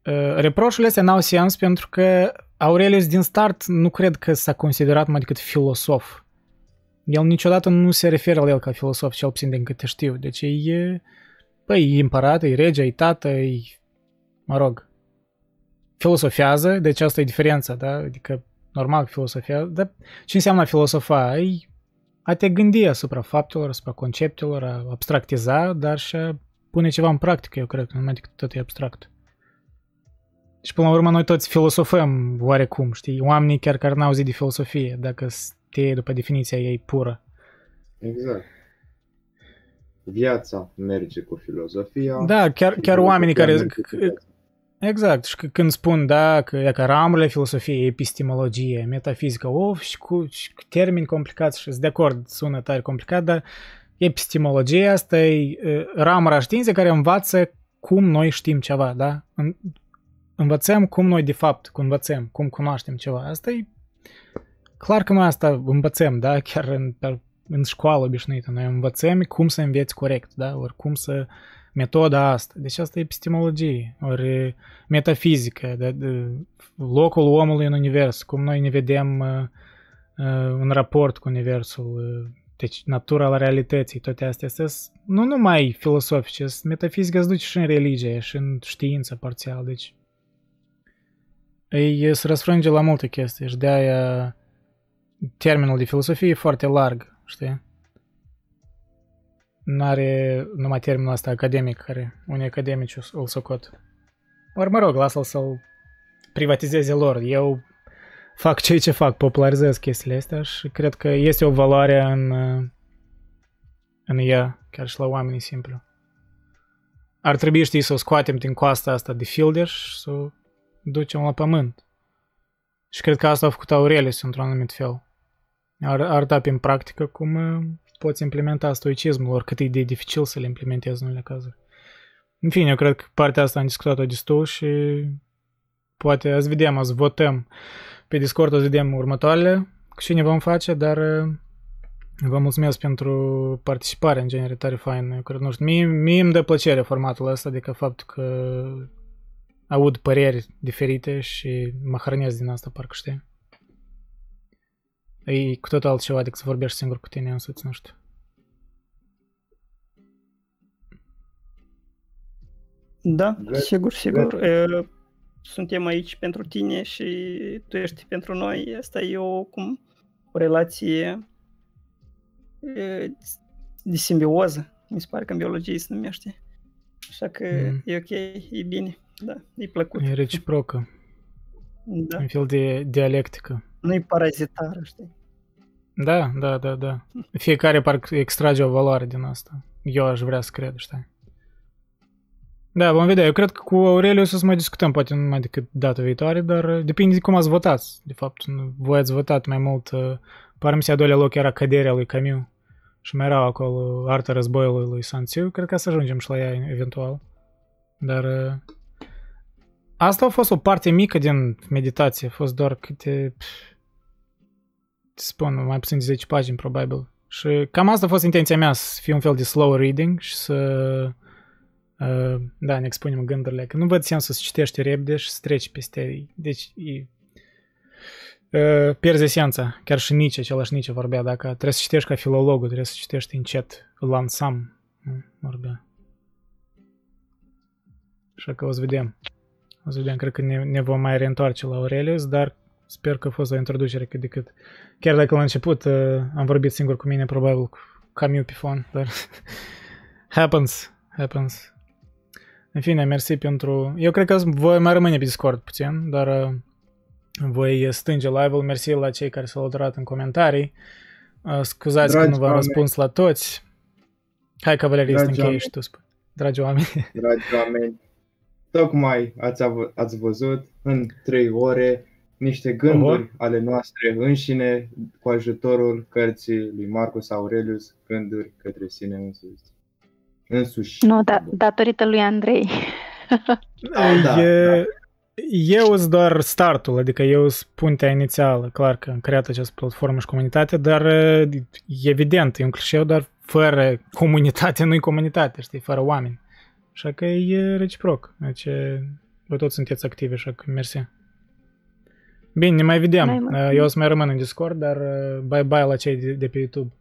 uh, reproșurile astea n-au sens pentru că Aurelius din start nu cred că s-a considerat mai decât filosof. El niciodată nu se referă la el ca filosof, cel puțin din câte știu. Deci e, păi, e împărat, e rege, e tată, e mă rog, filosofează, deci asta e diferența, da? Adică, normal, filosofia, dar ce înseamnă filosofa? E a te gândi asupra faptelor, asupra conceptelor, a abstractiza, dar și a pune ceva în practică, eu cred, numai decât tot e abstract. Și până la urmă noi toți filosofăm oarecum, știi? Oamenii chiar care n-au zis de filosofie, dacă te după definiția ei pură. Exact viața merge cu filozofia. Da, chiar, chiar oamenii care... Exact, și când spun, da, că e ca ramurile filosofiei, epistemologie, metafizică, of, și cu, și cu termeni complicați și de acord, sună tare complicat, dar epistemologia asta e ramura științei care învață cum noi știm ceva, da? Învățăm cum noi de fapt, cum învățăm, cum cunoaștem ceva. Asta e clar că noi asta învățăm, da? Chiar în, în școală obișnuită. Noi învățăm cum să înveți corect, da? Ori cum să... Metoda asta. Deci asta e epistemologie, ori metafizică, de, de, locul omului în univers, cum noi ne vedem uh, uh, în raport cu universul, uh, deci natura la realității, toate astea sunt nu numai filosofice, metafizica se duce și în religie, și în știință parțial, deci ei se răsfrânge la multe chestii și de-aia termenul de filosofie e foarte larg știi? Nu are numai termenul ăsta academic, care unii academici îl socot. Ori mă rog, lasă-l să-l privatizeze lor. Eu fac ceea ce fac, popularizez chestiile astea și cred că este o valoare în, în ea, chiar și la oamenii simpli. Ar trebui, știi, să o scoatem din coasta asta de filder și să o ducem la pământ. Și cred că asta a făcut Aurelius într-un anumit fel ar, arăta prin practică cum uh, poți implementa stoicismul, oricât e de dificil să le implementezi în unele cazuri. În fine, eu cred că partea asta am discutat-o destul și poate azi vedem, azi votăm pe Discord, azi vedem următoarele, ce ne vom face, dar uh, vă mulțumesc pentru participare, în genere, tare fain. Eu cred, nu știu, mie, mie îmi dă plăcere formatul ăsta, adică faptul că aud păreri diferite și mă hrănesc din asta, parcă știi. E cu totul altceva decât să vorbești singur cu tine însuți, nu știu. Da, sigur, sigur. Suntem aici pentru tine și tu ești pentru noi. Asta e o, cum, o relație de simbioză. Mi se pare că în biologie se numește. Așa că mm. e ok, e bine. Da, e plăcut. E reciprocă. Da. Un fel de dialectică nu-i parazitară, știi? Da, da, da, da. Fiecare parcă extrage o valoare din asta. Eu aș vrea să cred, știi? Da, vom vedea. Eu cred că cu Aureliu să mai discutăm, poate nu mai decât data viitoare, dar depinde de cum ați votat. De fapt, voi ați votat mai mult. Uh, Pare mi se a doilea loc era căderea lui Camus și mai erau acolo arta războiului lui Sanțiu. Cred că să ajungem și la ea eventual. Dar uh, asta a fost o parte mică din meditație. A fost doar câte spun, mai puțin de 10 pagini, probabil. Și cam asta a fost intenția mea, să fie un fel de slow reading și să uh, da, ne expunem gândurile. Că nu văd sensul să citești repede și să treci peste... Deci e, uh, pierzi esența. Chiar și Nietzsche, același Nietzsche vorbea, dacă trebuie să citești ca filologul, trebuie să citești încet, lansam, vorbea. Așa că o să vedem. O să vedem, cred că ne, ne vom mai reîntoarce la Aurelius, dar sper că a fost o introducere cât de cât. Chiar dacă la început uh, am vorbit singur cu mine, probabil cu Camiu pe fon, dar happens, happens. În fine, mersi pentru... Eu cred că voi mai rămâne pe Discord puțin, dar uh, voi stânge live-ul. Mersi la cei care s-au alăturat în comentarii. Uh, scuzați Dragi că nu v-am răspuns la toți. Hai, cavalerii, să închei și tu spui. Dragi oameni. Dragi oameni, tocmai ați, av- ați văzut în 3 ore niște gânduri uh-huh. ale noastre înșine cu ajutorul cărții lui Marcus Aurelius, Gânduri către sine însuși. însuși. Nu, da, datorită lui Andrei. da, da, e, da. Eu sunt doar startul, adică eu sunt puntea inițială, clar că am creat această platformă și comunitate, dar evident, e un clișeu, dar fără comunitate nu-i comunitate, știi, fără oameni. Așa că e reciproc. Deci, voi toți sunteți activi, așa că mersi. Bine, ne mai vedem. Eu o să mai rămân în Discord, dar bye-bye la cei de, de pe YouTube.